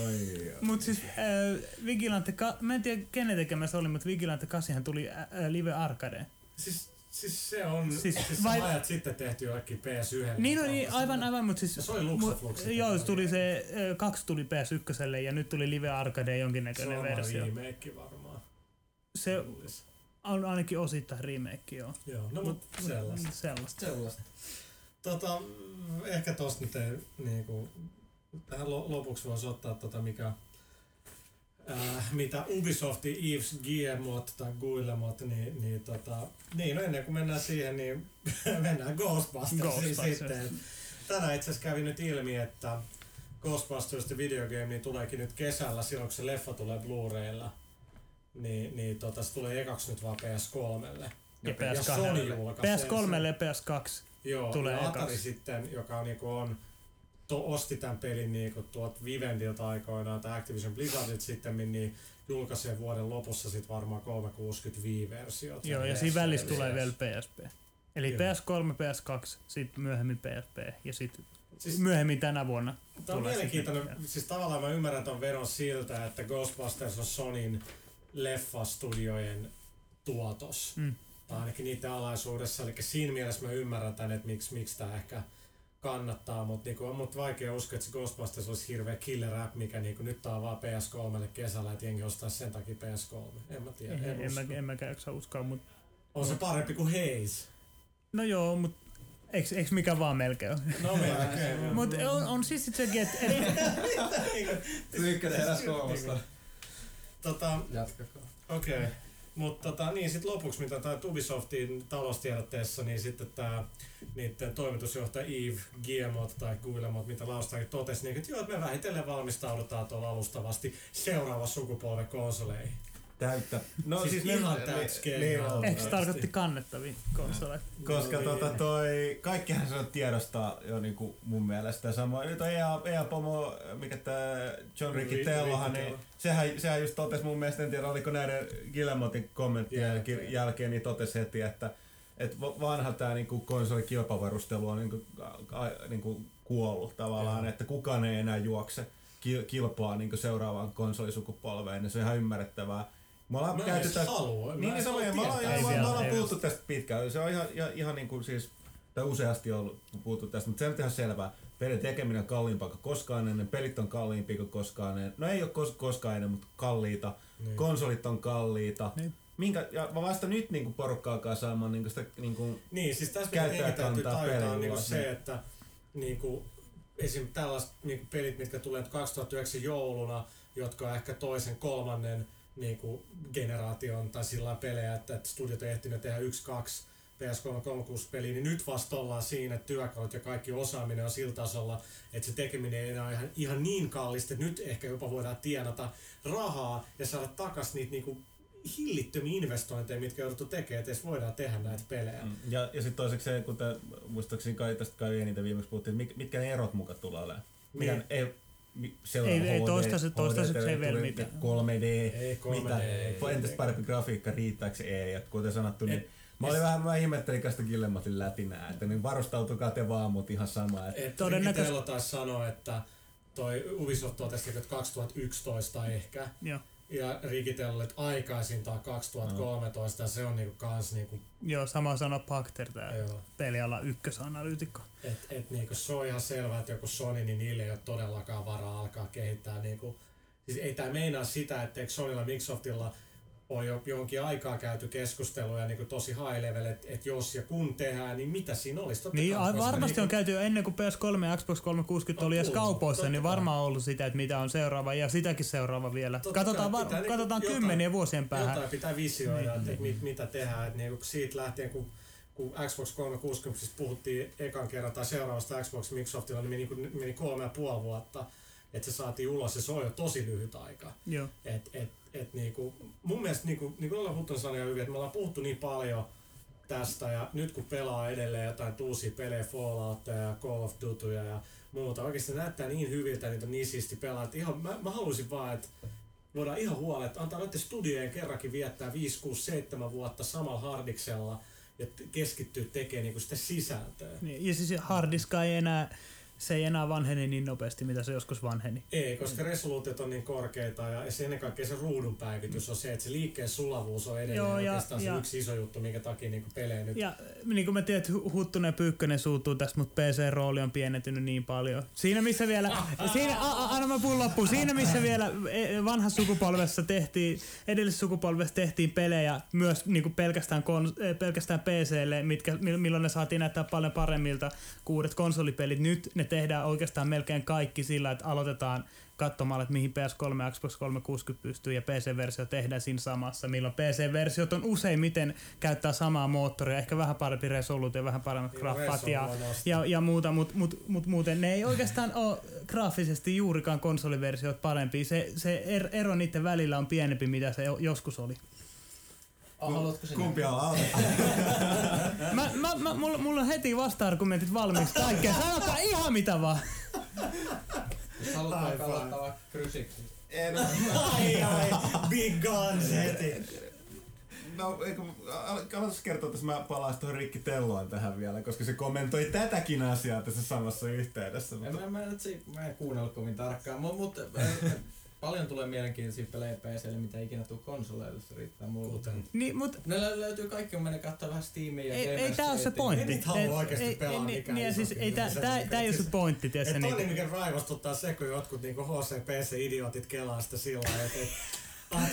Speaker 3: Mut siis äh, Vigilante, ka- mä en tiedä kenen tekemässä oli, mutta Vigilante 8 tuli äh, Live Arcade.
Speaker 1: Siis Siis se on siis, siis vai... ajat sitten tehty jollekin PS1.
Speaker 3: Niin, no, niin aivan, aivan, mutta siis...
Speaker 1: Ja se oli Luxaflux.
Speaker 3: Joo, se tuli se, kaksi tuli PS1 ja nyt tuli Live Arcade jonkinnäköinen versio.
Speaker 1: Se on remake varmaan.
Speaker 3: Se on ainakin osittain remake, joo.
Speaker 1: Joo, no mut, mut sellaista.
Speaker 3: Sellaista.
Speaker 4: sellaista.
Speaker 1: Tota, ehkä tosta nyt ei, niinku, tähän lopuksi voisi ottaa tota, mikä äh, mitä Ubisoftin Eves Guillemot tai Guillemot, niin, niin, tota, niin no ennen kuin mennään siihen, niin mennään Ghostbustersiin Ghostbusters. sitten. Tänään itse asiassa kävi nyt ilmi, että Ghostbusters The Video Game niin tuleekin nyt kesällä, silloin kun se leffa tulee Blu-raylla. Niin, niin tota, se tulee ekaksi nyt vaan PS3.
Speaker 3: Ja, ja PS2. PS3 ja PS2
Speaker 1: Joo, tulee ja Atari sitten, joka on, niin on to, osti tämän pelin niin tuot Vivendilta aikoinaan tai Activision Blizzardit sitten, niin julkaisee vuoden lopussa sitten varmaan 365-versiot.
Speaker 3: Joo, ja siinä välissä tulee vielä PSP. Eli Joo. PS3, PS2, sitten myöhemmin PSP ja sitten siis, myöhemmin tänä vuonna.
Speaker 1: Tämä on mielenkiintoinen. Sitten, siis tavallaan mä ymmärrän ton veron siltä, että Ghostbusters on Sonin leffastudiojen tuotos. Mm. Tai ainakin niiden alaisuudessa. Eli siinä mielessä mä ymmärrän tämän, että miksi, miksi tämä ehkä kannattaa, mutta niinku, on mut vaikea uskoa, että se Ghostbusters olisi hirveä killer app, mikä niinku, nyt on vaan PS3 kesällä, että jengi ostaa sen takia PS3. En mä tiedä. En,
Speaker 3: en, en, mä, en mäkään jaksa uskoa, mutta...
Speaker 1: On se parempi kuin Haze.
Speaker 3: No joo, mutta Eiks, eiks mikä vaan melkein
Speaker 1: No melkein.
Speaker 3: Mut on, on siis sekin, että...
Speaker 5: Ykkönen eräs kolmasta.
Speaker 1: Tota,
Speaker 4: Jatkakaa.
Speaker 1: Okei. Okay. Mutta tota, niin sit lopuksi, mitä tämä Ubisoftin taloustiedotteessa, niin sitten tämä niiden toimitusjohtaja Yves Guillemot tai Guillemot, mitä Laustakin totesi, niin että joo, että me vähitellen valmistaudutaan tuolla alustavasti seuraava sukupolven konsoleihin.
Speaker 2: Täyttä.
Speaker 1: No siis, siis ihan täyttä
Speaker 3: niin, Eikö se tarkoitti kannettavia konsoleja?
Speaker 2: Koska no, tota toi, kaikkihan se on tiedostaa jo niinku mun mielestä. Samoin nyt on EA, EA Pomo, mikä tää John Ricky Tellohan, niin sehän, sehän just totesi mun mielestä, en tiedä oliko näiden Guillemotin kommenttien jälkeen, jälkeen, niin totesi heti, että et vanha tämä niinku konsolikilpavarustelu on niinku, a, niinku kuollut tavallaan, ja. että kukaan ei enää juokse kilpaa niinku seuraavaan konsolisukupolveen, niin se on ihan ymmärrettävää.
Speaker 1: Me ollaan
Speaker 2: mä
Speaker 1: käyty tästä... Halua.
Speaker 2: Niin, niin samoin, me ollaan, me ollaan, puhuttu tästä pitkään. Se on ihan, ihan, ihan niin kuin siis, tai useasti on puhuttu tästä, mutta se on ihan selvää. Pelin tekeminen on kalliimpaa kuin koskaan ennen, pelit on kalliimpia kuin koskaan ennen. No ei ole kos, koskaan ennen, mutta kalliita. Niin. Konsolit on kalliita. Niin. Minkä, ja vasta nyt niin porukka alkaa saamaan niin sitä niin kuin
Speaker 1: Niin, siis tässä täytyy tajuta niin se, että niin kuin, esim. tällaiset niin pelit, mitkä tulee 2009 jouluna, jotka on ehkä toisen, kolmannen niin kuin generaation tai sillä pelejä, että, että studiot on ehtinyt tehdä yksi, kaksi PS3 36 peliä, niin nyt vasta ollaan siinä, että työkalut ja kaikki osaaminen on sillä tasolla, että se tekeminen ei enää ihan, ihan niin kallista, että nyt ehkä jopa voidaan tienata rahaa ja saada takas niitä niinku hillittömiä investointeja, mitkä jouduttu tekemään, että edes voidaan tehdä näitä pelejä. Mm.
Speaker 2: Ja, ja sitten toiseksi se, kun muistaakseni kai tästä kai eniten viimeksi puhuttiin, että mitkä ne erot mukaan tulee olemaan. Niin. Ei,
Speaker 3: ei, ei toistaiseksi, toistaiseksi ei vielä mitään.
Speaker 2: 3D, ei 3D mitä, ei, entäs parempi grafiikka, riittääkö ei, ja kuten sanottu, niin Mä olin vähän, mä ihmettelin tästä Gillemotin lätinää, että niin varustautukaa te vaan, mutta ihan sama.
Speaker 1: Että et todennäköisesti... taisi sanoa, että toi Ubisoft totesi, että 2011 ehkä. Joo ja Rigitellet aikaisintaan 2013 no. se on niinku kans niinku...
Speaker 3: Joo, sama sana Pakter tää peliala ykkösanalyytikko.
Speaker 1: Et, et niinku se on ihan selvää, että joku Sony, niin niille ei ole todellakaan varaa alkaa kehittää niinku... Siis ei tää meinaa sitä, että Sonylla Microsoftilla on jo jonkin aikaa käyty keskusteluja niin kuin tosi high level, että et jos ja kun tehdään, niin mitä siinä olisi?
Speaker 3: Totta niin, kai, varmasti niin on käyty ennen kuin PS3 ja Xbox 360 oli edes kaupoissa, niin varmaan on ollut sitä, että mitä on seuraava ja sitäkin seuraava vielä. Totta katsotaan var, pitää, katsotaan niin kymmenien vuosien päähän.
Speaker 1: Jotain pitää visioida, niin. että mit, mitä tehdään. Että niin siitä lähtien, kun kun Xbox 360 siis puhuttiin ekan kerran tai seuraavasta Xbox Microsoftilla, niin meni, meni kolme ja puoli vuotta, että se saatiin ulos ja se on jo tosi lyhyt aika. Joo. Et, et, et niinku, mun mielestä niinku, niinku ollaan Hutton sanoi hyvin, että me ollaan puhuttu niin paljon tästä ja nyt kun pelaa edelleen jotain uusia pelejä, Falloutia ja Call of Dutyja ja muuta, oikeasti näyttää niin hyviltä, niitä on niin siisti pelaa, että ihan, mä, mä haluaisin vaan, että voidaan ihan huolella, että antaa näiden studiojen kerrankin viettää 5, 6, 7 vuotta samalla hardiksella ja keskittyä tekemään niinku sitä sisältöä.
Speaker 3: Niin, ja siis hardiska ei enää se ei enää vanhene niin nopeasti, mitä se joskus vanheni.
Speaker 1: Ei, koska mm. resoluutiot on niin korkeita ja ennen kaikkea se ruudun päivitys on se, että se liikkeen sulavuus on edelleen Joo, ja, oikeastaan ja, se yksi iso juttu, minkä takia niin pelejä nyt...
Speaker 3: Ja niin kuin mä tiedän, että Huttunen ja Pyykkönen suuttuu tästä, mutta PC-rooli on pienentynyt niin paljon. Siinä missä vielä... siinä, a, a, anna mä puhun loppuun. Siinä missä vielä e, vanhassa sukupolvessa tehtiin, edellisessä sukupolvessa tehtiin pelejä myös niin kuin pelkästään, kon, e, pelkästään PClle, mitkä, milloin ne saatiin näyttää paljon paremmilta kuudet konsolipelit. Nyt ne tehdään oikeastaan melkein kaikki sillä, että aloitetaan katsomalla, että mihin PS3 ja Xbox 360 pystyy ja PC-versio tehdään siinä samassa, milloin PC-versiot on useimmiten käyttää samaa moottoria, ehkä vähän parempi resoluutio, vähän paremmat graffat ja, ja, ja, muuta, mutta mut, mut, muuten ne ei oikeastaan ole graafisesti juurikaan konsoliversiot parempi. Se, se er, ero niiden välillä on pienempi, mitä se joskus oli.
Speaker 4: Oh,
Speaker 2: Kumpi on
Speaker 3: mä, mä, mä, mulla, mulla on heti vasta-argumentit valmiiksi kaikkeen. Sanokaa ihan mitä vaan.
Speaker 4: Jos haluat vaikka aloittaa vaikka krysiksi. En.
Speaker 1: ai ai, big guns heti.
Speaker 2: No, eikö, aloitais kertoa, että mä palaan tuohon Rikki Telloon tähän vielä, koska se kommentoi tätäkin asiaa tässä samassa yhteydessä.
Speaker 4: Mutta... En, mä, mä, mä en kuunnellut kovin tarkkaan, mutta Paljon tulee mielenkiintoisia pelejä PClle, mitä ikinä tuu konsoleille, se riittää mulle.
Speaker 3: Niin, mut,
Speaker 4: ne löytyy kaikki, kun menee katsoa vähän Steamia ja
Speaker 3: Ei, ei tää ole se pointti.
Speaker 1: Ei halua oikeesti pelaa ei, mikään
Speaker 3: niin, siis, ei, tää, tää, tää ei ole se pointti, tiedätkö?
Speaker 1: Toinen, mikä raivostuttaa se, kun jotkut niinku HC PC-idiotit kelaa sitä sillä että et, Ah,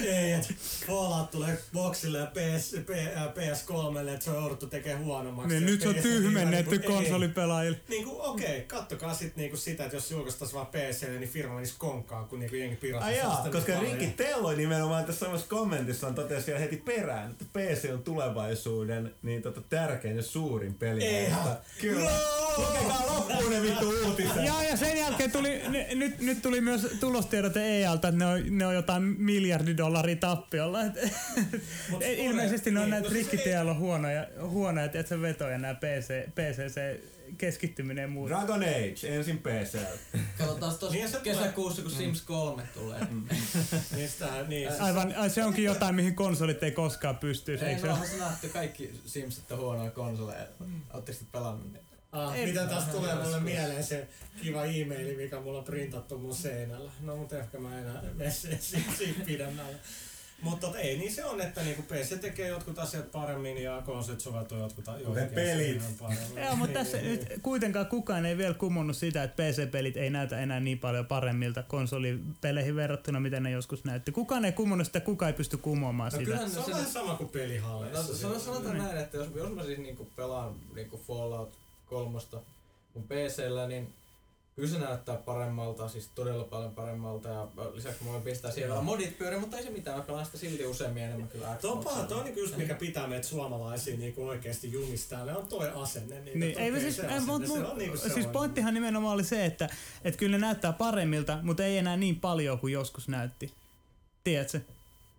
Speaker 1: ei, että Fallout tulee boxille ja PS, P, äh, PS3, että se on jouduttu tekemään huonommaksi.
Speaker 3: Niin, nyt se on
Speaker 1: PS4
Speaker 3: tyhmennetty
Speaker 1: ei.
Speaker 3: konsolipelaajille.
Speaker 1: Niin kuin, okei, okay, kattokaa sit niinku sitä, että jos julkaistaisiin vaan PClle, niin firma menisi konkkaan, kun niinku jengi piratsi.
Speaker 2: Ai jaa, koska. Ricky Tello nimenomaan tässä samassa kommentissa on totesi vielä heti perään, että PC on tulevaisuuden niin tota, tärkein ja suurin peli.
Speaker 1: Eihän.
Speaker 2: Kyllä. Lukekaa loppuun ne vittu uutiset.
Speaker 3: Joo, ja sen jälkeen tuli, n- nyt, nyt tuli myös tulostiedote EALta, että ne on, ne on jotain miljardidollaria tappiolla. Et,
Speaker 1: Mut
Speaker 3: et ilmeisesti ne on
Speaker 1: niin,
Speaker 3: näitä
Speaker 1: no
Speaker 3: Tielo huonoja, huonoja tiedätkö, vetoja nämä PC, PCC keskittyminen muuta.
Speaker 2: Dragon Age, ensin PC.
Speaker 4: Katsotaan tuossa
Speaker 1: Niin, se
Speaker 4: kesäkuussa, kun Sims 3 tulee.
Speaker 1: Niin, sitä, niin, siis,
Speaker 3: Aivan, ai, se onkin jotain, mihin konsolit ei koskaan pystyisi,
Speaker 4: Ei,
Speaker 3: eikö
Speaker 4: no
Speaker 3: se ole?
Speaker 4: onhan se nähty kaikki Simsit on huonoja konsoleja. Ootteko te pelannut niitä?
Speaker 1: Ah,
Speaker 3: ei-
Speaker 1: mitä taas tulee mulle mieleen se kiva e-maili, mikä mulla on printattu mun seinällä. No mutta ehkä mä enää siitä pidemmällä. Mutta ei niin se on, että niinku PC tekee jotkut asiat paremmin ja konsolit soveltuu jotkut joihinkin
Speaker 2: pelit.
Speaker 3: Joo, mutta
Speaker 1: Niin,
Speaker 3: tässä
Speaker 1: niin,
Speaker 3: nyt kuitenkaan kukaan ei vielä kumonnut sitä, että PC-pelit ei näytä enää niin paljon paremmilta konsolipeleihin verrattuna, miten ne joskus näytti. Kukaan ei kumonnut sitä, kukaan ei pysty kumoamaan
Speaker 4: No
Speaker 3: sitä.
Speaker 4: kyllähän
Speaker 1: Se on vähän sama kuin pelihalleissa.
Speaker 4: no, sano- sanotaan näin, että jos, jos mä siis niinku pelaan niinku Fallout 3 mun PCllä, niin kyllä se näyttää paremmalta, siis todella paljon paremmalta ja lisäksi mä voin pistää siihen vielä modit pyöriä, mutta ei se mitään, mä pelaan sitä silti useammin enemmän kyllä
Speaker 1: Tuo on paha,
Speaker 4: Xboxilla.
Speaker 1: tuo on niinku just mikä pitää meitä suomalaisia niinku oikeesti jumistaa. Ne on toi asenne. Niinku,
Speaker 3: Niin,
Speaker 1: että
Speaker 3: ei, siis,
Speaker 1: asenne,
Speaker 3: mut,
Speaker 1: se
Speaker 3: mut,
Speaker 1: on niinku
Speaker 3: siis pointtihan nimenomaan oli se, että et kyllä ne näyttää paremmilta, mutta ei enää niin paljon kuin joskus näytti. Tiedätkö?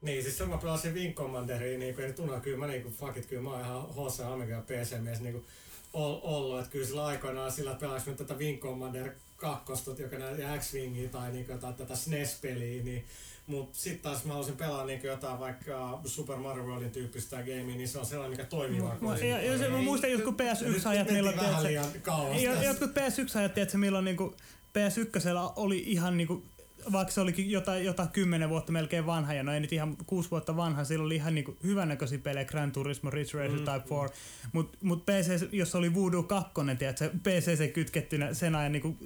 Speaker 1: Niin, siis mä pelasin Wing Commanderia, niinku, ei tunna, kyllä mä niinku, fuck it, kyllä mä oon ihan HC Amiga PC-mies niinku, ollut, että kyllä sillä aikoinaan sillä pelasin nyt tätä Wing Commander 2, joka näyttää X-Wingia tai niinku jotain tätä SNES-peliä, niin Mut sit taas mä haluaisin pelaa niinku jotain vaikka Super Mario Worldin tyyppistä gamea, niin se on sellainen, mikä toimii vaan.
Speaker 3: Ja, ja se, mä muistan jotkut PS1-ajat, milloin
Speaker 1: vähän liian kauas.
Speaker 3: Jotkut PS1-ajat, tiedätkö, milloin niinku PS1 oli ihan niinku vaikka se olikin jotain, jotain kymmenen vuotta melkein vanha, ja no ei nyt ihan kuusi vuotta vanha, silloin oli ihan niinku hyvännäköisiä pelejä, Gran Turismo, Ridge Racer mm. Type 4, mutta mut PC, jos oli Voodoo 2, tiedätkö, PC kytkettynä sen ajan niinku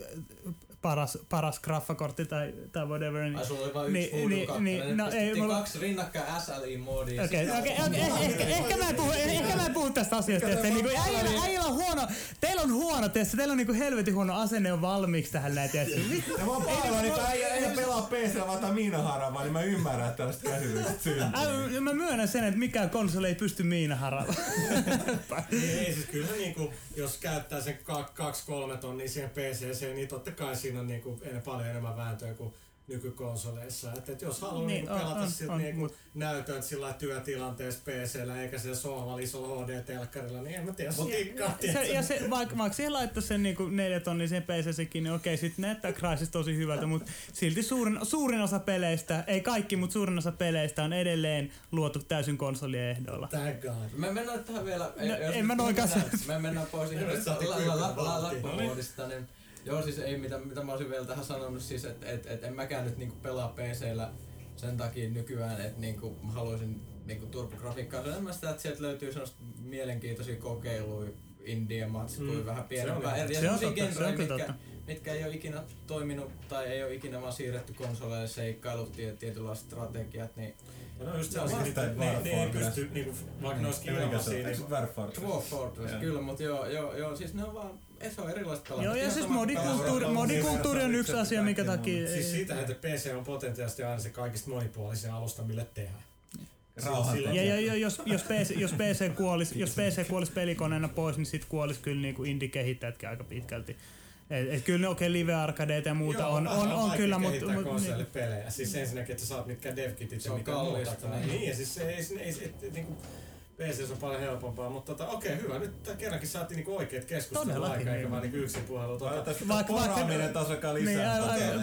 Speaker 3: paras, paras graffakortti tai, tai whatever. Niin,
Speaker 4: Ai sulla oli vain
Speaker 3: Niin,
Speaker 4: yksi
Speaker 3: niin,
Speaker 4: 2.
Speaker 3: niin, no
Speaker 4: no,
Speaker 3: ei, mulla-
Speaker 4: kaksi rinnakkain SLI-moodia.
Speaker 3: Okei, okei, okei, eh- ehkä, ehkä, mä en puhu, ehkä mä en puhu tästä asiasta, että niinku, äijällä, äijällä on huono, teillä on huono, tiedätkö, teillä on niinku helvetin huono asenne on valmiiksi tähän näin, tiedätkö.
Speaker 2: Ja mä oon paljon, niin ei, ei, ei pelaa PC vaan tää miinaharavaa, niin mä ymmärrän, että tällaiset käsitykset syntyy.
Speaker 3: Mä myönnän sen, että mikään konsoli ei pysty miinaharalla.
Speaker 1: Niin, ei siis kyllä niinku, jos käyttää sen 2-3 tonnia siihen PCC, niin totta kai siinä on niinku en, paljon enemmän vääntöä kuin nykykonsoleissa. Et, et jos haluaa
Speaker 3: Niin,
Speaker 1: niin, niinku pelata
Speaker 3: on,
Speaker 1: sit
Speaker 3: on,
Speaker 1: niinku
Speaker 3: mut-
Speaker 1: näytöt sillä työtilanteessa PCllä eikä siellä sohvalla isolla HD-telkkarilla, niin en mä tiedä,
Speaker 3: Mut-
Speaker 1: tikkaa,
Speaker 3: se, ja se, vaikka, vaikka siihen laittaisi sen niinku neljä tonnia sen PCCkin, niin okei, sit näyttää Crysis tosi hyvältä, mutta silti suurin, suurin osa peleistä, ei kaikki, mutta suurin osa peleistä on edelleen luotu täysin konsolien ehdoilla.
Speaker 1: Thank God.
Speaker 4: Me mennään tähän vielä,
Speaker 3: No,
Speaker 4: jos
Speaker 3: en mä noin
Speaker 4: mennään-
Speaker 3: kanssa.
Speaker 4: Me mennään pois ihan lappumoodista, niin joo siis ei mitä, mitä mä olisin vielä tähän sanonut siis, että et, et en mäkään nyt niinku pelaa PCllä sen takia nykyään, että niinku mä haluaisin niinku turbografiikkaa. Se on enemmän sitä, että sieltä löytyy sellaista mielenkiintoisia kokeiluja indie matsi
Speaker 1: Mm,
Speaker 4: vähän
Speaker 1: se on
Speaker 4: pienempää. eri- ja
Speaker 3: se on totta, se on
Speaker 4: mitkä,
Speaker 3: totta.
Speaker 4: mitkä ei ole ikinä toiminut tai ei ole ikinä vaan siirretty konsoleille seikkailut, tie- tietynlaiset strategiat, niin
Speaker 1: No just
Speaker 2: Se on vasta
Speaker 1: että ei
Speaker 2: Warfare.
Speaker 1: pysty, niinku, vaikka ne olisikin
Speaker 2: Mikä se
Speaker 1: ilmaisia,
Speaker 2: on? Eikö
Speaker 1: niin
Speaker 2: Dwarf Fortress?
Speaker 4: Dwarf Fortress,
Speaker 2: Joo.
Speaker 4: kyllä, mutta joo, joo, joo, siis ne on vaan, ei se on erilaista pelata.
Speaker 3: Joo, ja
Speaker 4: Ihan
Speaker 3: siis modikulttuuri, modikulttuuri on yksi asia, mikä takia...
Speaker 1: Siis
Speaker 3: ei-
Speaker 1: siitä, että PC on potentiaalisesti aina se kaikista monipuolisin alusta, mille tehdään.
Speaker 3: Ja, ja, ja jos, jos, PC, jos, PC kuolisi, jos PC kuolisi pelikoneena pois, niin sit kuolisi kyllä niinku indie-kehittäjätkin aika pitkälti. Et, et kyllä ne okei okay, live arcadeita ja muuta
Speaker 1: Joo,
Speaker 3: on, on, on
Speaker 1: vaikea
Speaker 3: kyllä, mutta
Speaker 1: kehittää
Speaker 3: mut,
Speaker 1: konsolille
Speaker 3: niin,
Speaker 1: pelejä. Siis ensinnäkin, että sä saat mitkä devkitit ja
Speaker 4: on
Speaker 1: mitä muuta.
Speaker 4: niin.
Speaker 1: Ja siis se ei, ei, ei, ei, ei niinku, PC on paljon helpompaa, mutta tota, okei, hyvä. Nyt kerrankin saatiin niinku oikeet keskustelua
Speaker 3: Todellakin,
Speaker 1: aika, eikä
Speaker 3: niin.
Speaker 1: vaan niinku yksin puhelu. Tota,
Speaker 2: Vaikka,
Speaker 3: Vaikka-
Speaker 2: poraaminen taas alkaa
Speaker 3: niin,
Speaker 2: lisää.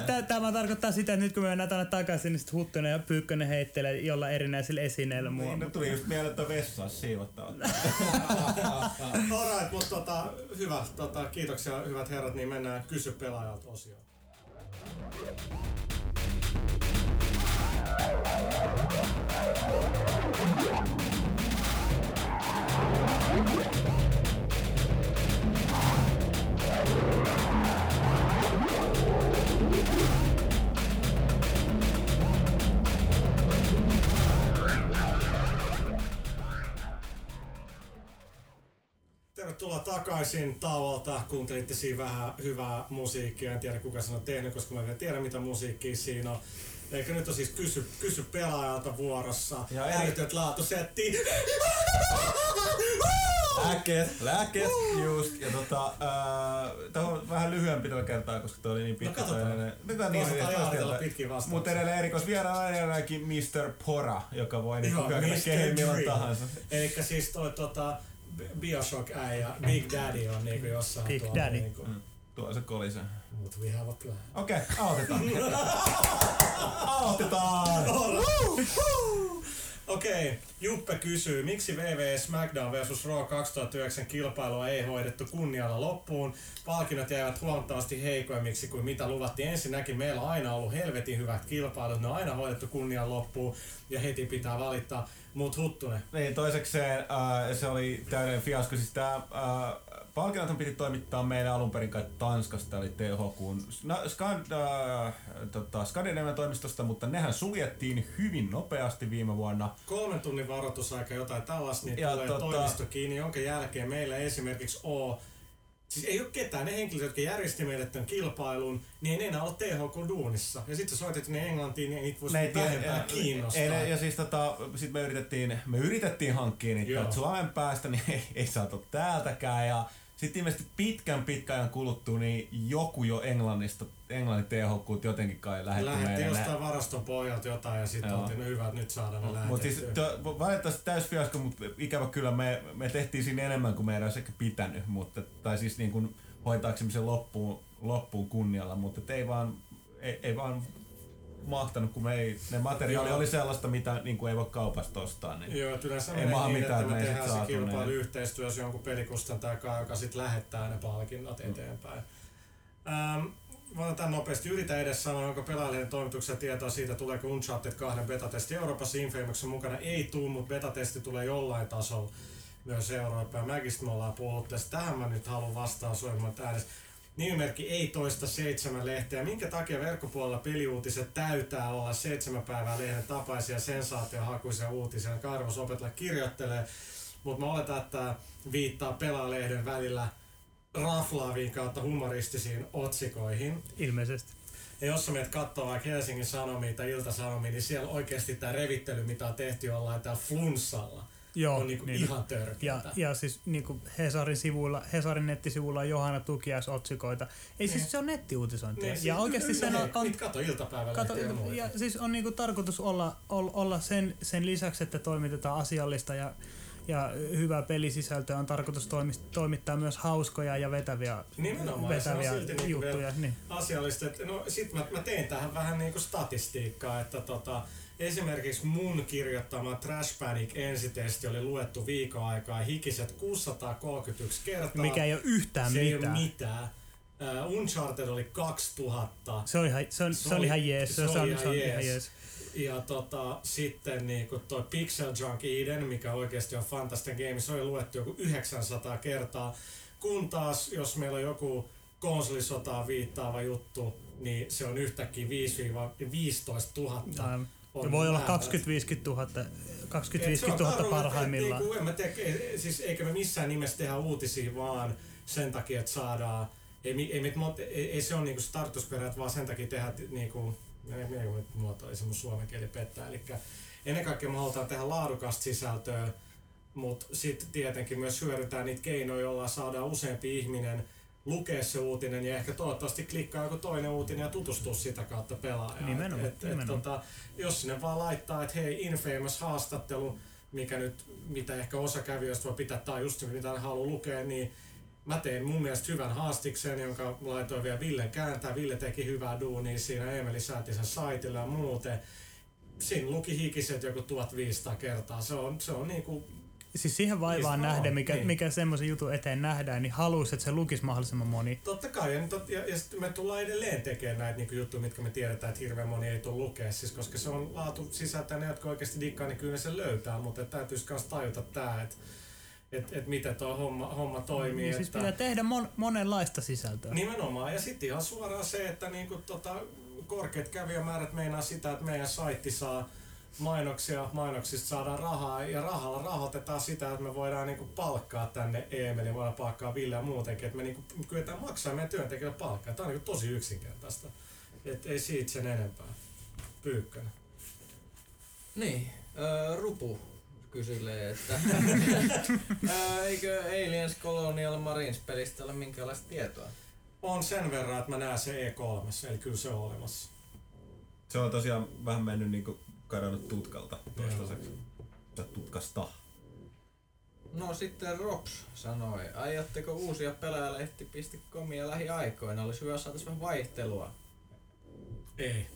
Speaker 3: tä- Tämä tarkoittaa sitä, että nyt kun me mennään tänne takaisin, niin sit Huttunen ja Pyykkönen heittelee jolla erinäisillä esineillä mua.
Speaker 2: Niin, nyt tuli just mieleen, että vessa olisi siivottava.
Speaker 1: Alright, mutta tota, hyvä. Tota, kiitoksia hyvät herrat, niin mennään kysy pelaajalta osioon. Takaisin tavalta, Kuuntelitte siinä vähän hyvää musiikkia. En tiedä kuka sen on tehnyt, koska mä en tiedä mitä musiikkia siinä on. Eikä nyt on siis kysy, kysy pelaajalta vuorossa. Ja Äärityöt laatusetti.
Speaker 2: Lääkkeet, lääkkeet, just. Ja tota, äh, tämä on vähän lyhyempi tällä kertaa, koska toi oli niin pitkä.
Speaker 1: No katsotaan. Mitä niin, niin, pitkin
Speaker 2: Mutta edelleen erikois vieraana edelläänkin Mr. Pora, joka voi niinku hyökätä kehen milloin tahansa.
Speaker 1: Eli siis toi tota, Bioshock äijä, Big Daddy on niinku jossain
Speaker 3: Big
Speaker 1: tuolla.
Speaker 3: Daddy.
Speaker 1: Niinku. Mm.
Speaker 2: Tuo se kolise.
Speaker 1: Mut we have a plan.
Speaker 2: Okei, okay, aloitetaan. aloitetaan!
Speaker 1: Okei, okay, Juppe kysyy, miksi VV SmackDown vs. Raw 2009 kilpailua ei hoidettu kunnialla loppuun? Palkinnot jäivät huomattavasti heikoimmiksi kuin mitä luvattiin. Ensinnäkin meillä on aina ollut helvetin hyvät kilpailut, ne on aina hoidettu kunnialla loppuun ja heti pitää valittaa. Mut Huttunen.
Speaker 2: Niin, toisekseen äh, se oli täydellinen fiasko. Siis tää, äh, Palkinnot piti toimittaa meille alun perin kai Tanskasta, eli THQ Skand, äh, tota, Skandinavian toimistosta, mutta nehän suljettiin hyvin nopeasti viime vuonna.
Speaker 1: Kolmen tunnin varoitusaika jotain tällaista, niin ja tulee tota, toimisto kiinni, jonka jälkeen meillä esimerkiksi O Siis ei ole ketään, ne henkilöt, jotka järjesti meille tämän kilpailun, niin ei enää ole THK-duunissa. Ja sitten soitettiin ne Englantiin, niin niitä voisi vähempää kiinnostaa.
Speaker 2: Ei, ja siis tota, sit me yritettiin, me yritettiin hankkia niitä Suomen päästä, niin ei, ei saatu täältäkään. Ja sitten ilmeisesti pitkän pitkän ajan kuluttua, niin joku jo Englannista, Englannin THQ jotenkin kai lähetti
Speaker 1: Lähetti meille. jostain varaston pohjalta jotain ja sitten oltiin, no hyvä, että nyt saadaan ne no,
Speaker 2: Mutta siis valitettavasti täys fiasko, mutta ikävä kyllä me, me tehtiin siinä enemmän kuin meidän olisi ehkä pitänyt, mutta, tai siis niin kuin hoitaaksemme sen loppuun, loppuun kunnialla, mutta ei vaan, ei, ei vaan mahtanut, kun me ei, ne materiaali Joo. oli sellaista, mitä niin kuin ei voi kaupasta ostaa. Niin
Speaker 1: Joo, yleensä ei niin, mitään, että me tehdään se kilpailu yhteistyössä jonkun pelikustantajan joka sitten lähettää ne palkinnot mm. eteenpäin. Ähm, otetaan nopeasti. Yritä edes sanoa, onko pelaajien toimituksessa tietoa siitä, tuleeko Uncharted 2 betatesti Euroopassa Infamousin mukana. Ei tuu, mutta betatesti tulee jollain tasolla myös Eurooppaan. Mäkistä me ollaan puhuttu. Tähän mä nyt haluan vastaan soimaan äänessä. Nimimerkki ei toista seitsemän lehteä. Minkä takia verkkopuolella peliuutiset täytää olla seitsemän päivää lehden tapaisia sensaatiohakuisia uutisia? Karvos opetella kirjoittelee, mutta mä oletan, että viittaa pelaalehden välillä raflaaviin kautta humoristisiin otsikoihin.
Speaker 3: Ilmeisesti.
Speaker 1: Ja jos sä menet katsoa vaikka Helsingin Sanomia tai Ilta-Sanomia, niin siellä oikeasti tämä revittely, mitä on tehty jollain täällä flunssalla, Joo, on niinku niin, ihan törkeätä.
Speaker 3: Ja, ja siis niinku Hesarin, sivuilla, Hesarin nettisivuilla on Johanna Tukiais otsikoita. Ei siis niin. se on nettiuutisointia. Niin,
Speaker 1: ja oikeasti sen on... on kato iltapäivällä kato, ja,
Speaker 3: ja siis on niinku tarkoitus olla, olla sen, sen lisäksi, että toimitetaan asiallista ja ja hyvää pelisisältöä on tarkoitus toimittaa myös hauskoja ja vetäviä,
Speaker 1: Nimenomaan, vetäviä se on silti niinku juttuja. Niin. Asiallista. No sit mä, mä tein tähän vähän niinku statistiikkaa, että tota, Esimerkiksi mun kirjoittama Trash Panic ensitesti oli luettu viikon aikaa hikiset 631 kertaa.
Speaker 3: Mikä ei ole yhtään
Speaker 1: se
Speaker 3: mitään.
Speaker 1: Ei ole mitään. Uh, Uncharted oli 2000.
Speaker 3: Se oli ihan, se on, se, se oli ihan jees. Se, se, oli,
Speaker 1: ihan, jees. ihan jees. Ja tota, sitten niinku toi Pixel Junk Eden, mikä oikeasti on fantastinen game, se oli luettu joku 900 kertaa. Kun taas, jos meillä on joku konsolisotaan viittaava juttu, niin se on yhtäkkiä 5-15 000. Aivan.
Speaker 3: On voi olla 20-50 000, 20 000 parhaimmillaan.
Speaker 1: Niinku, en mä tiedä, siis eikä me missään nimessä tehdä uutisia vaan sen takia, että saadaan ei, ei, ei, ei se ole niinku startusperä, vaan sen takia tehdä niinku, mä muotoisin, mun suomen kieli pettää. Eli ennen kaikkea me halutaan tehdä laadukasta sisältöä, mutta sitten tietenkin myös hyödyntää niitä keinoja, joilla saadaan useampi ihminen lukea se uutinen ja ehkä toivottavasti klikkaa joku toinen uutinen ja tutustua sitä kautta pelaajaan.
Speaker 3: Nimenomaan, et, et, nimenomaan.
Speaker 1: tota, jos sinne vaan laittaa, että hei, Infamous haastattelu, mikä nyt, mitä ehkä osa kävijöistä voi pitää, tai just mitä ne haluaa lukea, niin mä tein mun mielestä hyvän haastiksen, jonka laitoin vielä Ville kääntää. Ville teki hyvää duunia siinä Emeli sen saitilla ja muuten. Siinä luki hikiset joku 1500 kertaa. Se on, se on niinku
Speaker 3: Siis siihen vaivaan siis nähden, mikä, niin. mikä semmoisen jutun eteen nähdään, niin haluaisi, että se lukisi mahdollisimman moni.
Speaker 1: Totta kai, ja, tot, ja, ja sitten me tullaan edelleen tekemään näitä niin juttuja, mitkä me tiedetään, että hirveän moni ei tule lukea, siis koska se on laatu sisältää ne, jotka oikeasti dikkaa, niin kyllä se löytää, mutta täytyisi myös tajuta tämä, että että et miten tuo homma, homma toimii. Niin,
Speaker 3: siis että, pitää tehdä mon, monenlaista sisältöä.
Speaker 1: Nimenomaan, ja sitten ihan suoraan se, että niinku tota, korkeat kävijämäärät meinaa sitä, että meidän saitti saa mainoksia, mainoksista saadaan rahaa ja rahalla rahoitetaan sitä, että me voidaan niinku palkkaa tänne Eemeli, voidaan palkkaa Ville ja muutenkin, että me niinku kyetään maksamaan meidän työntekijöille palkkaa. Tämä on niinku tosi yksinkertaista. Et ei siitä sen enempää. Pyykkönen.
Speaker 4: Niin, öö, Rupu kysylee, että öö, eikö Aliens Colonial Marines pelistä ole minkäänlaista tietoa?
Speaker 1: On sen verran, että mä näen se E3, eli kyllä se on olemassa.
Speaker 2: Se on tosiaan vähän mennyt niinku kadonnut tutkalta toistaiseksi. Tutkasta.
Speaker 4: No sitten Rops sanoi, aiotteko uusia pelaajalehti.comia lähiaikoina? Olisi hyvä saada vähän vaihtelua.
Speaker 1: Ei.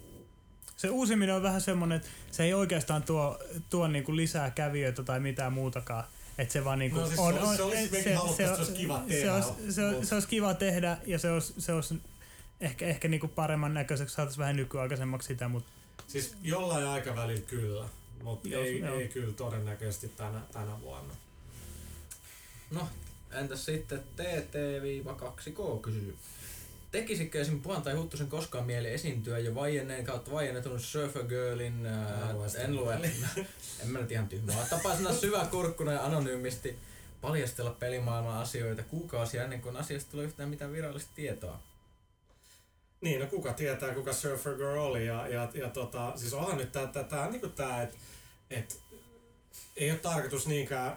Speaker 3: Se uusiminen on vähän semmonen, että se ei oikeastaan tuo, tuo niinku lisää kävijöitä tai mitään muutakaan. Että se vaan niinku
Speaker 1: No siis se olisi- se olisi- haluttais, että se olisi kiva
Speaker 3: se,
Speaker 1: tehdä,
Speaker 3: olisi, se, olisi, se olisi kiva tehdä ja se olisi, se olisi ehkä, ehkä niinku paremman näköiseksi, saataisiin vähän nykyaikaisemmaksi sitä, mutta
Speaker 1: Siis jollain aikavälillä kyllä, mutta
Speaker 3: Joo,
Speaker 1: ei,
Speaker 3: joo.
Speaker 1: ei kyllä todennäköisesti tänä, tänä vuonna.
Speaker 4: No, entäs sitten TT-2K kysyy. Tekisikö esim. Puhan tai Huttusen koskaan mieli esiintyä jo vaienneen kautta vaiennetun Surfer Girlin, ää, en lue, en mä nyt ihan tyhmää, tapaisena syväkurkkuna ja anonyymisti paljastella pelimaailman asioita kuukausia ennen kuin asiasta tulee yhtään mitään virallista tietoa.
Speaker 1: Niin, no kuka tietää, kuka Surfer Girl oli. Ja, ja, ja tota, siis onhan nyt tää, tää, tää, niinku tää että et, ei ole tarkoitus niinkään,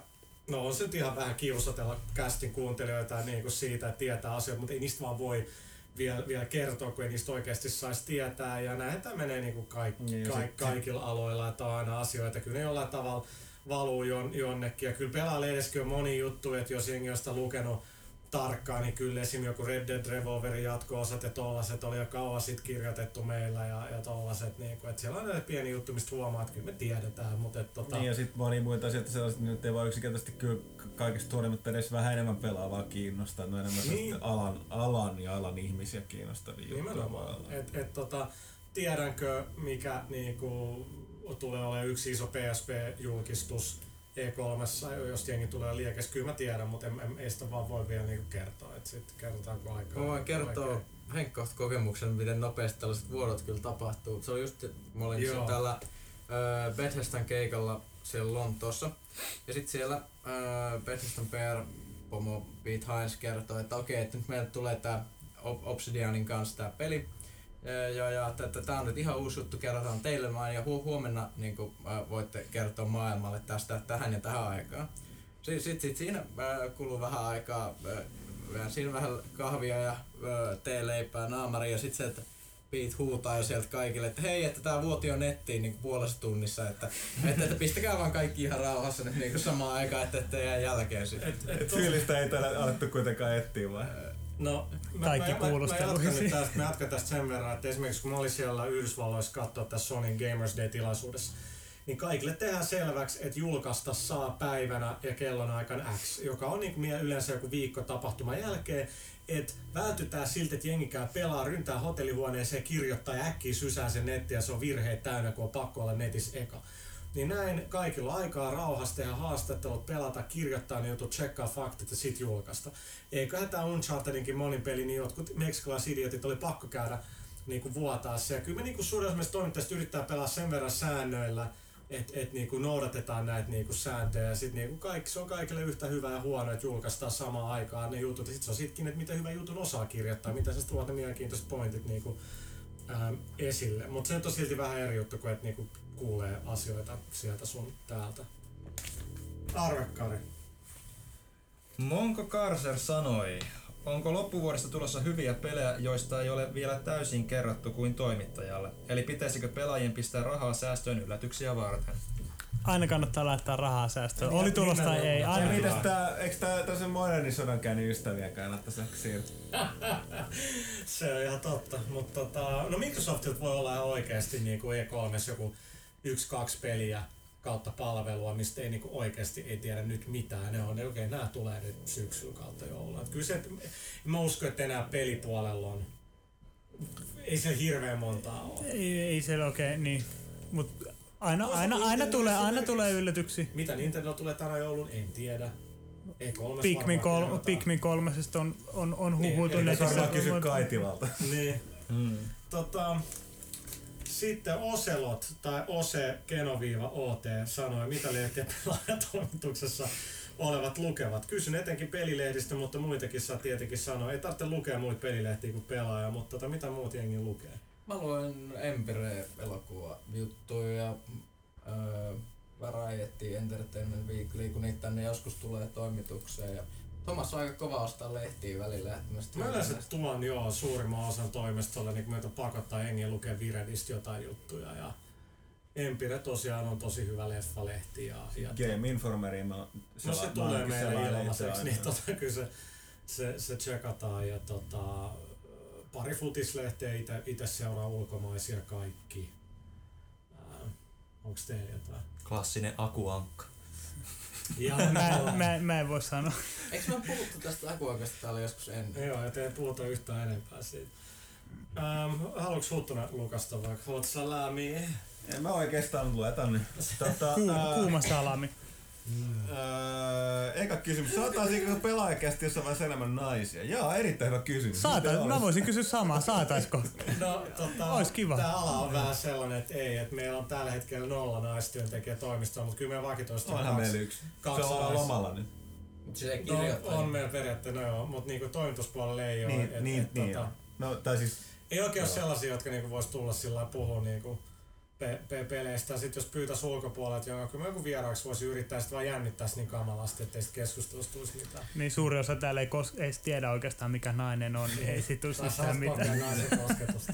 Speaker 1: no on se nyt ihan vähän kiusatella castin kuuntelijoita niinku siitä, että tietää asioita, mutta ei niistä vaan voi vielä, vielä kertoa, kun ei niistä oikeasti saisi tietää. Ja näin tämä menee niinku kaik,
Speaker 2: Niin,
Speaker 1: kaik,
Speaker 2: sit-
Speaker 1: kaikilla aloilla, että on aina asioita. Kyllä ne jollain tavalla valuu jon, jonnekin. Ja kyllä pelailehdessäkin on moni juttu, että jos jengi on sitä lukenut tarkkaan, niin kyllä esim. joku Red Dead Revolverin jatko-osat ja tollaset oli jo kauan sitten kirjoitettu meillä ja, ja tollaset, niin kuin, että siellä on näitä pieni juttu, mistä huomaa, että kyllä me tiedetään, mutta et, tota,
Speaker 2: Niin ja sitten moni muita asioita sellaiset, niin nyt ei vaan yksinkertaisesti kyllä kaikista huolimatta edes vähän enemmän pelaavaa kiinnostaa. Ne on enemmän
Speaker 1: Niin.
Speaker 2: niin. alan, alan ja alan ihmisiä kiinnostavia juttuja.
Speaker 1: Nimenomaan. Et, et, tota, tiedänkö, mikä niinku, tulee olemaan yksi iso PSP-julkistus E3, jos jengi tulee liekes. Kyllä mä tiedän, mutta en, en, ei sitä vaan voi vielä niinku kertoa. Et sit kerrotaanko aikaa.
Speaker 4: Mä voin kertoa henkkohta kokemuksen, miten nopeasti tällaiset vuodot kyllä tapahtuu. Se oli just, mä olin
Speaker 1: Joo.
Speaker 4: Täällä öö, Bethesdan keikalla siellä Lontoossa. Ja sitten siellä öö, Bethesdan PR pomo Pete Hines kertoi, että okei, että nyt meille tulee tää Ob- Obsidianin kanssa tää peli. Ja, ja, että, että tää on nyt ihan uusi juttu, kerrotaan teille vaan ja hu- huomenna niin kuin, äh, voitte kertoa maailmalle tästä tähän ja tähän aikaan. Sitten sit, sit siinä kuluu vähän aikaa, vähän siinä vähän kahvia ja äh, teeleipää naamari ja sitten se, että Pete huutaa jo sieltä kaikille, että hei, että tää vuoti on nettiin niin puolessa tunnissa, että, että, että pistäkää vaan kaikki ihan rauhassa nyt niin samaan aikaan, että ettei jää jälkeen sitten.
Speaker 1: Et, et,
Speaker 2: Et fiilistä ei täällä alettu kuitenkaan etsiä vai?
Speaker 1: No, mä,
Speaker 3: Kaikki
Speaker 1: mä, mä, mä,
Speaker 3: kuulusteluihin.
Speaker 1: jatkan nyt tästä, mä jatkan tästä sen verran, että esimerkiksi kun mä olin siellä Yhdysvalloissa katsoa tässä Sony Gamers Day-tilaisuudessa, niin kaikille tehdään selväksi, että julkaista saa päivänä ja kellon aikana X, joka on niin kuin yleensä joku viikko tapahtuman jälkeen, että vältytään siltä, että jengi käy pelaa, ryntää hotellihuoneeseen, kirjoittaa ja äkkiä sysää sen nettiin ja se on virheet täynnä, kun on pakko olla netissä eka. Niin näin kaikilla aikaa rauhassa tehdä haastattelut, pelata, kirjoittaa ne jutut, tsekkaa faktit ja sit julkaista. Eiköhän tää Unchartedinkin monin peli, niin jotkut meksikalaisidiotit oli pakko käydä niinku vuotaa se. Ja kyllä me niinku suurin osa toimittajista yrittää pelaa sen verran säännöillä, että et niinku noudatetaan näitä niinku sääntöjä. Ja sit niinku kaikki, se on kaikille yhtä hyvä ja huono, että julkaistaan samaan aikaan ne jutut. Ja sit se on sitkin, että mitä hyvä jutun osaa kirjoittaa, mitä sä tuot ne mielenkiintoiset pointit niinku, ää, esille. Mutta se on silti vähän eri juttu kuin, että niinku kuulee asioita sieltä sun täältä. Arvekkari.
Speaker 5: Monko Karser sanoi, onko loppuvuodesta tulossa hyviä pelejä, joista ei ole vielä täysin kerrottu kuin toimittajalle? Eli pitäisikö pelaajien pistää rahaa säästöön yllätyksiä varten?
Speaker 3: aina kannattaa laittaa rahaa säästöön. Oli tulos tai ei, aina
Speaker 2: Ja mitäs
Speaker 3: pitää.
Speaker 2: tää, eikö tää tässä modernin sodankäynnin ystäviä kannattaisi ehkä siirtyä?
Speaker 1: Se on ihan totta, mutta tota, no Microsoftilta voi olla oikeasti niin kuin E3 joku yksi, kaksi peliä kautta palvelua, mistä ei niinku oikeasti ei tiedä nyt mitään. Ne on, ne, okei, nämä tulee nyt syksyllä kautta joulua. Kyllä se, mä uskon, että enää pelipuolella on, ei se hirveän montaa ole.
Speaker 3: Ei, ei se okei, niin. Mut aina,
Speaker 1: Toisaalta
Speaker 3: aina, aina, tulee, aina tulee yllätyksiä.
Speaker 1: Mitä Nintendo tulee tänä joulun, en tiedä. E3
Speaker 3: Pikmin, kol. Pikmin kolmesesta on, on, on
Speaker 1: Niin, eli
Speaker 2: Pitäis
Speaker 3: netissä.
Speaker 2: varmaan kysyä Kaitilalta.
Speaker 1: Niin.
Speaker 2: Mm.
Speaker 1: Tota, Sitten Oselot tai Ose Genoviiva OT sanoi, mitä lehtiä pelaajatoimituksessa olevat lukevat. Kysyn etenkin pelilehdistä, mutta muitakin saa tietenkin sanoa. Ei tarvitse lukea muita pelilehtiä kuin pelaaja, mutta tota, mitä muut jengi lukee?
Speaker 4: Mä luen Empire-elokuva juttuja ja öö, Variety Entertainment Weekly, kun niitä tänne joskus tulee toimitukseen. Ja Thomas on aika kova ostaa lehtiä välillä.
Speaker 1: Mä yleensä tuon joo suurimman osan toimistolle, niin kun meitä pakottaa jengiä lukea Viredistä jotain juttuja. Ja Empire tosiaan on tosi hyvä leffalehti. Ja, ja
Speaker 2: Game Informeri, no,
Speaker 1: se, no se tulee meille ilmaiseksi, niin tota, kyllä se, se, se tsekataan. Ja tota, pari futislehteä itse seuraa ulkomaisia kaikki. Äh, onks teillä jotain?
Speaker 5: Klassinen akuankka.
Speaker 3: Ja, mä, mä, mä, en voi sanoa.
Speaker 4: Eikö me puhuttu tästä akuankasta täällä joskus ennen?
Speaker 1: Joo, ja te ei puhuta yhtään enempää siitä. Ähm, haluatko Huttunen lukasta vaikka hot salami?
Speaker 2: En mä oikeastaan lueta nyt.
Speaker 3: Tota, Ku, kuuma salami.
Speaker 2: Mm. Öö, eka kysymys. Saataisiinko pelaajakästi jossain vaiheessa enemmän naisia? Joo, erittäin hyvä kysymys.
Speaker 3: Saata, mä voisin kysyä samaa. Saataisko?
Speaker 1: No, tota, Ois kiva. Tää ala on vähän sellainen, että ei, että meillä on tällä hetkellä nolla naistyöntekijä toimistoa, mutta kyllä meillä vakitoista
Speaker 2: Onhan meillä yksi. Kaksi se on lomalla nyt.
Speaker 1: Se no, on meillä periaatteessa, no joo, mutta niinku toimituspuolella ei
Speaker 2: niin,
Speaker 1: ole. Et,
Speaker 2: niin, et, niin, tota, no, tai siis,
Speaker 1: ei oikein ole sellaisia, jotka niinku vois tulla sillä puhua niinku, pe- pe- peleistä. Sitten jos pyytäisi ulkopuolelta, jonka kyllä joku vieraaksi voisi yrittää sitten vaan jännittää niin kamalasti, ettei sitten keskustelusta tulisi mitään.
Speaker 3: Niin suuri osa täällä ei, kos- ei tiedä oikeastaan mikä nainen on, niin ei sit tulisi mitään mitään.
Speaker 1: naisen kosketusta.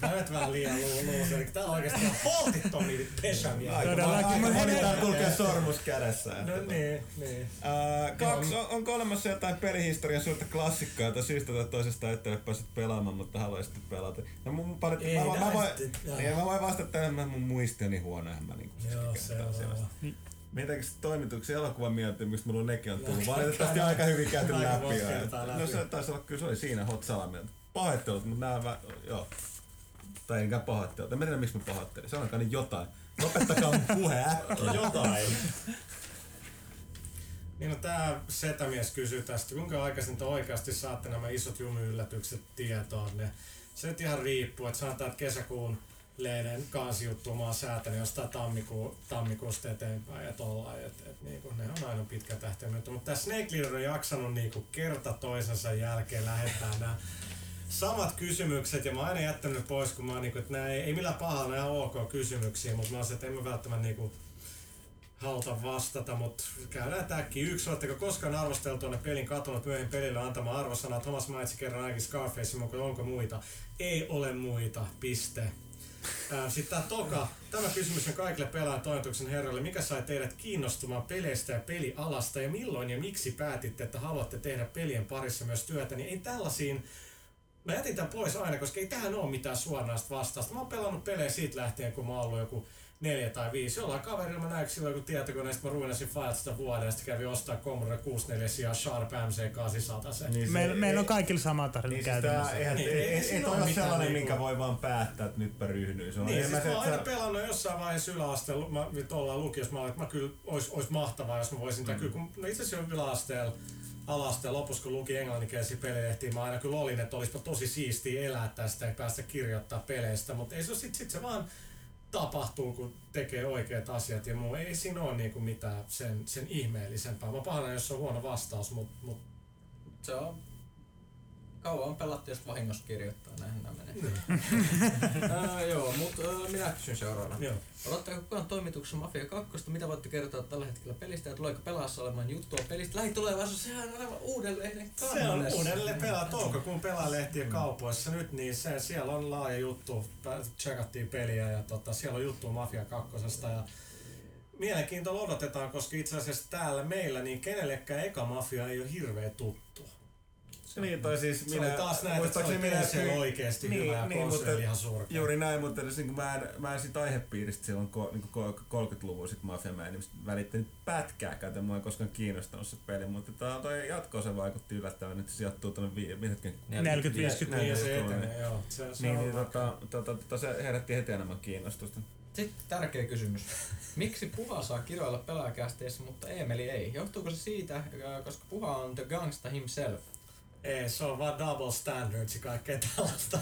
Speaker 1: Tämä vähän liian luusi, eli tää on oikeastaan holtittomia pesämiä.
Speaker 2: Todellakin. Moni täällä kulkee sormus kädessä.
Speaker 1: No niin, niin.
Speaker 2: Uh, kaksi, on, onko olemassa jotain pelihistorian suurta klassikkoa, jota syystä tai toisesta ette ole päässyt pelaamaan, mutta haluaisitte pelata? No, mun paljon, ei, mä, mä, mä, voin, niin, mä voin vastata tähän, mä mun muisti on niin huono, mä niinku
Speaker 1: Joo, se on. Niin.
Speaker 2: Mitäkö toimituksen elokuvan mistä mulla nekin on tullut? Valitettavasti aika hyvin käyty läpi. No se taisi olla, kyllä se oli siinä Hot Salamia. Pahoittelut, mutta nää joo. Tai enkä pahoittelut. En tiedä miksi mä pahoittelin. Se on niin jotain. Lopettakaa mun puhe äkkiä.
Speaker 1: jotain. Niin no tää setämies kysyy tästä, kuinka aikaisin te oikeasti saatte nämä isot jumyyllätykset tietoon? Ne, se nyt ihan riippuu, että sanotaan, että kesäkuun lehden oon säätänyt jostain tammikuu, tammikuusta eteenpäin ja tollain, et, et, niinku, ne on aina pitkä tähtäimä. Mutta tämä Snake Leader on jaksanut niinku kerta toisensa jälkeen lähettää nämä samat kysymykset ja mä oon aina jättänyt pois, kun mä oon niinku, että ei, ei millään pahalla, nämä ok kysymyksiä, mutta mä oon se, että en mä välttämättä niinku haluta vastata, mutta käydään täkki. Yksi, oletteko koskaan arvosteltu ne pelin katunut myöhemmin pelille antama arvosana? Thomas mainitsi kerran ainakin Scarface, onko muita? Ei ole muita, piste. Sitten tämä toka. Tämä kysymys on kaikille pelaajan toimituksen herroille. Mikä sai teidät kiinnostumaan peleistä ja pelialasta ja milloin ja miksi päätitte, että haluatte tehdä pelien parissa myös työtä? Niin ei tällaisiin Mä jätin tämän pois aina, koska ei tähän ole mitään suoranaista vastausta. Mä oon pelannut pelejä siitä lähtien, kun mä oon ollut joku neljä tai viisi. Jollain kaverilla mä näin silloin joku tietokoneesta, mä ruinasin Filesta vuoden ja sitten kävin ostaa Commodore 64 sijaan Sharp MC800.
Speaker 3: Niin meillä, meillä on kaikilla sama tarina niin käytännössä.
Speaker 2: Siis eihän, niin, ei, ei, ei, toi ole sellainen, niinku... minkä voi vaan päättää, että nytpä ryhdyy. Se on
Speaker 1: niin, siis mä oon aina pelannut jossain vaiheessa yläasteella, mä ollaan lukiossa, mä olin, että mä kyllä, ois, ois mahtavaa, jos mä voisin, mm. kyllä, kun, no itse asiassa yläasteella alasteen lopussa, kun luki englanninkielisiä pelilehtiä, mä aina kyllä olin, että olisipa tosi siistiä elää tästä ja päästä kirjoittaa peleistä, mutta ei se ole sit, sit se vaan tapahtuu, kun tekee oikeat asiat ja muu. Ei siinä ole niinku mitään sen, sen ihmeellisempää. Mä pahana, jos on huono vastaus, mutta mut.
Speaker 4: Se on kauan on pelattu, jos vahingossa kirjoittaa, näin nämä menee. uh, joo, mutta uh, minä kysyn seuraavana. Joo. Odottaako kukaan toimituksessa Mafia 2? Mitä voitte kertoa tällä hetkellä pelistä ja tuleeko pelaassa olemaan juttua pelistä? Lähitulevaisuus, sehän on aivan uudelleen
Speaker 1: Se on uudelleen pelaa toukokuun pelaalehtiä mm. kaupoissa nyt, niin se, siellä on laaja juttu. Checkattiin peliä ja tota, siellä on juttu Mafia 2. Ja mielenkiintoista odotetaan, koska itse asiassa täällä meillä niin kenellekään eka Mafia ei ole hirveä tuttu.
Speaker 2: Niin, tai siis
Speaker 1: minä... Se oli taas näin, että se oli minä, se oikeesti niin, hyvä niin, mutta, ihan surkea.
Speaker 2: Juuri näin, mutta edes, niin mä, en, mä en sit aihepiiristä silloin ko, niin 30-luvun sit Mafia, mä en välittänyt pätkääkään, että mua ei koskaan kiinnostanut se peli, mutta tää, toi jatko se vaikutti yllättävän, että se sijoittuu tuonne vi, hetken,
Speaker 3: 40-50
Speaker 1: niin, se etenee, joo. Se,
Speaker 2: se niin, niin tota, tota, tota, se herätti heti enemmän kiinnostusta.
Speaker 4: Sitten tärkeä kysymys. Miksi Puha saa kiroilla pelaajakästeissä, mutta Emeli ei? Johtuuko se siitä, koska Puha on the gangsta himself?
Speaker 1: Ei, se on vaan double standards ja kaikkea tällaista.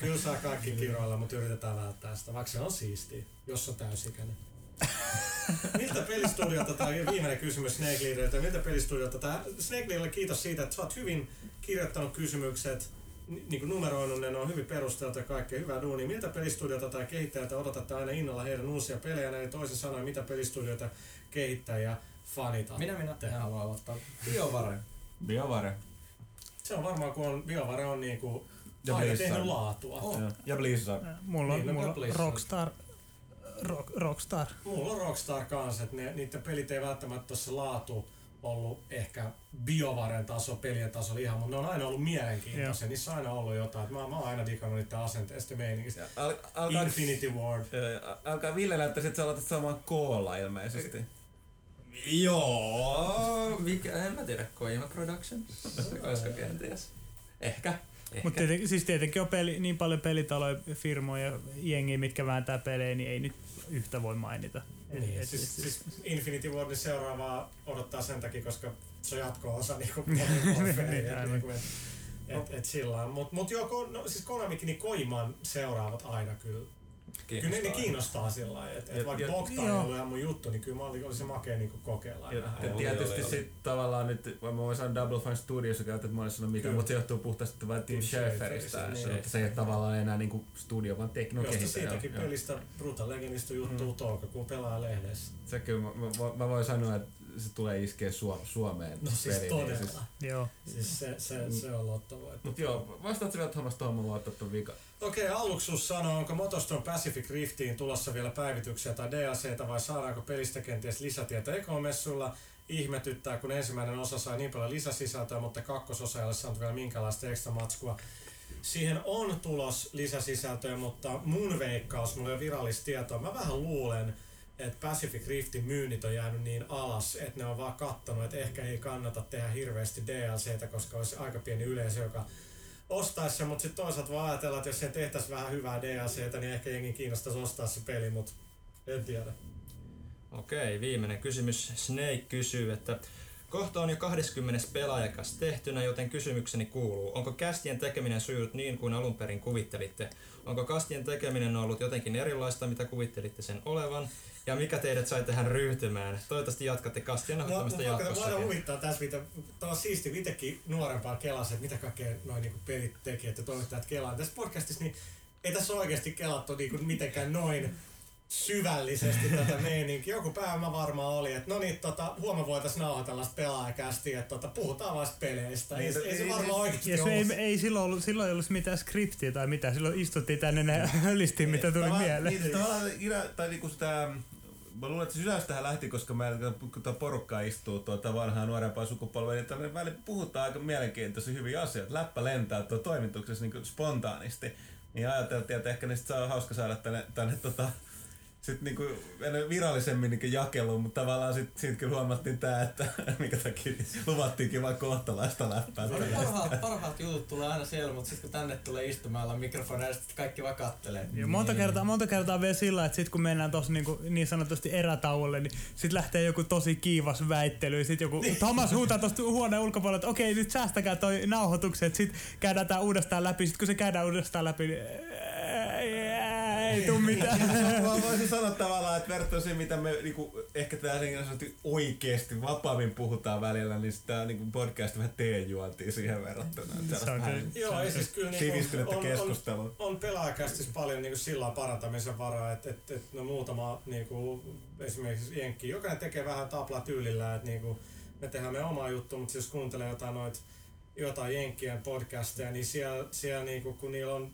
Speaker 1: Kyllä saa kaikki kiroilla, mutta yritetään välttää sitä, vaikka se on siistiä, jos on täysikäinen. miltä pelistudiota, tämä viimeinen kysymys Snake Leaderilta, miltä pelistudiota, tämä Snake Leaderille kiitos siitä, että sä oot hyvin kirjoittanut kysymykset, niin kuin numeroinut ne, ne on hyvin perusteltu ja kaikkea hyvää duunia. Miltä pelistudiota tai kehittäjältä odotatte aina innolla heidän uusia pelejä, eli toisin sanoen, mitä pelistudioita kehittäjä fanita?
Speaker 4: Minä, minä. Te haluaa aloittaa. Biovare.
Speaker 2: Biovare.
Speaker 1: Se on varmaan, kun on, Biovare on niinku ja aina tehnyt laatua.
Speaker 2: Oh. Ja Blizzard.
Speaker 3: Mulla on, niin, mulla on Rockstar Rock, Rockstar.
Speaker 1: Mulla on Rockstar kanssa, että ne, niiden pelit ei välttämättä ole se laatu ollut ehkä biovaren taso, pelien taso ihan, mutta ne on aina ollut mielenkiintoisia. Niissä on aina ollut jotain. Mä, mä oon aina digannut niiden asenteesta ja meiningistä. Al, alkaa, Infinity Ward.
Speaker 2: Alkaa Ville näyttää, että sä aloitat samaan koolla ilmeisesti.
Speaker 5: Joo, mikä, en mä tiedä, Koima Production, koska kenties. Ehkä.
Speaker 3: Mutta tietenkin, siis tietenkin on peli, niin paljon pelitaloja, firmoja, jengiä, mitkä vääntää pelejä, niin ei nyt yhtä voi mainita.
Speaker 1: Niin, et, siis, et, siis Infinity Wardin seuraavaa odottaa sen takia, koska se jatko-osa niinku niin, niinku, et, et, et sillä Mut, mut joo, no, siis Konamikin niin Koiman seuraavat aina kyllä Kyllä ne, ne kiinnostaa sillä lailla, että et vaikka Bokta ei ollut ihan mun juttu, niin kyllä mä olin, oli se makea niin kokeilla.
Speaker 2: Ja, ja tietysti sitten tavallaan nyt, mä voin sanoa Double Fine Studios, että mä en sano mitään, mutta se johtuu puhtaasti vain Tim Schaferista. Niin. Se, se ei ole tavallaan enää niinku studio, vaan teknokehittäjä.
Speaker 1: Josta siitäkin pelistä Brutal Legendista juttuu mm. toukokuun pelaa lehdessä.
Speaker 2: Se kyllä, mä, mä, mä voin sanoa, että se tulee iskeä Suom- Suomeen.
Speaker 1: No siis peliin, todella.
Speaker 2: Siis,
Speaker 3: joo.
Speaker 1: Siis se, se, se on lottavaa.
Speaker 2: Mut joo, vastaatko vielä Thomas tuohon, mä voin ottaa vika.
Speaker 1: Okei, okay, aluksi sanoo, onko Motostorm Pacific Riftiin tulossa vielä päivityksiä tai DLCtä vai saadaanko pelistä kenties lisätietä Ekomessulla? Ihmetyttää, kun ensimmäinen osa sai niin paljon lisäsisältöä, mutta kakkososa ei ole saanut vielä minkälaista ekstra matskua. Siihen on tulos lisäsisältöä, mutta mun veikkaus, mulla ei ole virallista tietoa. Mä vähän luulen, että Pacific Riftin myynnit on jäänyt niin alas, että ne on vaan kattonut, että ehkä ei kannata tehdä hirveästi DLCtä, koska olisi aika pieni yleisö, joka ostaisi se, mutta sitten toisaalta vaan ajatella, että jos se tehtäisiin vähän hyvää DLCtä, niin ehkä jengi kiinnostaisi ostaa se peli, mutta en tiedä.
Speaker 5: Okei, viimeinen kysymys. Snake kysyy, että Kohta on jo 20. pelaajakas tehtynä, joten kysymykseni kuuluu, onko kästien tekeminen sujunut niin kuin alun perin kuvittelitte? Onko kastien tekeminen ollut jotenkin erilaista, mitä kuvittelitte sen olevan? Ja mikä teidät sai tähän ryhtymään? Toivottavasti jatkatte kastien nauhoittamista no,
Speaker 1: jatkossa. Voidaan huvittaa tässä, mitä, tämä on siisti, itsekin nuorempaa kelassa, että mitä kaikkea noin niin pelit tekee, että toimittajat kelaa. Tässä podcastissa niin ei tässä oikeasti kelattu niin kuin mitenkään noin syvällisesti tätä meininkiä. Joku päivä varmaan oli, että no niin, tota, huomenna voitaisiin nauhoitella pelaajakästi, että tota, puhutaan vasta peleistä. Niin, ei, ei se varmaan niin, oikeasti
Speaker 3: ja se ei, ei silloin, ollut, silloin ei ollut mitään skriptiä tai mitään. Silloin istuttiin tänne ja hölistiin, mitä tuli mieleen.
Speaker 2: Niin, tavallaan, tai niinku sitä, Mä luulen, että sysäys tähän lähti, koska meillä kun tuo porukka istuu tuota vanhaa nuorempaa sukupolvea, niin tämmöinen väli puhutaan aika mielenkiintoisia hyviä asioita. Läppä lentää tuo toimituksessa niin spontaanisti. Niin ajateltiin, että ehkä niistä saa hauska saada tänne, tänne tota, sitten niinku virallisemmin niinku jakeluun, mutta tavallaan sit, siitä kyllä huomattiin tää, että mikä takia luvattiinkin vaan kohtalaista läppää.
Speaker 4: No, parhaat, parhaat jutut tulee aina siellä, mutta sitten kun tänne tulee istumaan mikrofonia, niin sitten kaikki vaan kattelee.
Speaker 3: Ja monta, niin. kertaa, monta kertaa vielä sillä, että sitten kun mennään tossa niinku, niin sanotusti erätauolle, niin sitten lähtee joku tosi kiivas väittely. Ja sitten joku niin. Thomas huutaa tuosta huoneen ulkopuolella, että okei, nyt säästäkää toi nauhoitukset, sitten käydään tää uudestaan läpi. Sitten kun se käydään uudestaan läpi, niin ei tuu mitään.
Speaker 2: Mä voisin sanoa tavallaan, että verrattuna siihen, mitä me niinku, ehkä tää oikeesti vapaammin puhutaan välillä, niin sitä niinku podcast vähän teejuontiin siihen verrattuna. Se on
Speaker 1: kyllä. Joo, ei siis kyllä niinku, on, keskustelua. On, on pelaajakästis paljon niinku sillä parantamisen varaa, että et, et, no muutama niinku, esimerkiksi Jenkki, jokainen tekee vähän tapla tyylillä, että niinku, me tehdään me oma juttu, mutta jos kuuntelee jotain noit jotain Jenkkien podcasteja, niin siellä, siellä niinku, kun niillä on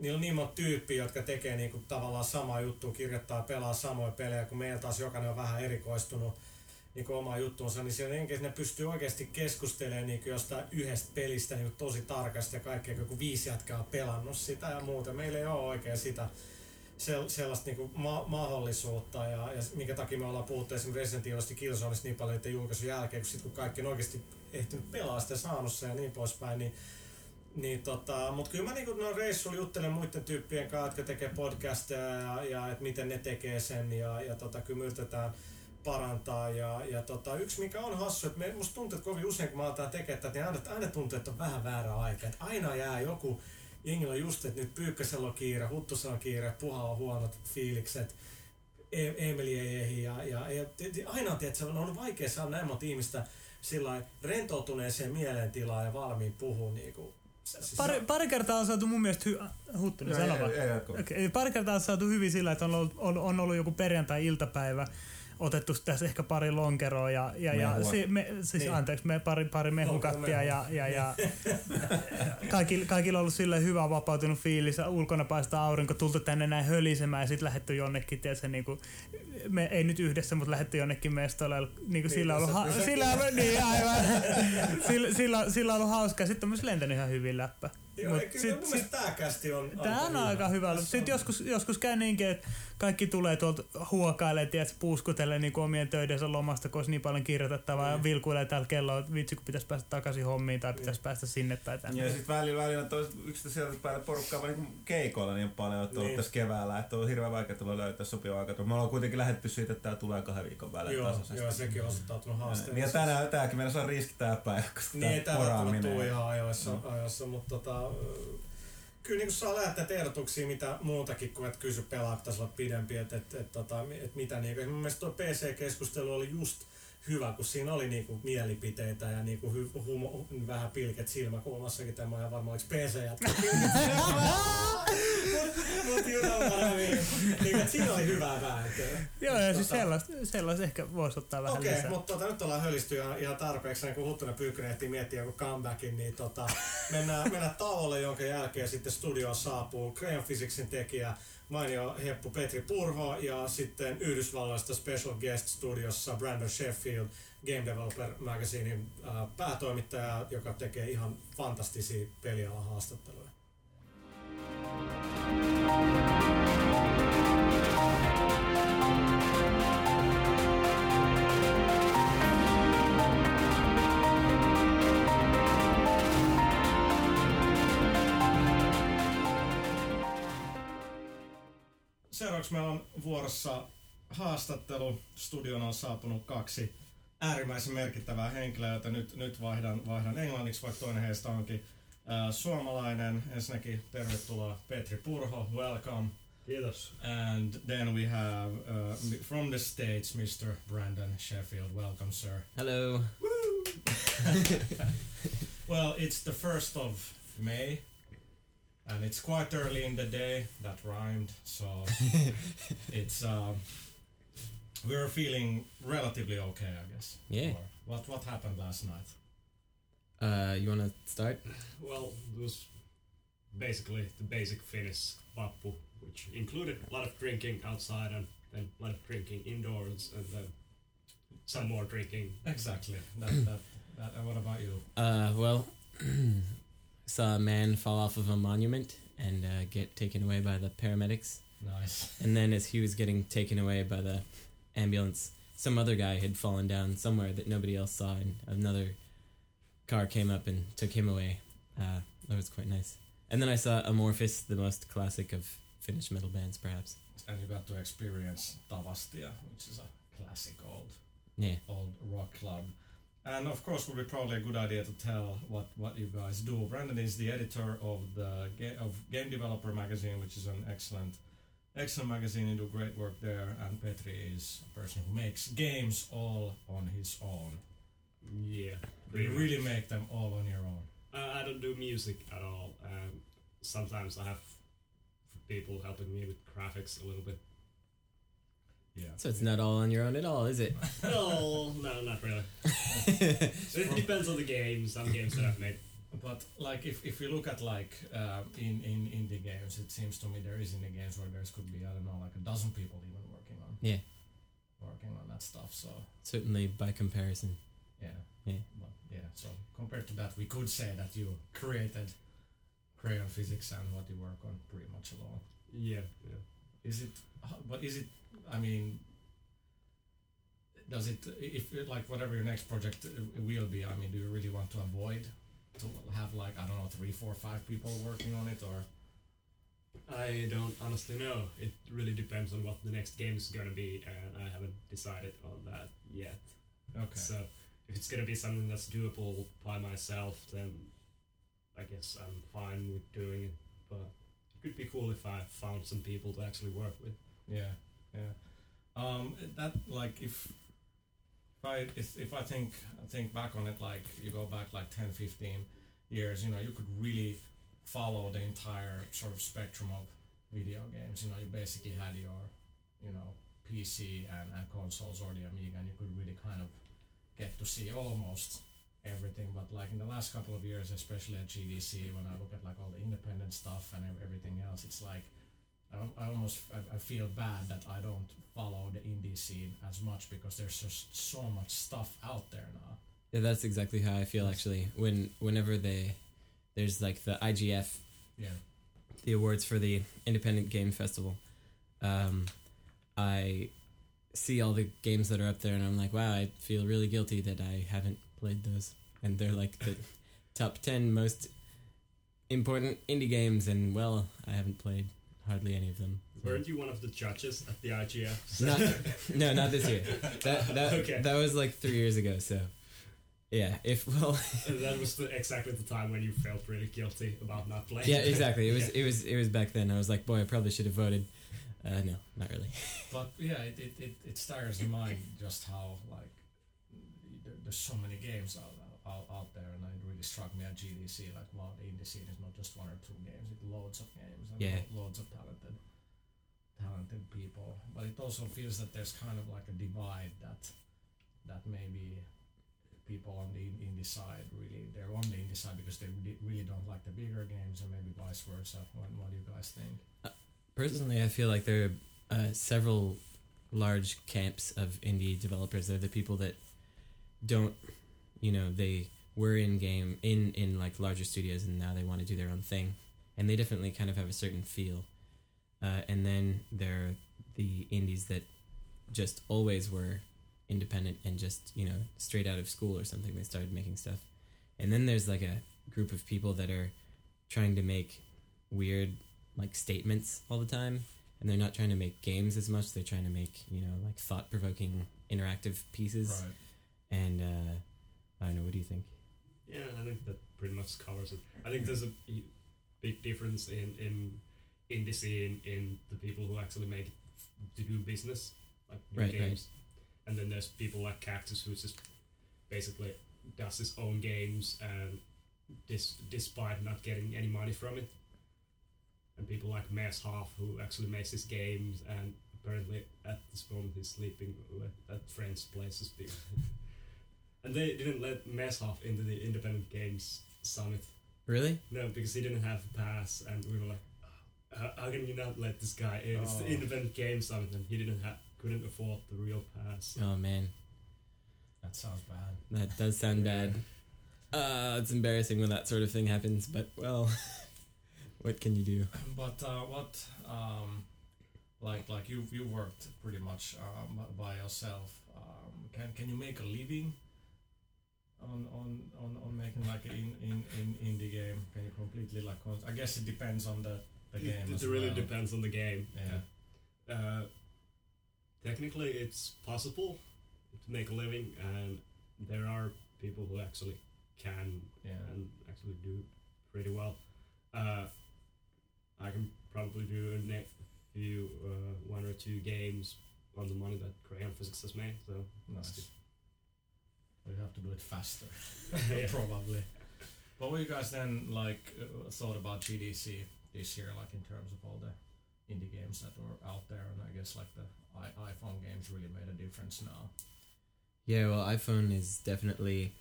Speaker 1: niillä on niin monta tyyppiä, jotka tekee niinku tavallaan samaa juttua, kirjoittaa, pelaa samoja pelejä, kun meillä taas jokainen on vähän erikoistunut niinku omaa juttuunsa, niin siellä jenkeissä ne pystyy oikeasti keskustelemaan niinku jostain yhdestä pelistä niinku tosi tarkasti ja kaikkea, kun viisi jätkää on pelannut sitä ja muuta. Meillä ei ole oikein sitä sellaista niinku ma- mahdollisuutta ja, ja minkä takia me ollaan puhuttu esimerkiksi Resident Evilista Killzoneista niin paljon että julkaisun jälkeen, kun, sit, kun kaikki on oikeasti ehtinyt pelaa sitä saanut sen ja niin poispäin, niin niin tota, mut kyllä mä niinku no reissulla juttelen muiden tyyppien kanssa, jotka tekee podcasteja ja, ja että miten ne tekee sen ja, ja tota, kyllä parantaa. Ja, ja tota, yksi mikä on hassu, että me, musta tuntuu, että kovin usein kun me aletaan tekemään tätä, niin aina, aina tuntuu, että on vähän väärä aika. Että aina jää joku, jengillä just, että nyt Pyykkäsellä on kiire, Huttusella on kiire, Puha on huonot fiilikset, e- Emeli ei ehdi ja, ja, ja, ja aina tietysti, on ollut vaikea saada näin monta ihmistä sillä rentoutuneeseen mielentilaan ja valmiin puhua niin kuin,
Speaker 3: Siis pari, pari kertaa on saatu mun mielestä hy- Huttunen, sano okay. Pari kertaa on saatu hyvin sillä, että on ollut, on, on ollut joku perjantai-iltapäivä, otettu tässä ehkä pari lonkeroa ja, ja, ja si, me, siis niin. anteeksi, me pari, pari mehukattia ja, ja, ja kaikilla, kaikilla on ollut sille hyvä vapautunut fiilis, ulkona paistaa aurinko, tultu tänne näin hölisemään ja sitten lähetty jonnekin, tiedätkö, niin kuin, me ei nyt yhdessä, mutta lähetty jonnekin mestolle, niin kuin niin, sillä on ollut, ha- sillä, niin, aivan, sillä, sillä, sillä on ollut hauskaa, sitten on myös lentänyt ihan hyvin läppä.
Speaker 1: Joo, Mut kyllä sit, sit, tää kästi on
Speaker 3: Tää on aika hyvä. Sitten joskus, joskus käy niinkin, että kaikki tulee tuolta huokailee, tiedätkö, puuskutelee niin omien töidensä lomasta, kun olisi niin paljon kirjoitettavaa mm. ja vilkuilee täällä kelloa, että vitsi kun pitäisi päästä takaisin hommiin tai pitäisi mm. päästä sinne tai tänne.
Speaker 2: Ja sitten välillä, välillä toiset sieltä päälle porukkaa niin keikoilla niin paljon, että niin. tässä keväällä, että on hirveän vaikea tulla löytää sopiva aika. Me ollaan kuitenkin lähdetty siitä, että tämä tulee kahden viikon välein
Speaker 1: joo, tasaisesti. Joo, sekin on osoittautunut haasteeksi.
Speaker 2: Ja tänään, tämäkin meillä on riski tää päivä, koska
Speaker 1: niin, tämä poraaminen. ihan ajoissa, mm. ajoissa mutta tota, kyllä niin saa lähettää ehdotuksia mitä muutakin kuin että kysy pelaa pitäisi olla pidempi, että et, et, tota, et mitä niin Mun mielestä tuo PC-keskustelu oli just hyvä, kun siinä oli niinku mielipiteitä ja niinku hy, humo, vähän pilket silmäkulmassakin tämä ja varmaan oliko PC jätkä Mut junamaan niin, niin siinä oli hyvää vääntöä.
Speaker 3: Joo, ja siis tota, sellaista, sellaista ehkä voisi ottaa vähän
Speaker 1: Okei, okay, mutta tota, nyt ollaan hölisty ihan, ihan tarpeeksi, niin kun Huttunen Pyykkönen ehtii miettiä joku comebackin, niin tota, mennään, mennään tauolle, jonka jälkeen sitten studioon saapuu Crayon Physicsin tekijä mainio heppu Petri Purho ja sitten Yhdysvalloista Special Guest Studiossa Brandon Sheffield, Game Developer Magazinein äh, päätoimittaja, joka tekee ihan fantastisia pelialan haastatteluja. Seuraavaksi meillä on vuorossa haastattelu. Studion on saapunut kaksi äärimmäisen merkittävää henkilöä, joita nyt, nyt vaihdan, vaihdan englanniksi, vaikka toinen heistä onkin äh, suomalainen. Ensinnäkin tervetuloa Petri Purho, welcome.
Speaker 6: Kiitos.
Speaker 1: And then we have uh, from the States Mr. Brandon Sheffield. Welcome, sir.
Speaker 7: Hello.
Speaker 1: well, it's the first of May, and it's quite early in the day. That rhymed, so it's um, we're feeling relatively okay, I guess.
Speaker 7: Yeah. Or
Speaker 1: what what happened last night?
Speaker 7: Uh, you wanna start?
Speaker 6: Well, it was basically the basic Finnish vappu, which included a lot of drinking outside and then a lot of drinking indoors, and then some more drinking.
Speaker 1: Exactly. That, that, that, and what about you?
Speaker 7: Uh, well, saw a man fall off of a monument and uh, get taken away by the paramedics.
Speaker 1: Nice.
Speaker 7: And then as he was getting taken away by the ambulance, some other guy had fallen down somewhere that nobody else saw, and another car came up and took him away. Uh, that was quite nice. And then I saw Amorphis, the most classic of Finnish metal bands, perhaps.
Speaker 1: And you got to experience Tavastia, which is a classic old,
Speaker 7: yeah.
Speaker 1: old rock club. And of course, would be probably a good idea to tell what, what you guys do. Brandon is the editor of the of Game Developer magazine, which is an excellent, excellent magazine. You do great work there. And Petri is a person who makes games all on his own.
Speaker 6: Yeah,
Speaker 1: you really make them all on your own.
Speaker 6: Uh, I don't do music at all. Um, sometimes I have people helping me with graphics a little bit.
Speaker 1: Yeah.
Speaker 7: So it's not all on your own at all, is it?
Speaker 6: no, no, not really. It depends on the game. Some games that I've made.
Speaker 1: But like if, if you look at like uh, in in indie games, it seems to me there is indie games where there could be I don't know like a dozen people even working on
Speaker 7: yeah
Speaker 1: working on that stuff. So
Speaker 7: certainly by comparison.
Speaker 1: Yeah.
Speaker 7: Yeah.
Speaker 1: But yeah. So compared to that, we could say that you created crayon physics and what you work on pretty much alone.
Speaker 6: Yeah. Yeah.
Speaker 1: Is it? But is it? I mean, does it? If like whatever your next project will be, I mean, do you really want to avoid to have like I don't know three, four, five people working on it, or?
Speaker 6: I don't honestly know. It really depends on what the next game is gonna be, and I haven't decided on that yet.
Speaker 1: Okay.
Speaker 6: So if it's gonna be something that's doable by myself, then I guess I'm fine with doing it. But it could be cool if I found some people to actually work with.
Speaker 1: Yeah, yeah. Um, that like if I if, if I think think back on it, like you go back like 10, 15 years, you know, you could really follow the entire sort of spectrum of video games. You know, you basically had your you know PC and, and consoles or the Amiga, and you could really kind of get to see almost everything. But like in the last couple of years, especially at GDC, when I look at like all the independent stuff and everything else, it's like I, I almost I, I feel bad that I don't follow the indie scene as much because there's just so much stuff out there now.
Speaker 7: Yeah, that's exactly how I feel actually. When whenever they there's like the IGF,
Speaker 1: Yeah.
Speaker 7: the awards for the Independent Game Festival, um, I see all the games that are up there and I'm like, wow, I feel really guilty that I haven't played those. And they're like the top ten most important indie games, and well, I haven't played hardly any of them.
Speaker 6: Weren't you one of the judges at the IGF?
Speaker 7: Not, no, not this year. That that
Speaker 6: Okay.
Speaker 7: that was like three years ago. So, yeah. If well,
Speaker 6: that was the, exactly the time when you felt really guilty about not playing.
Speaker 7: yeah, exactly. It was
Speaker 6: Yeah.
Speaker 7: it was it was back then. I was like, boy, I probably should have voted. Uh, no, not really.
Speaker 1: But yeah, it, it, it, it stirs the mind just how like there, there's so many games out, out out there, and it really struck me at GDC like wow, the indie scene is not just one or two games; it's loads of games and
Speaker 7: Yeah.
Speaker 1: loads of talented talented people. But it also feels that there's kind of like a divide that that maybe people on the indie side really they're on the indie side because they really, don't like the bigger games, and maybe vice versa. What, what do you guys think?
Speaker 7: Personally, I feel like there are uh, several large camps of indie developers. They're the people that don't, you know, they were in game in in like larger studios and now they want to do their own thing, and they definitely kind of have a certain feel. Uh, and then there are the indies that just always were independent and just you know straight out of school or something they started making stuff. And then there's like a group of people that are trying to make weird like statements all the time. And they're not trying to make games as much. They're trying to make you know like thought-provoking interactive pieces. And uh i don't know what do you think
Speaker 6: Yeah, I think that pretty much covers it. I think there's a big difference in in in the scene in the people who actually make it f- to do business, like
Speaker 7: Right, right.
Speaker 6: games, and then there's people like Cactus who just basically does his own games and dis- despite not getting any money from it, and people like Mess Half who actually makes his games and apparently at this moment he's sleeping at, at friends' places. because- and they didn't let Messhoff into the Independent Games Summit.
Speaker 7: really
Speaker 6: No, because he didn't have a pass, and we were like, how, how can you not let this guy in? It's the
Speaker 1: Oh.
Speaker 6: Independent Games Summit, and he didn't have, couldn't afford the real pass.
Speaker 7: oh man
Speaker 1: That sounds bad.
Speaker 7: that does sound bad uh it's embarrassing when that sort of thing happens but well what can you do
Speaker 1: But uh, what, um, like, like you you worked pretty much um, by yourself. Um, can can you make a living on on on, on making like an in, in, in indie game? Can you completely like? I guess it depends on the the
Speaker 6: It,
Speaker 1: game.
Speaker 6: it really
Speaker 1: well.
Speaker 6: depends on the game.
Speaker 1: Yeah.
Speaker 6: Uh, technically, it's possible to make a living, and there are people who actually can
Speaker 1: Yeah.
Speaker 6: and actually do pretty well. Uh, I can probably do a ne- few, uh, one or two games on the money that Crayon Physics has made. So
Speaker 1: Nice. We have to do it faster, probably. But what you guys then like uh, thought about GDC this year, like in terms of all the indie games that were out there, and I guess like the I- iPhone games really made a difference now.
Speaker 7: Yeah, well, iPhone is definitely.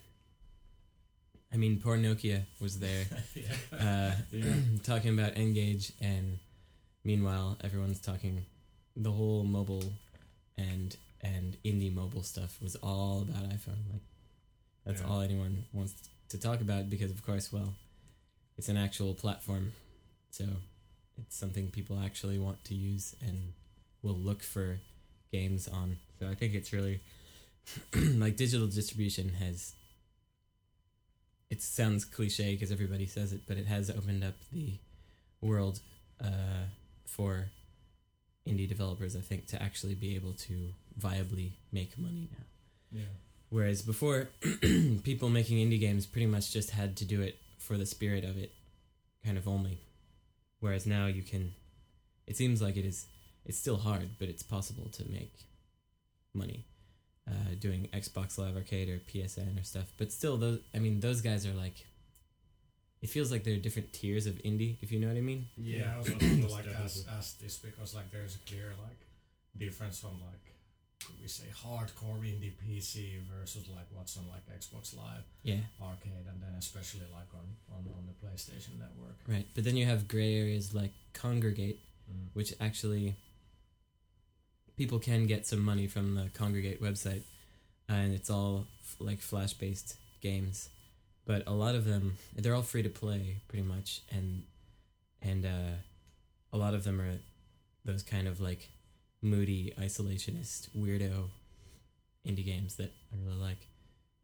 Speaker 7: I mean, poor Nokia was there, uh,
Speaker 1: Yeah.
Speaker 7: talking about Engage, and meanwhile, everyone's talking. The whole mobile and and indie mobile stuff was all about iPhone. Like, that's
Speaker 1: Yeah.
Speaker 7: all anyone wants to talk about because, of course, well, it's an actual platform, so it's something people actually want to use and will look for games on. So I think it's really like digital distribution has it sounds cliche because everybody says it but it has opened up the world uh, for indie developers, I think, to actually be able to viably make money now.
Speaker 1: Yeah.
Speaker 7: Whereas before, people making indie games pretty much just had to do it for the spirit of it, kind of only. Whereas now you can, it seems like it is, it's still hard, but it's possible to make money uh, doing Xbox Live Arcade or PSN or stuff. But still, those, I mean, those guys are like, it feels like they're different tiers of indie, if you know what I mean.
Speaker 1: Yeah, I was going to like ask, ask this because like there's a clear like difference on like could we say hardcore indie PC versus like what's on like Xbox Live
Speaker 7: Yeah.
Speaker 1: Arcade and then especially like on on, on the PlayStation Network.
Speaker 7: Right. But then you have gray areas like Congregate,
Speaker 1: Mm.
Speaker 7: which actually people can get some money from the Congregate website, and it's all f- like flash based games. But a lot of them, they're all free to play pretty much, and and uh, a lot of them are those kind of like moody isolationist weirdo indie games that I really like.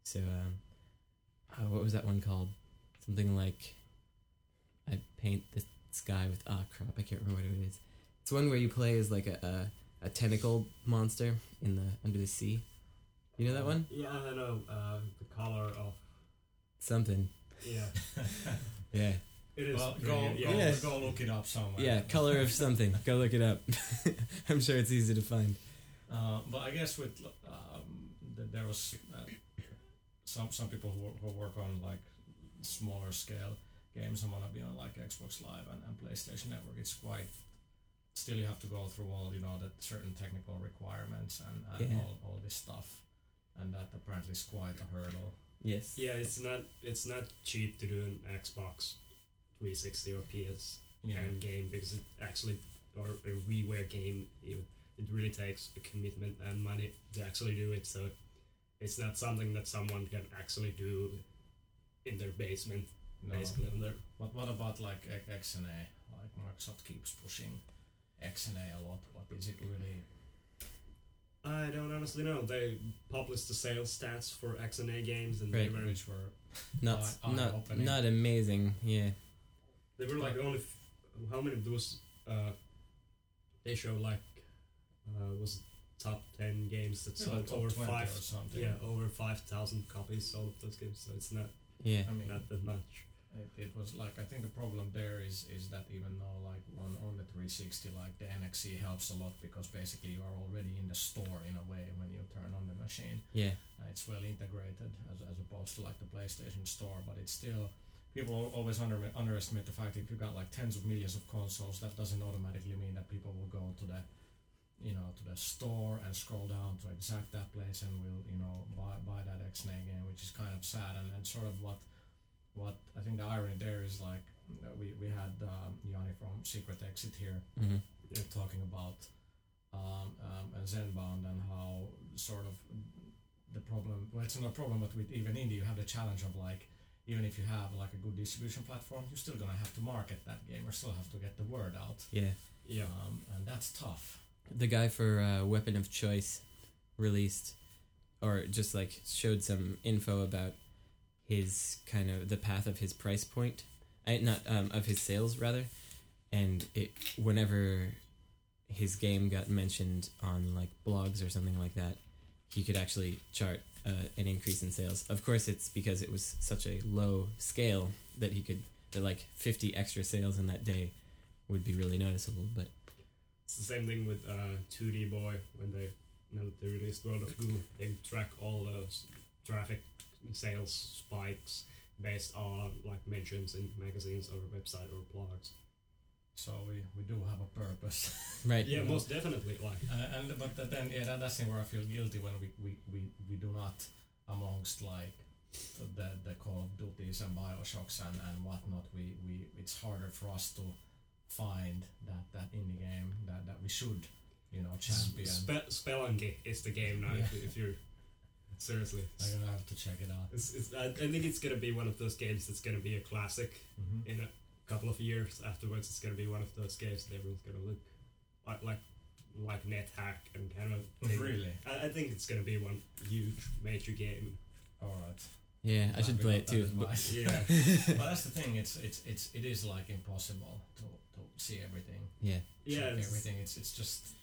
Speaker 7: So, um, uh, what was that one called? Something like I paint the sky with ah crap I can't remember what it is. It's one where you play as like a a, a tentacle monster in the under the sea. You know that one?
Speaker 6: Yeah, I know uh, the color of.
Speaker 7: Something.
Speaker 6: Yeah,
Speaker 7: Yeah.
Speaker 6: It is.
Speaker 1: Well, go, go,
Speaker 6: yeah.
Speaker 7: Yeah.
Speaker 1: go look it up somewhere.
Speaker 7: Yeah, color of something. Go look it up. I'm sure it's easy to find.
Speaker 1: Uh, but I guess with um, there was uh, some some people who, who work on like smaller scale games and want to be on like Xbox Live and, and PlayStation Network. It's quite still you have to go through all you know the certain technical requirements and, and
Speaker 7: Yeah.
Speaker 1: all, all this stuff, and that apparently is quite a hurdle.
Speaker 7: Yes.
Speaker 6: Yeah, it's not it's not cheap to do an Xbox 360 or PS
Speaker 1: Yeah.
Speaker 6: and game because it actually or a WiiWare game it, it really takes a commitment and money to actually do it. So it's not something that someone can actually do in their basement,
Speaker 1: No.
Speaker 6: basically on their
Speaker 1: But what about like X- XNA? Like Microsoft keeps pushing XNA a lot. What is it really?
Speaker 6: I don't honestly know. They published the sales stats for XNA games, and
Speaker 7: Right.
Speaker 6: they were
Speaker 1: Which were
Speaker 7: Not not not amazing. Yeah.
Speaker 6: They were like only f- how many of those uh, they show like uh, was it top ten games that
Speaker 1: Yeah,
Speaker 6: sold
Speaker 1: like
Speaker 6: over five
Speaker 1: or something.
Speaker 6: yeah over five thousand copies sold of those games. So it's not
Speaker 7: Yeah.
Speaker 1: I mean,
Speaker 6: not that much.
Speaker 1: It, it was like I think the problem there is is that even though like on, on the 360 like the NXE helps a lot because basically you are already in the store in a way when you turn on the machine
Speaker 7: Yeah.
Speaker 1: uh, it's well integrated as, as opposed to like the PlayStation store but it's still people always under, underestimate the fact that if you've got like tens of millions of consoles that doesn't automatically mean that people will go to the you know to the store and scroll down to exact that place and will you know buy, buy that XNA game which is kind of sad. And, and sort of what what I think the irony there is like we, we had um, Yanni from Secret Exit here
Speaker 7: hmm
Speaker 1: uh, talking about um, um, and Zenbound and how sort of the problem well it's not a problem but with even indie you have the challenge of like even if you have like a good distribution platform you're still gonna have to market that game or still have to get the word out.
Speaker 7: Yeah.
Speaker 6: Yeah,
Speaker 1: um, and that's tough.
Speaker 7: The guy for uh, Weapon of Choice released, or just like showed some info about his kind of the path of his price point, I, not um, of his sales rather, and it whenever his game got mentioned on like blogs or something like that, he could actually chart uh, an increase in sales. Of course, it's because it was such a low scale that he could that like fifty extra sales in that day would be really noticeable. But
Speaker 6: it's the same thing with uh, 2D Boy when they you know they released World of Goo. They track all those traffic sales spikes based on like mentions in magazines or website or blogs.
Speaker 1: So we, we do have a purpose
Speaker 7: right,
Speaker 6: Yeah,
Speaker 1: Yeah.
Speaker 6: most definitely. Like
Speaker 1: Uh, and but then yeah, that, that's the thing where I feel guilty when we, we, we, we do not amongst like the the Call of Duties and Bioshocks and, and whatnot. We, we it's harder for us to find that that indie game that, that we should you know champion.
Speaker 6: Spe- Spelunky is the game now. If, if you're seriously,
Speaker 1: I'm gonna have to check it out.
Speaker 6: it's, it's, I, I think it's gonna be one of those games that's gonna be a classic
Speaker 1: Mm-hmm.
Speaker 6: in a couple of years afterwards. It's gonna be one of those games that everyone's gonna look like like like NetHack and kind of oh, thing.
Speaker 1: Really?
Speaker 6: I, I think it's gonna be one huge major game.
Speaker 1: All right.
Speaker 7: Yeah, I should play it too.
Speaker 1: advice.
Speaker 6: Yeah,
Speaker 1: but that's the thing. It's it's it's it is like impossible to, to, see everything.
Speaker 7: Yeah.
Speaker 6: Yeah, it's-
Speaker 1: everything. It's it's just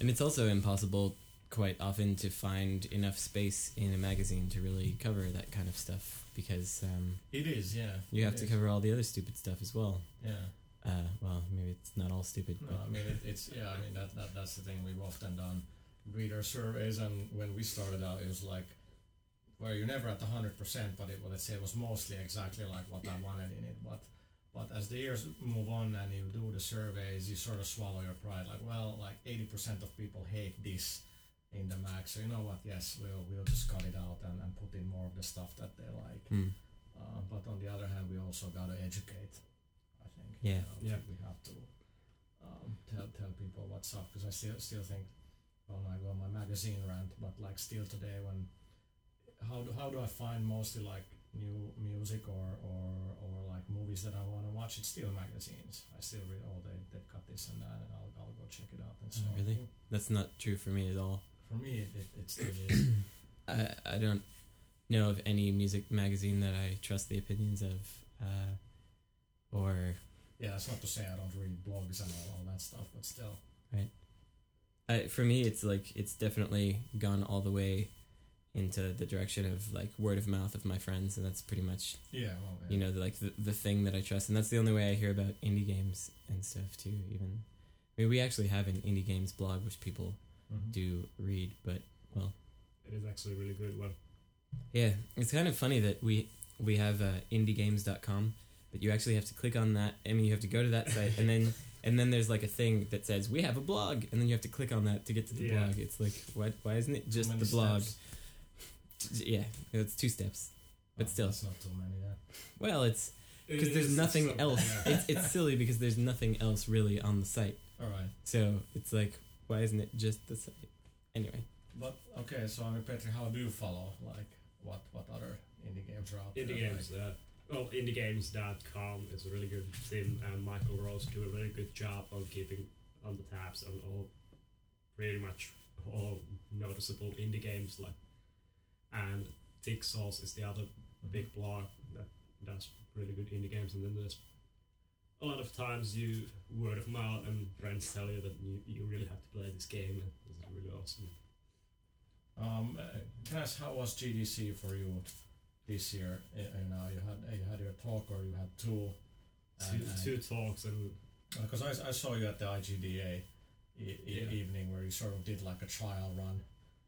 Speaker 7: And it's also impossible quite often to find enough space in a magazine to really cover that kind of stuff because um,
Speaker 1: it is. Yeah.
Speaker 7: you have to
Speaker 1: is.
Speaker 7: cover all the other stupid stuff as well.
Speaker 1: Yeah.
Speaker 7: Uh, well, maybe it's not all stupid,
Speaker 1: No,
Speaker 7: but
Speaker 1: I mean it, it's yeah. I mean that, that that's the thing. We've often done reader surveys, and when we started out, it was like well you're never at the hundred percent, but it well, let's say it was mostly exactly like what I wanted in it. But but as the years move on and you do the surveys, you sort of swallow your pride. Like well, like eighty percent of people hate this in the mag, so you know what? Yes, we'll we'll just cut it out and, and put in more of the stuff that they like.
Speaker 7: hmm.
Speaker 1: Uh, but on the other hand, we also got to educate. I think.
Speaker 7: Yeah.
Speaker 1: You know,
Speaker 6: Yeah.
Speaker 1: We have to um, tell tell people what's up because I still still think, well, I go on my magazine rant, but like still today when, how do how do I find mostly like new music or or or like movies that I want to watch? It's still magazines. I still read oh they they've got this and that, and I'll I'll go check it out and so.
Speaker 7: Oh, really? That's not true for me at all.
Speaker 1: For me, it it, it still is.
Speaker 7: I, I don't know of any music magazine that I trust the opinions of, uh, or
Speaker 1: yeah, that's not to say I don't read blogs and all, all that stuff, but still.
Speaker 7: I, for me, it's like it's definitely gone all the way into the direction of like word of mouth of my friends, and that's pretty much
Speaker 1: Yeah, well, yeah.
Speaker 7: you know the, like the the thing that I trust, and that's the only way I hear about indie games and stuff too. Even I mean, we actually have an indie games blog which people
Speaker 1: Mhm.
Speaker 7: do read, but well,
Speaker 6: It is actually a really good one.
Speaker 7: Yeah, it's kind of funny that we we have uh, indiegames.com, but you actually have to click on that. I mean, you have to go to that site, and then and then there's like a thing that says we have a blog, and then you have to click on that to get to the
Speaker 6: Yeah.
Speaker 7: blog. It's like why why isn't it just the blog?
Speaker 1: steps.
Speaker 7: Yeah, it's two steps. But
Speaker 1: Oh,
Speaker 7: still.
Speaker 1: that's not too many. Yeah.
Speaker 7: Well, it's because
Speaker 6: It
Speaker 7: there's nothing else.
Speaker 6: yeah.
Speaker 7: It's it's silly because there's nothing else really on the site.
Speaker 1: All right.
Speaker 7: So it's like why isn't it just the same? Anyway,
Speaker 1: But okay, so I mean, Petri, how do you follow? Like, what what other indie games are out
Speaker 6: Indie
Speaker 1: there?
Speaker 6: games. Uh, well, indiegames.com is a really good thing, and Michael Rose do a really good job on keeping on the tabs on all, pretty much all noticeable indie games. Like, and Tick Sauce is the other big blog that does really good indie games, and then there's a lot of times you word of mouth and friends tell you that you, you really have to play this game, and this is really awesome.
Speaker 1: Um, uh, can I ask how was GDC for you this year? Uh, You know, you had you had your talk or you had two.
Speaker 6: Two, two talks and
Speaker 1: Because I, I saw you at the IGDA e-
Speaker 6: Yeah.
Speaker 1: evening where you sort of did like a trial run.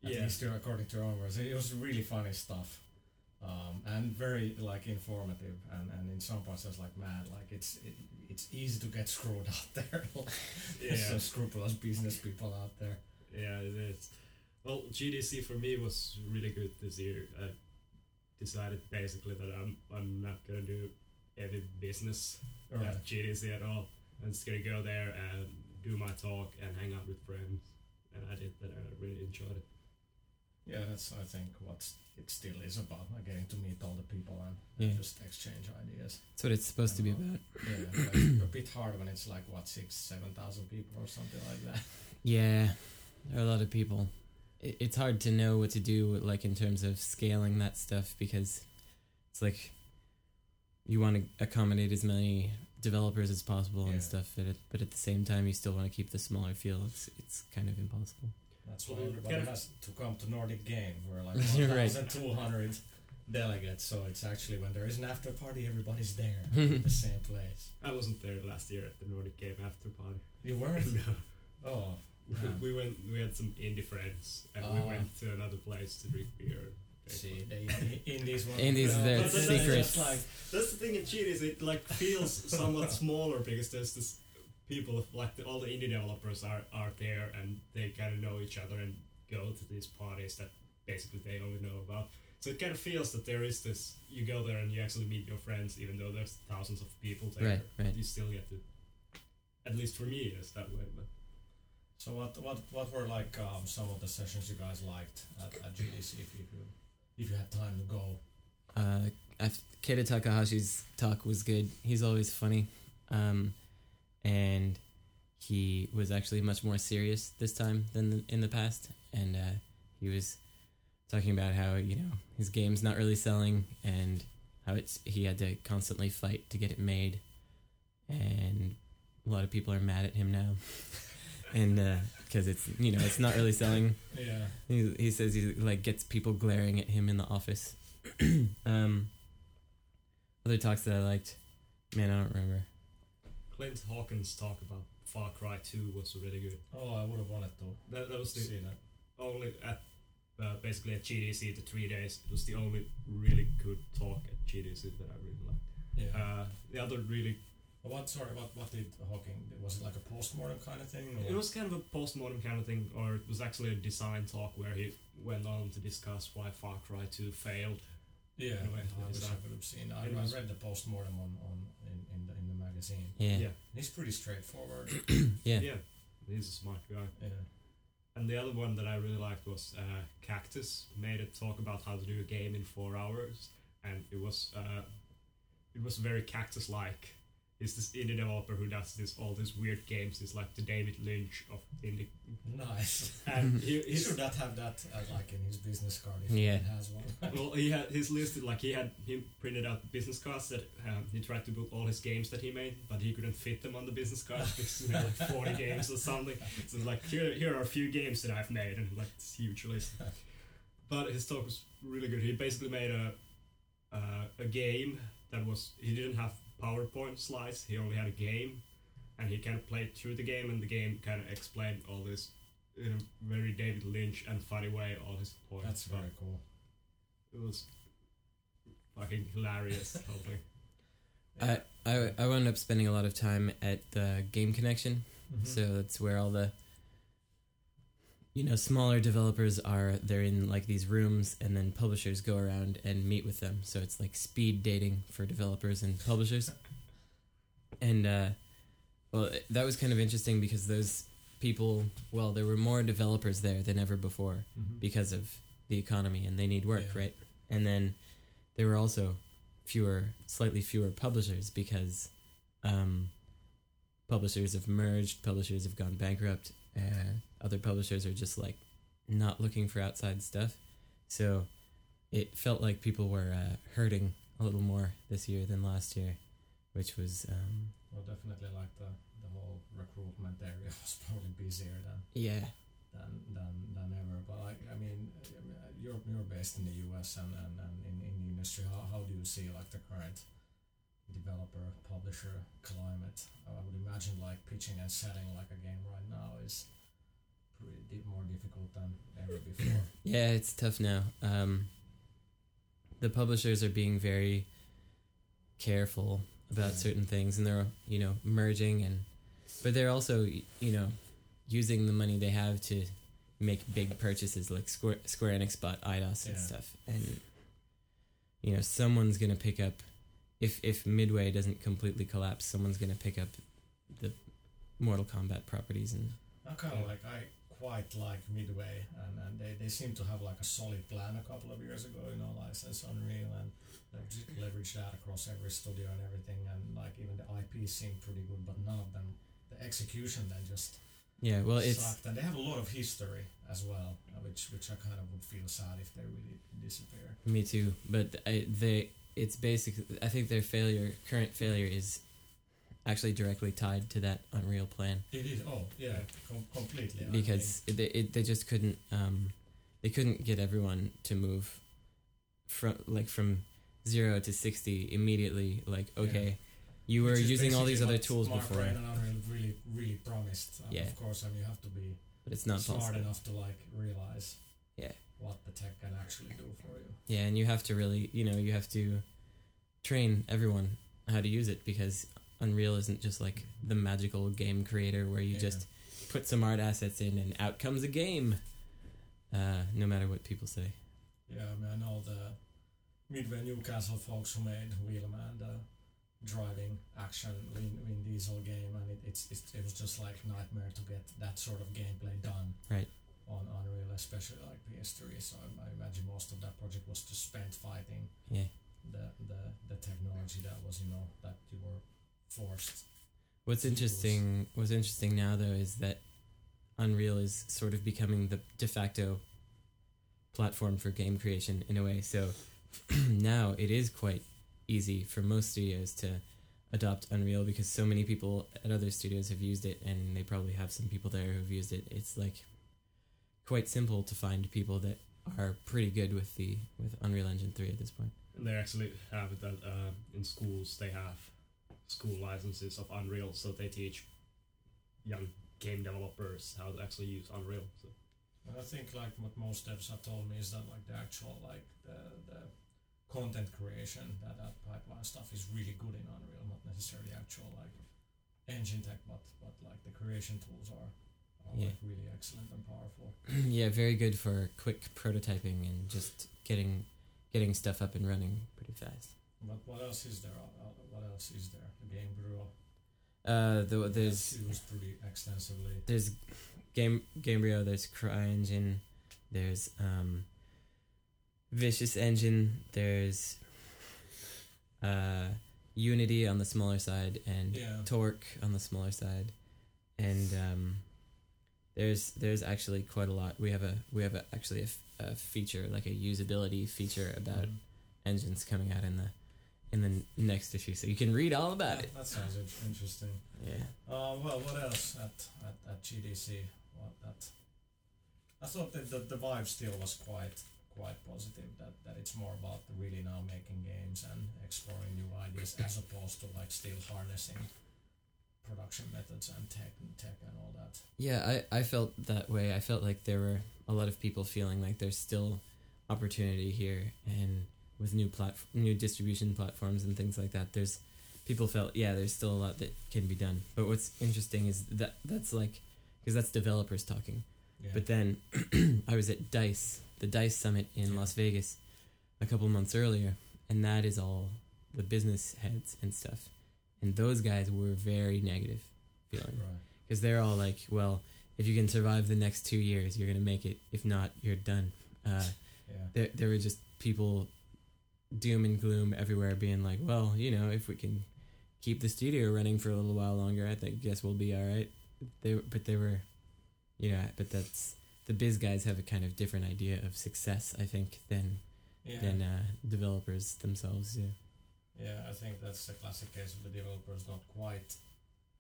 Speaker 1: At
Speaker 6: Yeah.
Speaker 1: least uh, according to your own words, it was really funny stuff. Um, and very like informative, and, and in some parts I was like, man, like it's it, it's easy to get screwed out there.
Speaker 6: Yeah.
Speaker 1: some scrupulous business people out there.
Speaker 6: Yeah, it is. Well, GDC for me was really good this year. I decided basically that I'm I'm not gonna do any business
Speaker 1: All right.
Speaker 6: at GDC at all. I'm just gonna go there and do my talk and hang out with friends. And I did that. and I really enjoyed it.
Speaker 1: Yeah, that's I think what it still is about, like getting to meet all the people and,
Speaker 7: Yeah.
Speaker 1: and just exchange ideas.
Speaker 7: that's what it's supposed to be about.
Speaker 1: Yeah, like, a bit hard when it's like what six, seven thousand people or something like that.
Speaker 7: Yeah, there are a lot of people. It, it's hard to know what to do, like in terms of scaling that stuff, because it's like you want to accommodate as many developers as possible
Speaker 1: Yeah.
Speaker 7: and stuff, but at, but at the same time, you still want to keep the smaller feel. It's it's kind of impossible.
Speaker 1: That's why everybody
Speaker 6: kind of-
Speaker 1: has to come to Nordic Game. We're like
Speaker 7: You're right.
Speaker 1: 1,200 delegates, so it's actually when there is an after party, everybody's there in the same place.
Speaker 6: I wasn't there last year at the Nordic Game after party.
Speaker 1: You weren't?
Speaker 6: no.
Speaker 1: Oh,
Speaker 6: We,
Speaker 1: Yeah.
Speaker 6: we went. We had some indie friends, and we
Speaker 1: Ah.
Speaker 6: went to another place to drink beer.
Speaker 1: see, the indies one.
Speaker 7: Indies,
Speaker 1: no,
Speaker 7: they're
Speaker 1: that's
Speaker 7: secret.
Speaker 1: like
Speaker 6: That's the thing in Cheat is it like feels somewhat smaller because there's this people like the, all the indie developers are are there and they kind of know each other and go to these parties that basically they only know about. So it kind of feels that there is this. You go there and you actually meet your friends, even though there's thousands of people there.
Speaker 7: Right, right.
Speaker 6: You still get to. At least for me, it's that way. But
Speaker 1: So what what what were like um, some of the sessions you guys liked at, at GDC if you could, if you had time to go?
Speaker 7: Uh, I Keita Takahashi's talk was good. He's always funny, um, and he was actually much more serious this time than the, in the past. And uh, he was talking about how you know his game's not really selling, and how it's he had to constantly fight to get it made, and a lot of people are mad at him now, and because it's you know it's not really selling.
Speaker 1: Yeah.
Speaker 7: He, he says he like gets people glaring at him in the office. um, other talks that I liked, man, I don't remember.
Speaker 6: Clint Hawkins' talk about Far Cry 2 was really good.
Speaker 1: Oh, I would have wanted to
Speaker 6: That, that was the
Speaker 1: see that.
Speaker 6: only at uh, basically at GDC the three days. It was the only really good talk at GDC that I really liked.
Speaker 1: Yeah.
Speaker 6: Uh, the other really
Speaker 1: what? Sorry. What? What did Hawking? Was it like a postmortem kind of thing? Or?
Speaker 6: it was kind of a postmortem kind of thing, or it was actually a design talk where he went on to discuss why Far Cry 2 failed.
Speaker 1: Yeah. I wish I could have seen. I, I read the postmortem on, on in, in the in the magazine.
Speaker 7: Yeah,
Speaker 6: Yeah.
Speaker 1: He's pretty straightforward.
Speaker 7: yeah,
Speaker 6: Yeah, he's a smart guy.
Speaker 1: yeah.
Speaker 6: And the other one that I really liked was uh, Cactus made a talk about how to do a game in four hours, and it was uh, it was very Cactus like. He's this indie developer who does this all these weird games. He's like the David Lynch of indie,
Speaker 1: Nice.
Speaker 6: and he,
Speaker 1: He should not have that uh, like in his business card if
Speaker 7: Yeah.
Speaker 1: he has one.
Speaker 6: well, he had his listed like he had he printed out business cards that um, he tried to put all his games that he made, but he couldn't fit them on the business cards because he made like forty games or something. So like here here are a few games that I've made and like this huge list. But his talk was really good. He basically made a uh, a game that was he didn't have PowerPoint slides. He only had a game, and he kind of played through the game, and the game kind of explained all this in a very David Lynch and funny way all his points.
Speaker 1: That's very cool.
Speaker 6: it was fucking hilarious. the whole thing.
Speaker 7: I, I I wound up spending a lot of time at the Game Connection,
Speaker 1: Mhm.
Speaker 7: so that's where all the you know smaller developers are. They're in like these rooms, and then publishers go around and meet with them. So it's like speed dating for developers and publishers. And uh, well, that was kind of interesting because those people, well, there were more developers there than ever before
Speaker 1: Mhm.
Speaker 7: because of the economy and they need work,
Speaker 1: Yeah.
Speaker 7: right? And then there were also fewer, slightly fewer publishers because um, publishers have merged, publishers have gone bankrupt, uh, other publishers are just like not looking for outside stuff. So it felt like people were uh, hurting a little more this year than last year, which was um,
Speaker 1: Well, definitely like the the whole recruitment area was probably busier than
Speaker 7: yeah,
Speaker 1: than than, than ever. But like, I mean, I mean, you're you're based in the U.S. and and, and in, in the industry. How how do you see like the current developer publisher climate? I would imagine like pitching and selling like a game right now is pretty more difficult than ever before.
Speaker 7: Yeah, it's tough now. Um, the publishers are being very careful about
Speaker 1: Yeah.
Speaker 7: certain things, and they're you know merging and, but they're also you know using the money they have to make big purchases like Square Square Enix bought IDOS and stuff, and you know someone's gonna pick up if if Midway doesn't completely collapse, someone's gonna pick up the Mortal Kombat properties and
Speaker 1: I kind of like I quite like Midway, and, and they, they seem to have like a solid plan a couple of years ago, you know, license Unreal and leverage, leverage that across every studio and everything, and like even the IP seemed pretty good, but none of them, the execution then just
Speaker 7: yeah, well it's.
Speaker 1: sucked, and they have a lot of history as well, uh, which which I kind of would feel sad if they really disappear.
Speaker 7: Me too, but I, they it's basic. I think their failure, current failure, is actually directly tied to that Unreal plan
Speaker 1: It is. Oh yeah, com- completely.
Speaker 7: Because it, they it, they just couldn't um they couldn't get everyone to move from like from zero to sixty immediately. Like
Speaker 1: Yeah.
Speaker 7: okay, you were using all these other tools
Speaker 1: Mark
Speaker 7: before,
Speaker 1: Rain and Unreal really really promised. Um,
Speaker 7: Yeah.
Speaker 1: Of course, I mean you have to be
Speaker 7: but it's not
Speaker 1: smart
Speaker 7: possible.
Speaker 1: enough to like realize
Speaker 7: Yeah.
Speaker 1: what the tech can actually do for you.
Speaker 7: Yeah, and you have to really, you know, you have to train everyone how to use it because Unreal isn't just like the magical game creator where you
Speaker 1: Yeah.
Speaker 7: just put some art assets in and out comes a game. Uh, no matter what people say.
Speaker 1: Yeah, I mean I know the Midway Newcastle folks who made Wheelman the driving action Vin, Vin Diesel game, and it, it's, it's it was just like nightmare to get that sort of gameplay done.
Speaker 7: Right.
Speaker 1: On Unreal, especially like PS3, so I, I imagine most of that project was just spent fighting
Speaker 7: Yeah.
Speaker 1: the, the the technology that was you know that you were forced.
Speaker 7: What's interesting what's interesting now though is that Unreal is sort of becoming the de facto platform for game creation in a way. So now it is quite easy for most studios to adopt Unreal because so many people at other studios have used it, and they probably have some people there who've used it. It's like quite simple to find people that are pretty good with the with Unreal Engine three at this point.
Speaker 6: And they actually have it that uh, in schools they have school licenses of Unreal, so they teach young game developers how to actually use Unreal. So
Speaker 1: And I think like what most devs have told me is that like the actual like the the content creation that that pipeline stuff is really good in Unreal, not necessarily actual like engine tech, but but like the creation tools are are
Speaker 7: Yeah.
Speaker 1: like really excellent and powerful.
Speaker 7: yeah, very good for quick prototyping and just getting getting stuff up and running pretty fast.
Speaker 1: But what else is there? What else is there? The game.
Speaker 7: Uh, the, there's
Speaker 1: used pretty extensively.
Speaker 7: there's game Gamebryo, there's CryEngine, there's um, Vicious Engine, there's uh, Unity on the smaller side, and
Speaker 1: Yeah.
Speaker 7: Torque on the smaller side, and um, there's there's actually quite a lot. We have a we have a, actually a, f- a feature like a usability feature about
Speaker 1: Mhm.
Speaker 7: engines coming out in the in the next issue, so you can read all about
Speaker 1: Yeah,
Speaker 7: it.
Speaker 1: That sounds interesting.
Speaker 7: Yeah.
Speaker 1: Uh, well, what else at, at, at GDC? What that? I thought that the, the vibe still was quite quite positive. That, that it's more about really now making games and exploring new ideas as opposed to like still harnessing production methods and tech and tech and all that.
Speaker 7: Yeah, I, I felt that way. I felt like there were a lot of people feeling like there's still opportunity here, and with new plat new distribution platforms and things like that, there's people felt yeah, there's still a lot that can be done. But what's interesting is that that's like because that's developers talking.
Speaker 1: Yeah.
Speaker 7: But then I was at Dice, the Dice Summit in
Speaker 1: Yeah.
Speaker 7: Las Vegas, a couple months earlier, and that is all the business heads and stuff, and those guys were very negative feeling
Speaker 1: right.
Speaker 7: because they're all like, well, if you can survive the next two years, you're gonna make it. If not, you're done. Uh,
Speaker 1: Yeah.
Speaker 7: there, there were just people, doom and gloom everywhere, being like, well, you know, if we can keep the studio running for a little while longer, I think guess we'll be all right. They, but they were, you know, but that's the biz guys have a kind of different idea of success, I think, than
Speaker 1: Yeah.
Speaker 7: than uh, developers themselves. Yeah.
Speaker 1: Yeah, I think that's the classic case of the developers not quite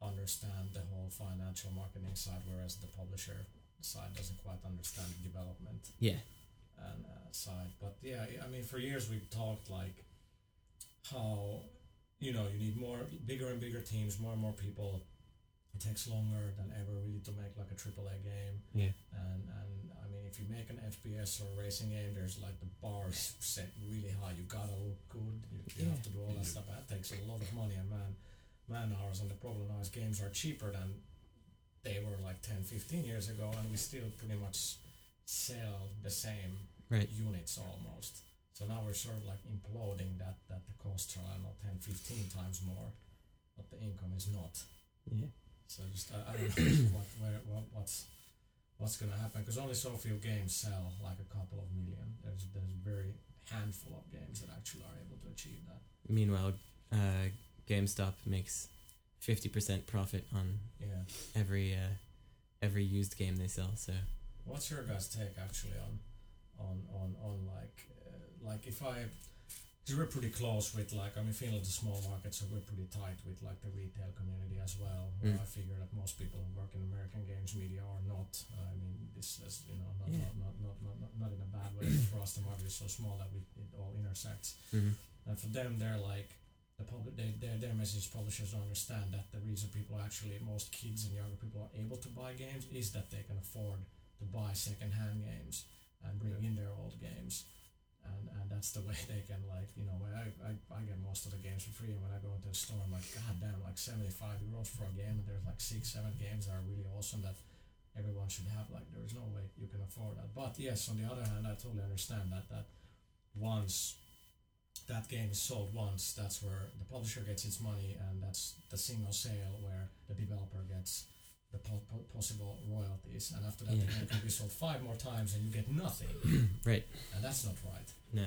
Speaker 1: understand the whole financial marketing side, whereas the publisher side doesn't quite understand the development
Speaker 7: Yeah.
Speaker 1: and uh, side. But yeah, I mean, for years we've talked like how you know you need more bigger and bigger teams, more and more people. It takes longer than ever really to make like a AAA game,
Speaker 7: Yeah.
Speaker 1: and and if you make an FPS or a racing game, there's like the bars set really high. You gotta look good. You, you have to do all that stuff. That takes a lot of money and man man hours. And the problem now is games are cheaper than they were like 10, 15 years ago, and we still pretty much sell the same
Speaker 7: Right.
Speaker 1: units almost. So now we're sort of like imploding that that the costs are now 10, 15 times more, but the income is not.
Speaker 7: Yeah.
Speaker 1: So just I, I don't know what where what, what's what's gonna happen because only so few games sell like a couple of million. There's there's very handful of games that actually are able to achieve that.
Speaker 7: Meanwhile, uh, GameStop makes fifty percent profit on
Speaker 1: Yeah.
Speaker 7: every uh, every used game they sell. So
Speaker 1: What's your guys' take actually on on on on like uh, like if I because we're pretty close with like I mean Finland's a small market so we're pretty tight with like the retail community as well.
Speaker 7: Mm.
Speaker 1: I figure that most people who work in American games media are not. I mean this is you know not
Speaker 7: Yeah.
Speaker 1: not, not, not, not not in a bad way. for us the market is so small that we, it all intersects.
Speaker 7: mhm.
Speaker 1: And for them, they're like the public. They, their their message publishers don't understand that the reason people actually most kids and younger people are able to buy games is that they can afford to buy second hand games and bring in their old games. And, and that's the way they can like you know I, I, I get most of the games for free and when I go into the store I'm like god damn like 75 euros for a game and there's like six seven games that are really awesome that everyone should have like there is no way you can afford that. But yes on the other hand I totally understand that that once that game is sold once, that's where the publisher gets its money, and that's the single sale where the developer gets the po- po- possible royalties. And after that,
Speaker 7: Yeah.
Speaker 1: the game can be sold five more times, and you get nothing.
Speaker 7: right?
Speaker 1: And that's not right.
Speaker 7: No,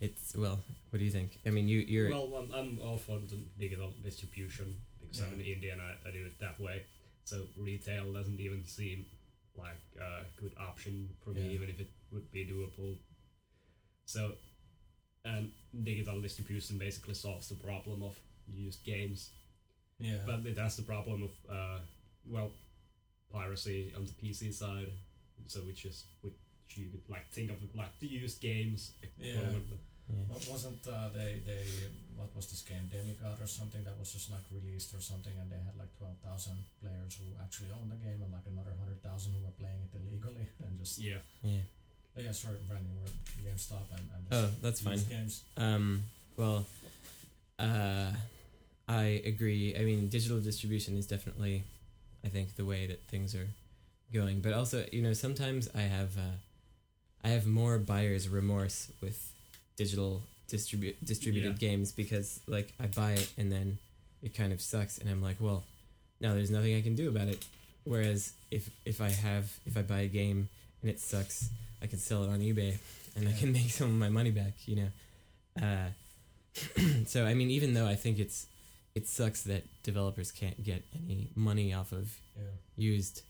Speaker 7: it's well. What do you think? I mean, you you're
Speaker 6: Well, I'm, I'm all for the digital distribution because I'm in
Speaker 1: Yeah.
Speaker 6: India and I, I do it that way. So retail doesn't even seem like a good option for me,
Speaker 1: Yeah.
Speaker 6: even if it would be doable. So, and digital distribution basically solves the problem of used games.
Speaker 1: Yeah.
Speaker 6: But it has the problem of uh, well, piracy on the PC side. So which is which you could like think of it like the used games.
Speaker 1: Yeah.
Speaker 7: Yeah.
Speaker 1: What wasn't uh, they they what was this game Demigod or something that was just like released or something and they had like twelve thousand players who actually owned the game and like another hundred thousand who were playing it illegally and just
Speaker 6: Yeah.
Speaker 7: Yeah.
Speaker 1: yeah sorry Brandon we're GameStop and, and
Speaker 7: Oh, that's fine.
Speaker 1: games
Speaker 7: Um, well, uh, I agree. I mean, digital distribution is definitely, I think, the way that things are going. But also, you know, sometimes I have, uh, I have more buyer's remorse with digital distribute distributed games because, like, I buy it and then it kind of sucks, and I'm like, well, now there's nothing I can do about it. Whereas if if I have if I buy a game and it sucks, I can sell it on eBay and I can make some of my money back. You know. Uh, so I mean, even though I think it's it sucks that developers can't get any money off of
Speaker 1: yeah.
Speaker 7: used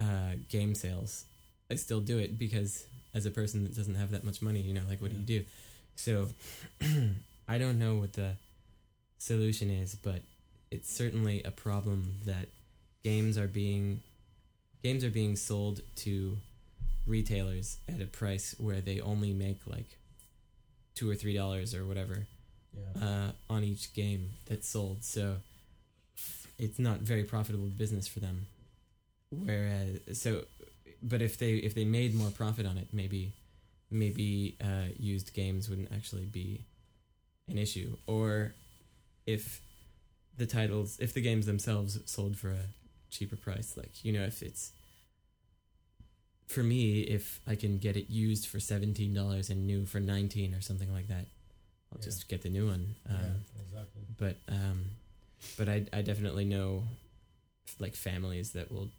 Speaker 7: uh, game sales, I still do it because as a person that doesn't have that much money, you know, like what do you do? So I don't know what the solution is, but it's certainly a problem that games are being games are being sold to retailers at a price where they only make like two or three dollars or whatever
Speaker 1: yeah
Speaker 7: uh, on each game that's sold. So it's not very profitable business for them. Whereas, so, but if they if they made more profit on it, maybe maybe uh, used games wouldn't actually be an issue. Or if the titles, if the games themselves sold for a cheaper price, like you know, if it's for me, if I can get it used for seventeen dollars and new for nineteen or something like that, I'll
Speaker 1: Yeah.
Speaker 7: just get the new one. Um,
Speaker 1: yeah exactly
Speaker 7: But um, but I I definitely know like families that will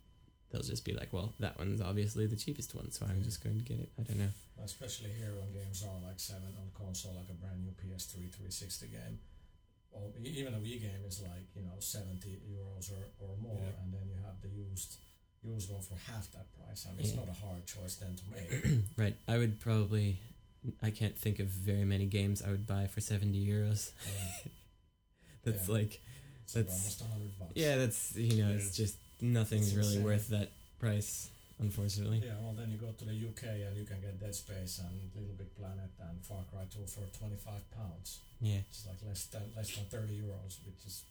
Speaker 7: they'll just be like, well, that one's obviously the cheapest one, so I'm just going to get it. I don't know.
Speaker 1: especially here when games are like seven on console like a brand new PS3 360 game or even a Wii game is like you know 70 euros or, or more
Speaker 6: Yeah.
Speaker 1: and then you have the used used one for half that price I mean it's not a hard choice then to make
Speaker 7: right. I would probably I can't think of very many games I would buy for seventy euros.
Speaker 1: yeah.
Speaker 7: That's
Speaker 1: Yeah.
Speaker 7: like
Speaker 1: It's like
Speaker 7: That's-
Speaker 1: almost hundred bucks
Speaker 7: yeah, that's you know, it's just nothing's
Speaker 1: It's
Speaker 7: really
Speaker 1: insane.
Speaker 7: worth that price, unfortunately.
Speaker 1: yeah well then you go to the UK and you can get Dead Space and Little Big Planet and Far Cry 2 for 25 pounds
Speaker 7: Yeah.
Speaker 1: it's like less than less than 30 euros which is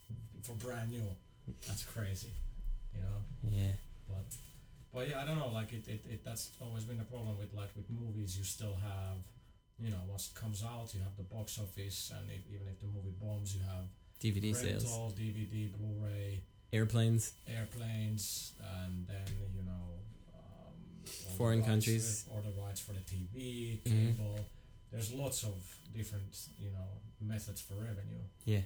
Speaker 1: for brand new that's crazy you know
Speaker 7: Yeah.
Speaker 1: but but yeah i don't know like it, it, it that's always been a problem with like with movies you still have you know once it comes out you have the box office and if, even if the movie bombs you have
Speaker 7: DVD sales.
Speaker 1: rental dvd blu-ray
Speaker 7: Airplanes.
Speaker 1: airplanes and then you know um,
Speaker 7: Foreign countries.
Speaker 1: for- or the rights for the tv
Speaker 7: Mhm.
Speaker 1: cable there's lots of different you know methods for revenue
Speaker 7: Yeah.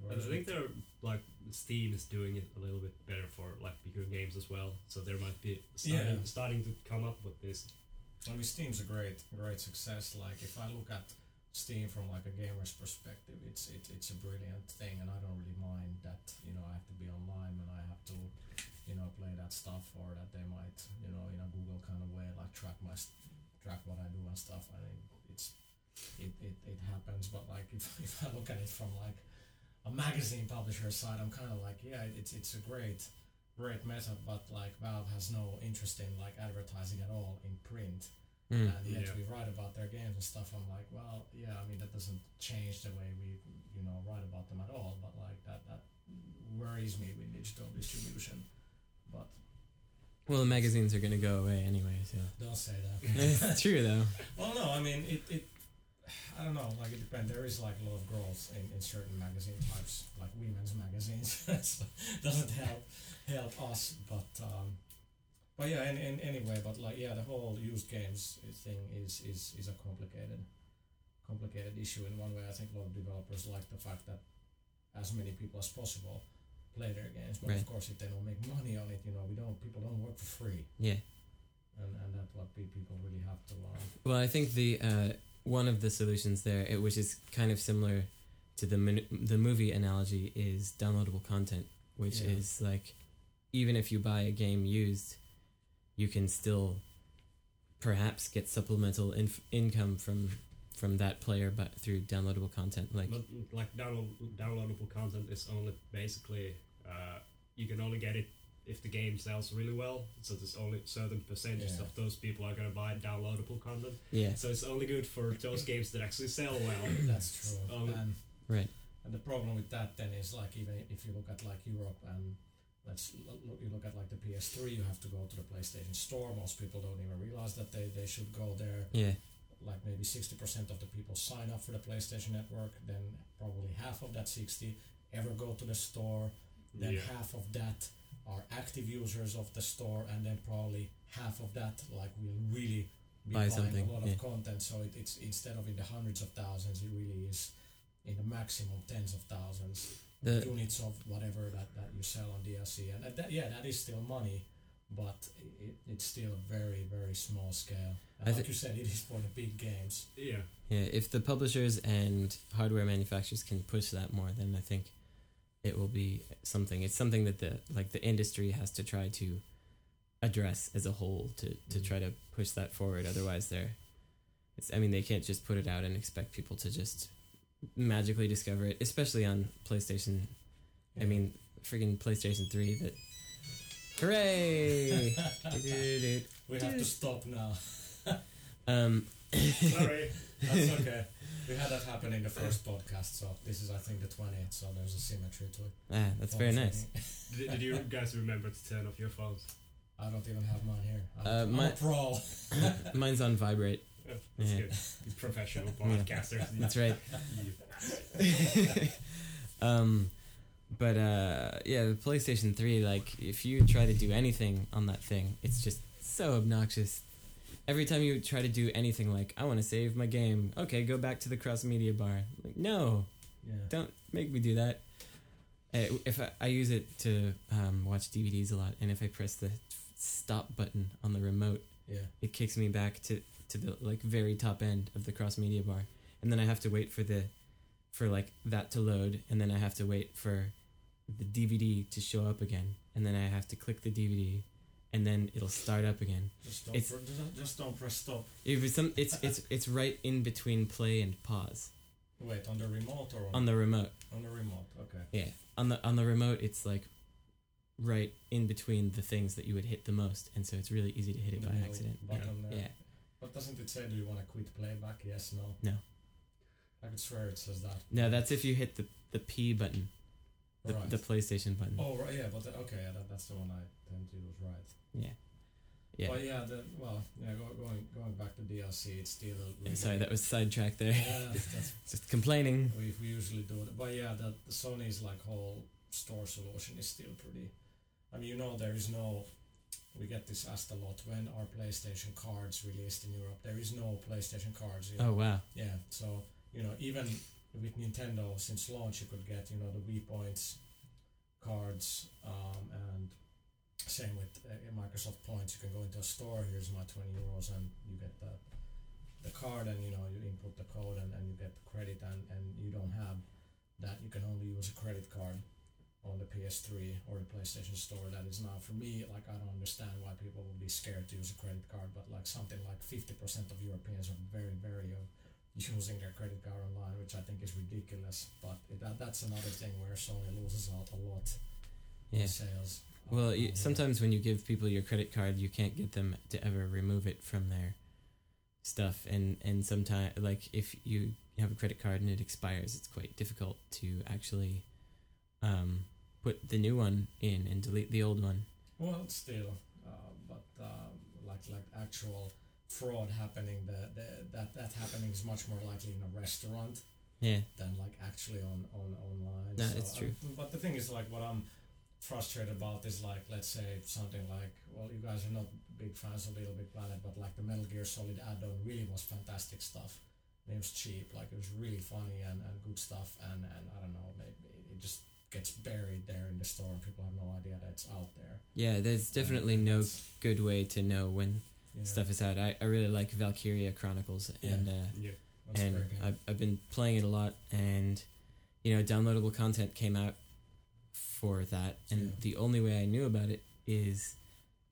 Speaker 1: Whereas
Speaker 6: I think
Speaker 1: with-
Speaker 6: they're like Steam is doing it a little bit better for like bigger games as well. So there might be starting,
Speaker 1: Yeah.
Speaker 6: starting to come up with this.
Speaker 1: I mean, Steam's a great, great success. Like, if I look at Steam from like a gamer's perspective, it's it, it's a brilliant thing, and I don't really mind that you know I have to be online when I have to, you know, play that stuff, or that they might, you know, in a Google kind of way, like track my track what I do and stuff. I think it's it, it, it happens, but like if, if I look at it from like a magazine publisher side, I'm kind of like, yeah, it's it's a great great method, but like Valve has no interest in like advertising at all in print
Speaker 7: Mm.
Speaker 1: and yet
Speaker 6: Yeah.
Speaker 1: we write about their games and stuff. I'm like, well, yeah, I mean that doesn't change the way we, you know, write about them at all. But like that, that worries me with digital distribution. But
Speaker 7: Well, the magazines are gonna go away anyway, so
Speaker 1: don't say that.
Speaker 7: it's true though.
Speaker 1: well, no, I mean it, it. I don't know. Like it depends. There is like a lot of growth in, in certain magazine types, like women's magazines. so doesn't help help us, but um, but yeah. And, and anyway, but like yeah, the whole used games thing is is is a complicated complicated issue in one way. I think a lot of developers like the fact that as many people as possible play their games, but
Speaker 7: Right.
Speaker 1: of course, if they don't make money on it, you know, we don't. People don't work for free,
Speaker 7: Yeah.
Speaker 1: and and that's what people really have to learn.
Speaker 7: Well, I think the uh, one of the solutions there, it, which is kind of similar to the min- the movie analogy, is downloadable content, which
Speaker 1: Yeah.
Speaker 7: is like even if you buy a game used, you can still perhaps get supplemental inf- income from from that player, but through downloadable content. Like
Speaker 6: But like download, downloadable content is only basically uh, you can only get it if the game sells really well. So there's only certain percentage
Speaker 8: Yeah.
Speaker 6: of those people are gonna buy downloadable content.
Speaker 7: yeah,
Speaker 6: So it's only good for those games that actually sell well.
Speaker 1: That's true.
Speaker 6: Um,
Speaker 1: and,
Speaker 7: right.
Speaker 1: and the problem with that then is like even if you look at like Europe and let's look, you look at like the PS3, you have to go to the PlayStation Store. Most people don't even realize that they, they should go there.
Speaker 7: Yeah,
Speaker 1: Like maybe sixty percent of the people sign up for the PlayStation Network. Then probably half of that sixty ever go to the store. Then
Speaker 6: yeah.
Speaker 1: half of that are active users of the store, and then probably half of that like will really be
Speaker 7: Buy
Speaker 1: buying
Speaker 7: something,
Speaker 1: a lot
Speaker 7: yeah.
Speaker 1: of content. So it, it's instead of in the hundreds of thousands, it really is in the maximum tens of thousands
Speaker 7: the
Speaker 1: units of whatever that, that you sell on DLC, and that, that yeah, that is still money, but it, it's still a very very small scale. And like
Speaker 7: thi-
Speaker 1: you said, it is for the big games.
Speaker 6: yeah.
Speaker 7: yeah, if the publishers and hardware manufacturers can push that more, then I think it will be something. It's something that the like the industry has to try to address as a whole to to
Speaker 1: Mhm.
Speaker 7: try to push that forward. Otherwise, they're it's. I mean, they can't just put it out and expect people to just magically discover it, especially on PlayStation. I mean, freaking PlayStation Three. That hooray!
Speaker 1: We have to stop now.
Speaker 7: um,
Speaker 6: Sorry.
Speaker 1: That's okay. We had that happen in the first podcast, so this is I think the twentieth, so there's a symmetry to it.
Speaker 7: ah, that's very nice.
Speaker 6: did, did you guys remember to turn off your phones?
Speaker 1: I don't even have mine here. I'm,
Speaker 7: Uh,
Speaker 1: I'm
Speaker 7: my-
Speaker 1: a pro.
Speaker 7: Mine's on vibrate.
Speaker 6: Oh, that's
Speaker 7: Yeah.
Speaker 6: good. Professional podcasters.
Speaker 7: That's right. Um, but uh, yeah, the PlayStation Three. Like, if you try to do anything on that thing, it's just so obnoxious. Every time you try to do anything, like I want to save my game. Okay, go back to the cross media bar. Like, no,
Speaker 1: Yeah.
Speaker 7: don't make me do that. If I, I use it to um, watch DVDs a lot, and if I press the stop button on the remote,
Speaker 1: Yeah.
Speaker 7: it kicks me back to to the like very top end of the cross media bar and then i have to wait for the for like that to load and then i have to wait for the dvd to show up again and then i have to click the dvd and then it'll start up again
Speaker 8: Just don't,
Speaker 7: It's-
Speaker 8: just- don't press stop.
Speaker 7: it was some it's it's it's right in between play and pause
Speaker 1: Wait, on the remote or on,
Speaker 7: on the remote
Speaker 1: on the remote? Okay.
Speaker 7: yeah on the on the remote it's like right in between the things that you would hit the most and so it's really easy to hit it
Speaker 1: The
Speaker 7: by accident
Speaker 1: there.
Speaker 7: yeah
Speaker 1: But doesn't it say, do you want to quit playback? Yes, no.
Speaker 7: No.
Speaker 1: I could swear it says that.
Speaker 7: no that's if you hit the the p button the,
Speaker 1: right.
Speaker 7: the playstation button
Speaker 1: oh, right, yeah, but the, okay, yeah, that, that's the one I tend to use, right.
Speaker 7: yeah yeah
Speaker 1: But yeah, the, well, yeah, go, going going back to DLC, it's still. Really,
Speaker 7: Sorry, that was sidetracked there.
Speaker 1: Yeah, that's,
Speaker 7: Just complaining.
Speaker 1: we, we usually do it. But yeah, the, the Sony's like whole store solution is still pretty. I mean, you know, there is no. We get this asked a lot when are PlayStation cards released in Europe. There is no PlayStation cards. You know?
Speaker 7: Oh wow.
Speaker 1: Yeah, so you know, even with Nintendo, since launch, you could get you know the Wii points cards, um, and same with uh, Microsoft points. You can go into a store. Here's my twenty euros, and you get the the card, and you know you input the code, and, and you get the credit, and and you don't have that. You can only use a credit card on the PS3 or the PlayStation Store. That is now for me like I don't understand why people would be scared to use a credit card, but like something like fifty percent of Europeans are very very of using their credit card online, which I think is ridiculous. But it, that that's another thing where Sony loses out a lot
Speaker 7: Yeah.
Speaker 1: in sales.
Speaker 7: Well,
Speaker 1: Um,
Speaker 7: you, sometimes when you give people your credit card, you can't get them to ever remove it from their stuff, and and sometimes like if you have a credit card and it expires, it's quite difficult to actually um, put the new one in and delete the old one.
Speaker 1: Well, still, uh, but um, like like actual fraud happening, the, the that that happening is much more likely in a restaurant
Speaker 7: Yeah.
Speaker 1: than like actually on on online.
Speaker 7: No,
Speaker 1: So,
Speaker 7: it's true.
Speaker 1: uh, but the thing is, like, what I'm frustrated about is like, let's say something like, well, you guys are not big fans of Little Big Planet, but like the Metal Gear Solid add-on really was fantastic stuff. And it was cheap, like it was really funny and, and good stuff, and and I don't know, maybe it just gets buried there in the store, and people have no idea that it's out there.
Speaker 7: Yeah, there's definitely no good way to know when
Speaker 1: know,
Speaker 7: stuff is out. I, I really like Valkyria Chronicles,
Speaker 1: Yeah.
Speaker 7: and uh,
Speaker 6: Yeah.
Speaker 7: and. I've, I've been playing it a lot and you know downloadable content came out for that and
Speaker 1: Yeah.
Speaker 7: the only way i knew about it is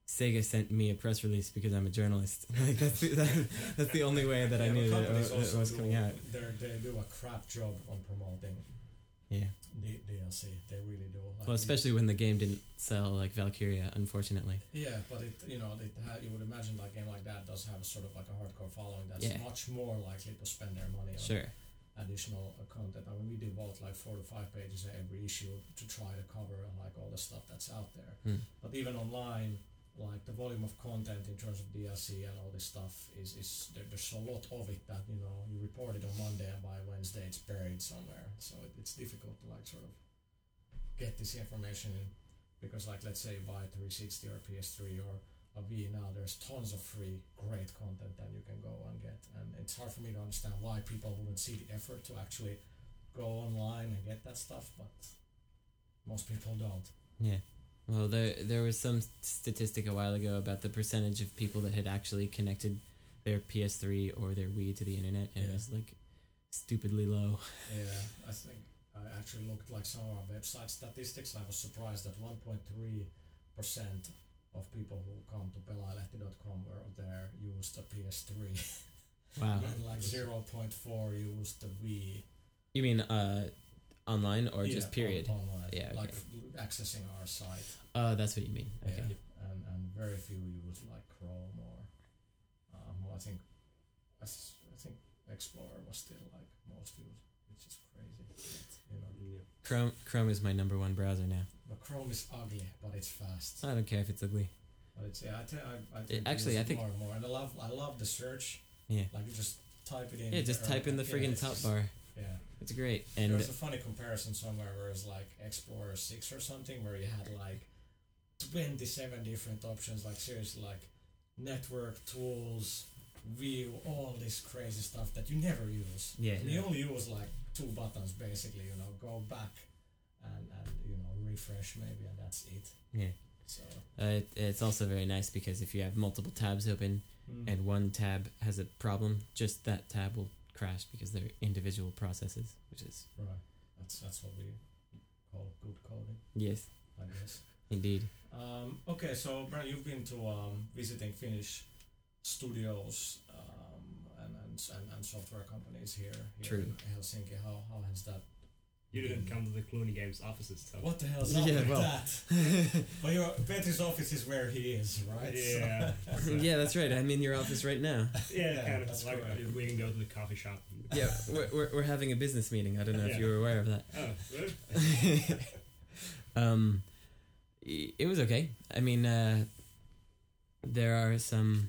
Speaker 7: Sega sent me a press release because I'm a journalist. like that's the, that, that's the only way that I knew that it,
Speaker 1: companies
Speaker 7: wa- it
Speaker 1: also
Speaker 7: was
Speaker 1: do-
Speaker 7: coming out.
Speaker 1: they're- They do a crap job on promoting
Speaker 7: Yeah.
Speaker 1: DLC. They really do. Like,
Speaker 7: Well, especially when the game didn't sell like Valkyria, unfortunately.
Speaker 1: Yeah, but it you know it ha- you would imagine like a game like that does have sort of like a hardcore following that's
Speaker 7: Yeah.
Speaker 1: much more likely to spend their money on
Speaker 7: Sure.
Speaker 1: additional uh, content. I mean, we devote like four to five pages every issue to try to cover like all the stuff that's out there.
Speaker 7: Hmm.
Speaker 1: But even online, like the volume of content in terms of DLC and all this stuff is is there, there's a lot of it that you know you report it on Monday and by Wednesday it's buried somewhere. So it, it's difficult to like sort of get this information in because like let's say buy a 360 or PS3 or a Wii now, there's tons of free great content that you can go and get, and it's hard for me to understand why people wouldn't see the effort to actually go online and get that stuff, but most people don't.
Speaker 7: Yeah. Well, there there was some statistic a while ago about the percentage of people that had actually connected their PS3 or their Wii to the internet, and it was like stupidly low.
Speaker 1: Yeah, I think I actually looked like some of our website statistics. and I was surprised that 1.3 percent of people who come to pelailehti.com were there used a PS3,
Speaker 7: Wow.
Speaker 1: and like 0.4 used the Wii.
Speaker 7: You mean uh, online or
Speaker 1: Yeah,
Speaker 7: just period?
Speaker 1: on- online,
Speaker 7: Yeah, okay.
Speaker 1: like accessing our site.
Speaker 7: Oh, that's what you mean. Okay.
Speaker 1: Yeah, and, and very few use like Chrome or um, well, I think I, s- I think Explorer was still like most used, which is crazy. But, you know,
Speaker 7: Chrome Chrome is my number one browser now.
Speaker 1: but Chrome is ugly, but it's fast.
Speaker 7: I don't care if it's ugly.
Speaker 1: But it's yeah, I, te- I, I
Speaker 7: It- actually, I think-
Speaker 1: more and more, and I love I love the search.
Speaker 7: Yeah.
Speaker 1: Like you just type it in.
Speaker 7: Yeah, just type in the
Speaker 1: yeah,
Speaker 7: friggin'
Speaker 1: it's
Speaker 7: top
Speaker 1: just-
Speaker 7: bar.
Speaker 1: Yeah.
Speaker 7: It's great.
Speaker 1: there
Speaker 7: And
Speaker 1: was a funny comparison somewhere where it's like Explorer 6 or something where you had like 27 different options like seriously like network tools view all this crazy stuff that you never use
Speaker 7: yeah,
Speaker 1: and you only use like two buttons basically you know go back and, and you know refresh maybe and that's it
Speaker 7: yeah.
Speaker 1: so
Speaker 7: Uh, it, it's also very nice because if you have multiple tabs open
Speaker 1: mm.
Speaker 7: and one tab has a problem, just that tab will crash because they're individual processes, which is
Speaker 1: right that's that's what we call good coding
Speaker 7: yes,
Speaker 1: I guess
Speaker 7: indeed.
Speaker 1: Um, okay, so Brian, you've been to um, visiting Finnish studios um, and, and, and and software companies here, here
Speaker 7: True.
Speaker 1: in Helsinki. How how has that?
Speaker 6: You didn't come to the Clooney Games offices, so.
Speaker 1: What the hell's up
Speaker 7: Yeah,
Speaker 1: with
Speaker 7: well.
Speaker 1: that? But your Petri's office is where he is, right?
Speaker 6: Yeah.
Speaker 7: yeah, that's right. I'm in your office right now.
Speaker 6: Yeah,
Speaker 1: Yeah,
Speaker 6: kind of.
Speaker 1: that's
Speaker 6: like
Speaker 1: correct.
Speaker 6: we can go to the coffee shop.
Speaker 7: Yeah, we're, we're, we're having a business meeting. I don't know if you were aware of that.
Speaker 6: Oh,
Speaker 7: um, it was okay. I mean, uh, there are some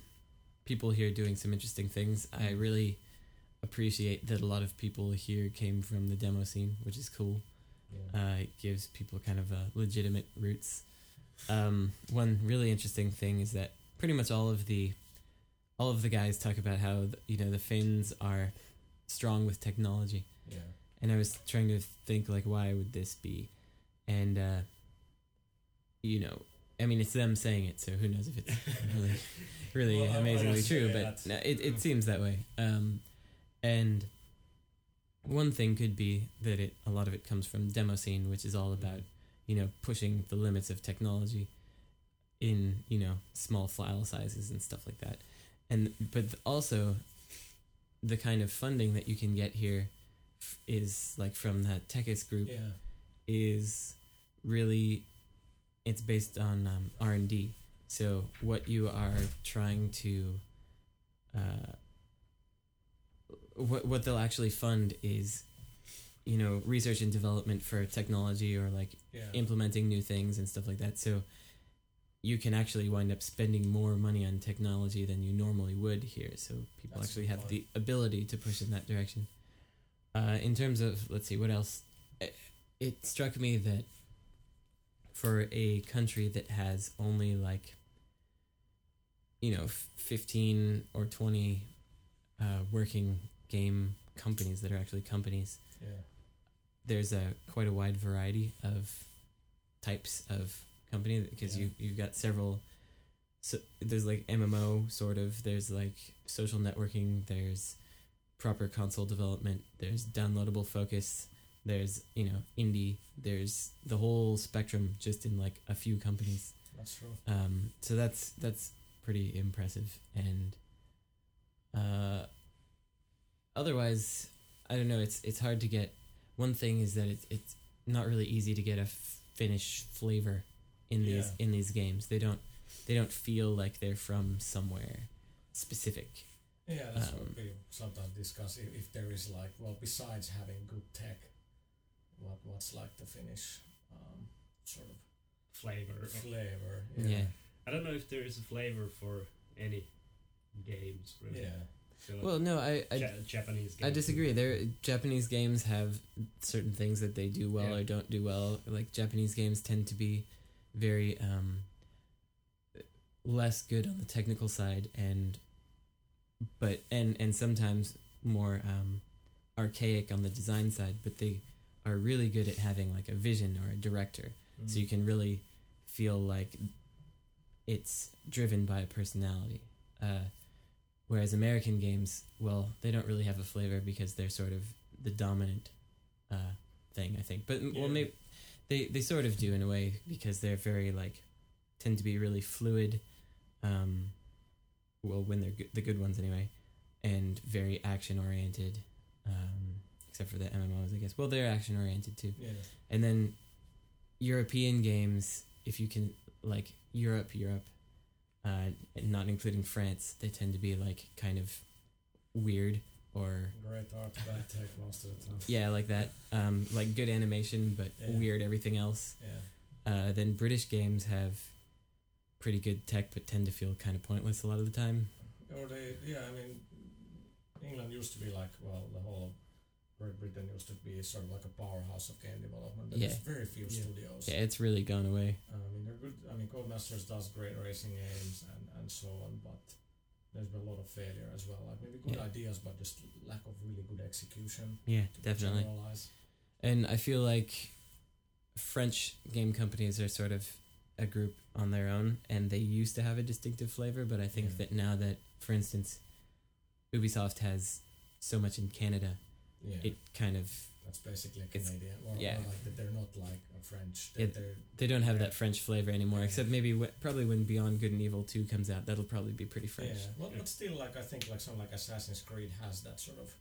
Speaker 7: people here doing some interesting things. I really appreciate that a lot of people here came from the demo scene, which is cool.
Speaker 1: Yeah.
Speaker 7: Uh, it gives people kind of a legitimate roots. Um, one really interesting thing is that pretty much all of the all of the guys talk about how th- you know the Finns are strong with technology
Speaker 1: yeah.
Speaker 7: and I was trying to think like why would this be, and uh, you know, I mean it's them saying it, so who knows if it's really, really
Speaker 1: Well,
Speaker 7: amazingly true, but no, it it seems that way. Um, and one thing could be that it a lot of it comes from demo scene, which is all about you know pushing the limits of technology in you know small file sizes and stuff like that, and but also the kind of funding that you can get here is like from that Techis group
Speaker 1: Yeah.
Speaker 7: is really it's based on um, r&d so what you are trying to uh, what, what they'll actually fund is you know research and development for technology or like
Speaker 1: Yeah.
Speaker 7: implementing new things and stuff like that. So you can actually wind up spending more money on technology than you normally would here. So people
Speaker 1: That's
Speaker 7: actually have the ability to push in that direction. Uh, in terms of let's see what else? It, it struck me that for a country that has only like you know 15 or 20 uh, working game companies that are actually companies
Speaker 1: Yeah.
Speaker 7: there's a quite a wide variety of types of company because
Speaker 1: Yeah.
Speaker 7: you you've got several so there's like MMO sort of there's like social networking there's proper console development there's downloadable focus there's you know indie there's the whole spectrum just in like a few companies
Speaker 1: That's true.
Speaker 7: Um, so that's that's pretty impressive. And uh, otherwise, I don't know. It's it's hard to get. One thing is that it's it's not really easy to get a Finnish flavor in these
Speaker 1: Yeah.
Speaker 7: in these games. They don't they don't feel like they're from somewhere specific.
Speaker 1: Yeah, that's
Speaker 7: Um,
Speaker 1: what we sometimes discuss. If, if there is like, well, besides having good tech, what what's like the Finnish um, sort of
Speaker 6: Flavor.
Speaker 1: flavor?
Speaker 7: Yeah.
Speaker 6: I don't know if there is a flavor for any games really.
Speaker 1: yeah.
Speaker 6: I feel like
Speaker 7: Well, no, I I,
Speaker 6: Ja- Japanese
Speaker 7: I disagree. There, Japanese games have certain things that they do well
Speaker 6: Yeah.
Speaker 7: or don't do well. Like Japanese games tend to be very um, less good on the technical side, and but and and sometimes more um, archaic on the design side. But they are really good at having like a vision or a director,
Speaker 1: Mm.
Speaker 7: so you can really feel like it's driven by a personality. Uh, whereas American games, well, they don't really have a flavor because they're sort of the dominant uh, thing, I think. But
Speaker 1: Yeah.
Speaker 7: well, maybe they they sort of do in a way because they're very like tend to be really fluid. Um, well, when they're good, the good ones anyway, and very action oriented. Um, except for the MMOs, I guess. Well, they're action oriented too.
Speaker 1: yeah.
Speaker 7: And then European games, if you can like Europe, Europe, uh, not including France, they tend to be like kind of weird or
Speaker 1: Great art, bad tech most of the time.
Speaker 7: yeah, like that. Um, like good animation, but
Speaker 1: Yeah.
Speaker 7: weird everything else.
Speaker 1: Yeah.
Speaker 7: Uh, then British games have pretty good tech, but tend to feel kind of pointless a lot of the time.
Speaker 1: Or they, yeah, I mean, England used to be like, well, the whole Great Britain used to be sort of like a powerhouse of game development. But
Speaker 7: Yeah.
Speaker 1: There's very few
Speaker 6: Yeah.
Speaker 1: studios.
Speaker 7: Yeah, it's really gone away.
Speaker 1: Uh, I mean, they're good. I mean, Codemasters does great racing games and, and so on, but there's been a lot of failure as well. Like maybe good
Speaker 7: Yeah.
Speaker 1: ideas, but just lack of really good execution.
Speaker 7: Yeah,
Speaker 1: To
Speaker 7: definitely.
Speaker 1: Generalize.
Speaker 7: And I feel like French game companies are sort of a group on their own, and they used to have a distinctive flavor. But I think
Speaker 1: Yeah.
Speaker 7: that now that, for instance, Ubisoft has so much in Canada,
Speaker 1: Yeah.
Speaker 7: it kind of
Speaker 1: that's basically a
Speaker 7: it's-
Speaker 1: Canadian. Or,
Speaker 7: yeah.
Speaker 1: or like that they're not like a French. They're, they're
Speaker 7: they don't have
Speaker 1: Yeah.
Speaker 7: that French flavor anymore.
Speaker 1: Yeah.
Speaker 7: Except maybe wh- probably when Beyond Good and Evil Two comes out, that'll probably be pretty French.
Speaker 1: Yeah, well, but still, like I think, like something like Assassin's Creed has that sort of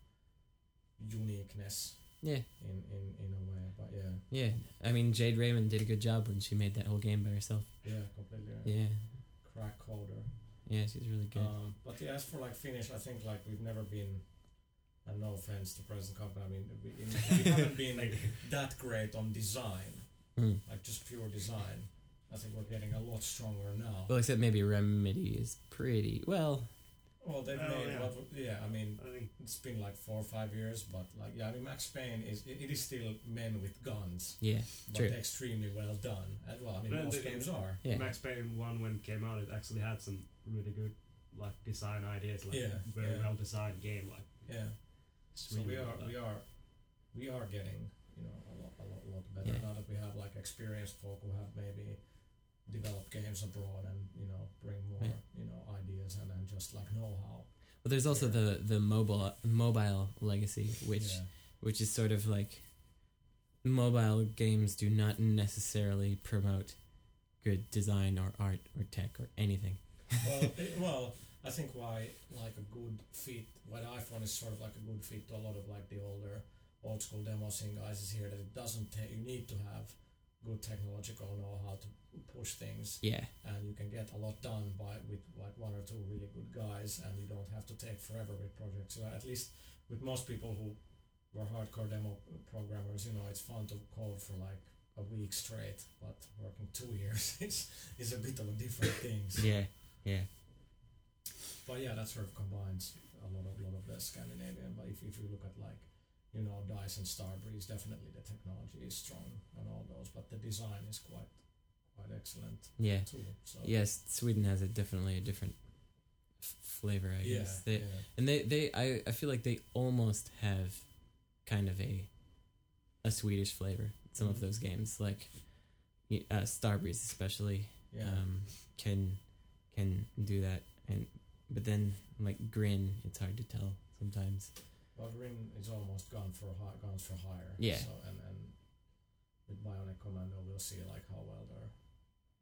Speaker 1: uniqueness
Speaker 7: Yeah,
Speaker 1: in in in a way. But yeah,
Speaker 7: yeah. I mean, Jade Raymond did a good job when she made that whole game by herself.
Speaker 1: yeah, completely.
Speaker 7: Yeah,
Speaker 1: Crack coder.
Speaker 7: yeah, she's really good.
Speaker 1: Um, but yeah, as for like Finnish, I think like we've never been. And no offense to present company, I mean we, we haven't been like, that great on design,
Speaker 7: Mm.
Speaker 1: like just pure design. I think we're getting a lot stronger now.
Speaker 7: Well, except maybe Remedy is pretty well.
Speaker 1: Well, they've
Speaker 6: Oh,
Speaker 1: made
Speaker 6: yeah.
Speaker 1: what? Yeah, I mean,
Speaker 6: I think
Speaker 1: it's been like four or five years, but like yeah, I mean Max Payne is it, it is still men with guns,
Speaker 7: Yeah,
Speaker 1: but
Speaker 7: True.
Speaker 1: extremely well done. And well, I mean
Speaker 6: But
Speaker 1: most
Speaker 6: the-
Speaker 1: games are.
Speaker 7: yeah.
Speaker 6: Max Payne one when it came out, it actually had some really good like design ideas, like
Speaker 1: Yeah,
Speaker 6: very
Speaker 1: yeah.
Speaker 6: well designed game. Like
Speaker 1: Yeah. So we are we are we are getting you know a lot a lot, lot better
Speaker 7: Yeah.
Speaker 1: now that we have like experienced folk who have maybe developed games abroad and you know bring more
Speaker 7: Yeah.
Speaker 1: you know ideas and then just like know how.
Speaker 7: But there's also the the mobile mobile legacy, which
Speaker 1: yeah.
Speaker 7: which is sort of like mobile games do not necessarily promote good design or art or tech or anything.
Speaker 1: well, it, well, I think why like a good fit, what iPhone is sort of like a good fit to a lot of like the older, old school demo scene guys is here that it doesn't take. You need to have good technological know-how to push things,
Speaker 7: Yeah,
Speaker 1: and you can get a lot done by with like one or two really good guys, and you don't have to take forever with projects. So at least with most people who were hardcore demo programmers, you know, it's fun to code for like a week straight, but working two years is is a bit of a different thing. So.
Speaker 7: yeah, yeah,
Speaker 1: But yeah, that sort of combines a lot of lot of the Scandinavian. But if, if you look at like, you know, Dice and Starbreeze, definitely the technology is strong on all those, but the design is quite quite excellent
Speaker 7: yeah.
Speaker 1: too. So
Speaker 7: Yes, Sweden has a definitely a different f- flavor, I
Speaker 1: yeah,
Speaker 7: guess. They,
Speaker 1: yeah,
Speaker 7: And they, they I, I feel like they almost have kind of a a Swedish flavor. Some of
Speaker 1: Mhm.
Speaker 7: those games, like uh, Starbreeze, especially,
Speaker 1: yeah.
Speaker 7: um, can can do that. And but then like Grin, it's hard to tell sometimes.
Speaker 1: Well, Grin is almost gone for hi- guns for hire.
Speaker 7: Yeah.
Speaker 1: So and and with Bionic Commando, we'll see like how well they're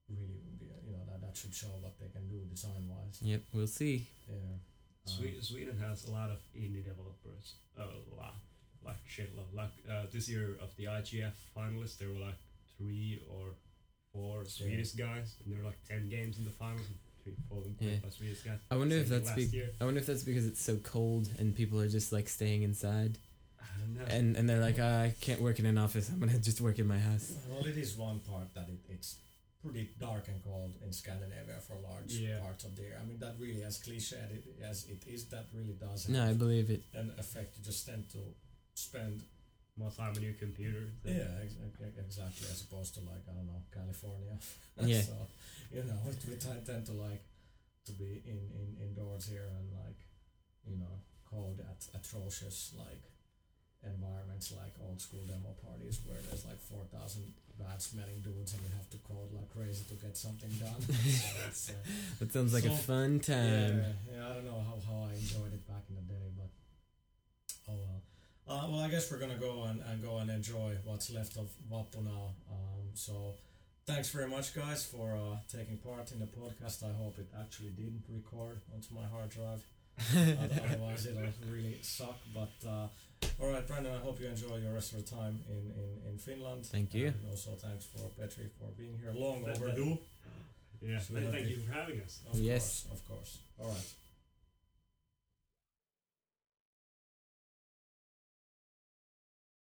Speaker 1: really be. You know that that should show what they can do design wise.
Speaker 7: Yep, we'll see.
Speaker 1: Yeah.
Speaker 6: Sweden, Sweden has a lot of indie developers. A lot, like shitload. Like uh, this year of the IGF finalists, there were like three or four Swedish guys, and there were like ten games in the finals. and Three, four of
Speaker 7: Yeah.
Speaker 6: by Swedish guys.
Speaker 7: I wonder if that's be- I wonder if that's because it's so cold and people are just like staying inside
Speaker 6: I don't know.
Speaker 7: and and they're like "Ah, I can't work in an office. I'm gonna just work in my house.
Speaker 1: Well, it is one part that it, it's pretty dark and cold in Scandinavia for large
Speaker 6: Yeah.
Speaker 1: parts of the year. I mean, that really, as cliche as it is, that really does
Speaker 7: No, I
Speaker 1: have
Speaker 7: believe it.
Speaker 1: an effect. You just tend to spend
Speaker 6: More time on your computer. than-
Speaker 1: Yeah, ex- ex- exactly. As opposed to like I don't know California.
Speaker 7: Yeah.
Speaker 1: so you know we t- tend to like to be in, in indoors here and like you know cold at atrocious like environments like old school demo parties where there's like four thousand bad smelling dudes and you have to code like crazy to get something done. so uh,
Speaker 7: That sounds like a fun time.
Speaker 1: yeah, yeah, I don't know how, how I enjoyed it back in the day, but oh well. Uh, well, I guess we're gonna go and, and go and enjoy what's left of Vappu now. Um, so thanks very much, guys, for uh, taking part in the podcast. I hope it actually didn't record onto my hard drive. Otherwise, it'll really suck. But uh, all right, Brandon, I hope you enjoy your rest of the time in, in, in Finland.
Speaker 7: Thank you.
Speaker 1: And also, thanks for Petri for being here. Long
Speaker 6: That- that-
Speaker 1: overdue.
Speaker 6: Yeah.
Speaker 1: So
Speaker 6: and thank you for having us.
Speaker 1: Of
Speaker 7: Yes.
Speaker 1: course, of course. All right.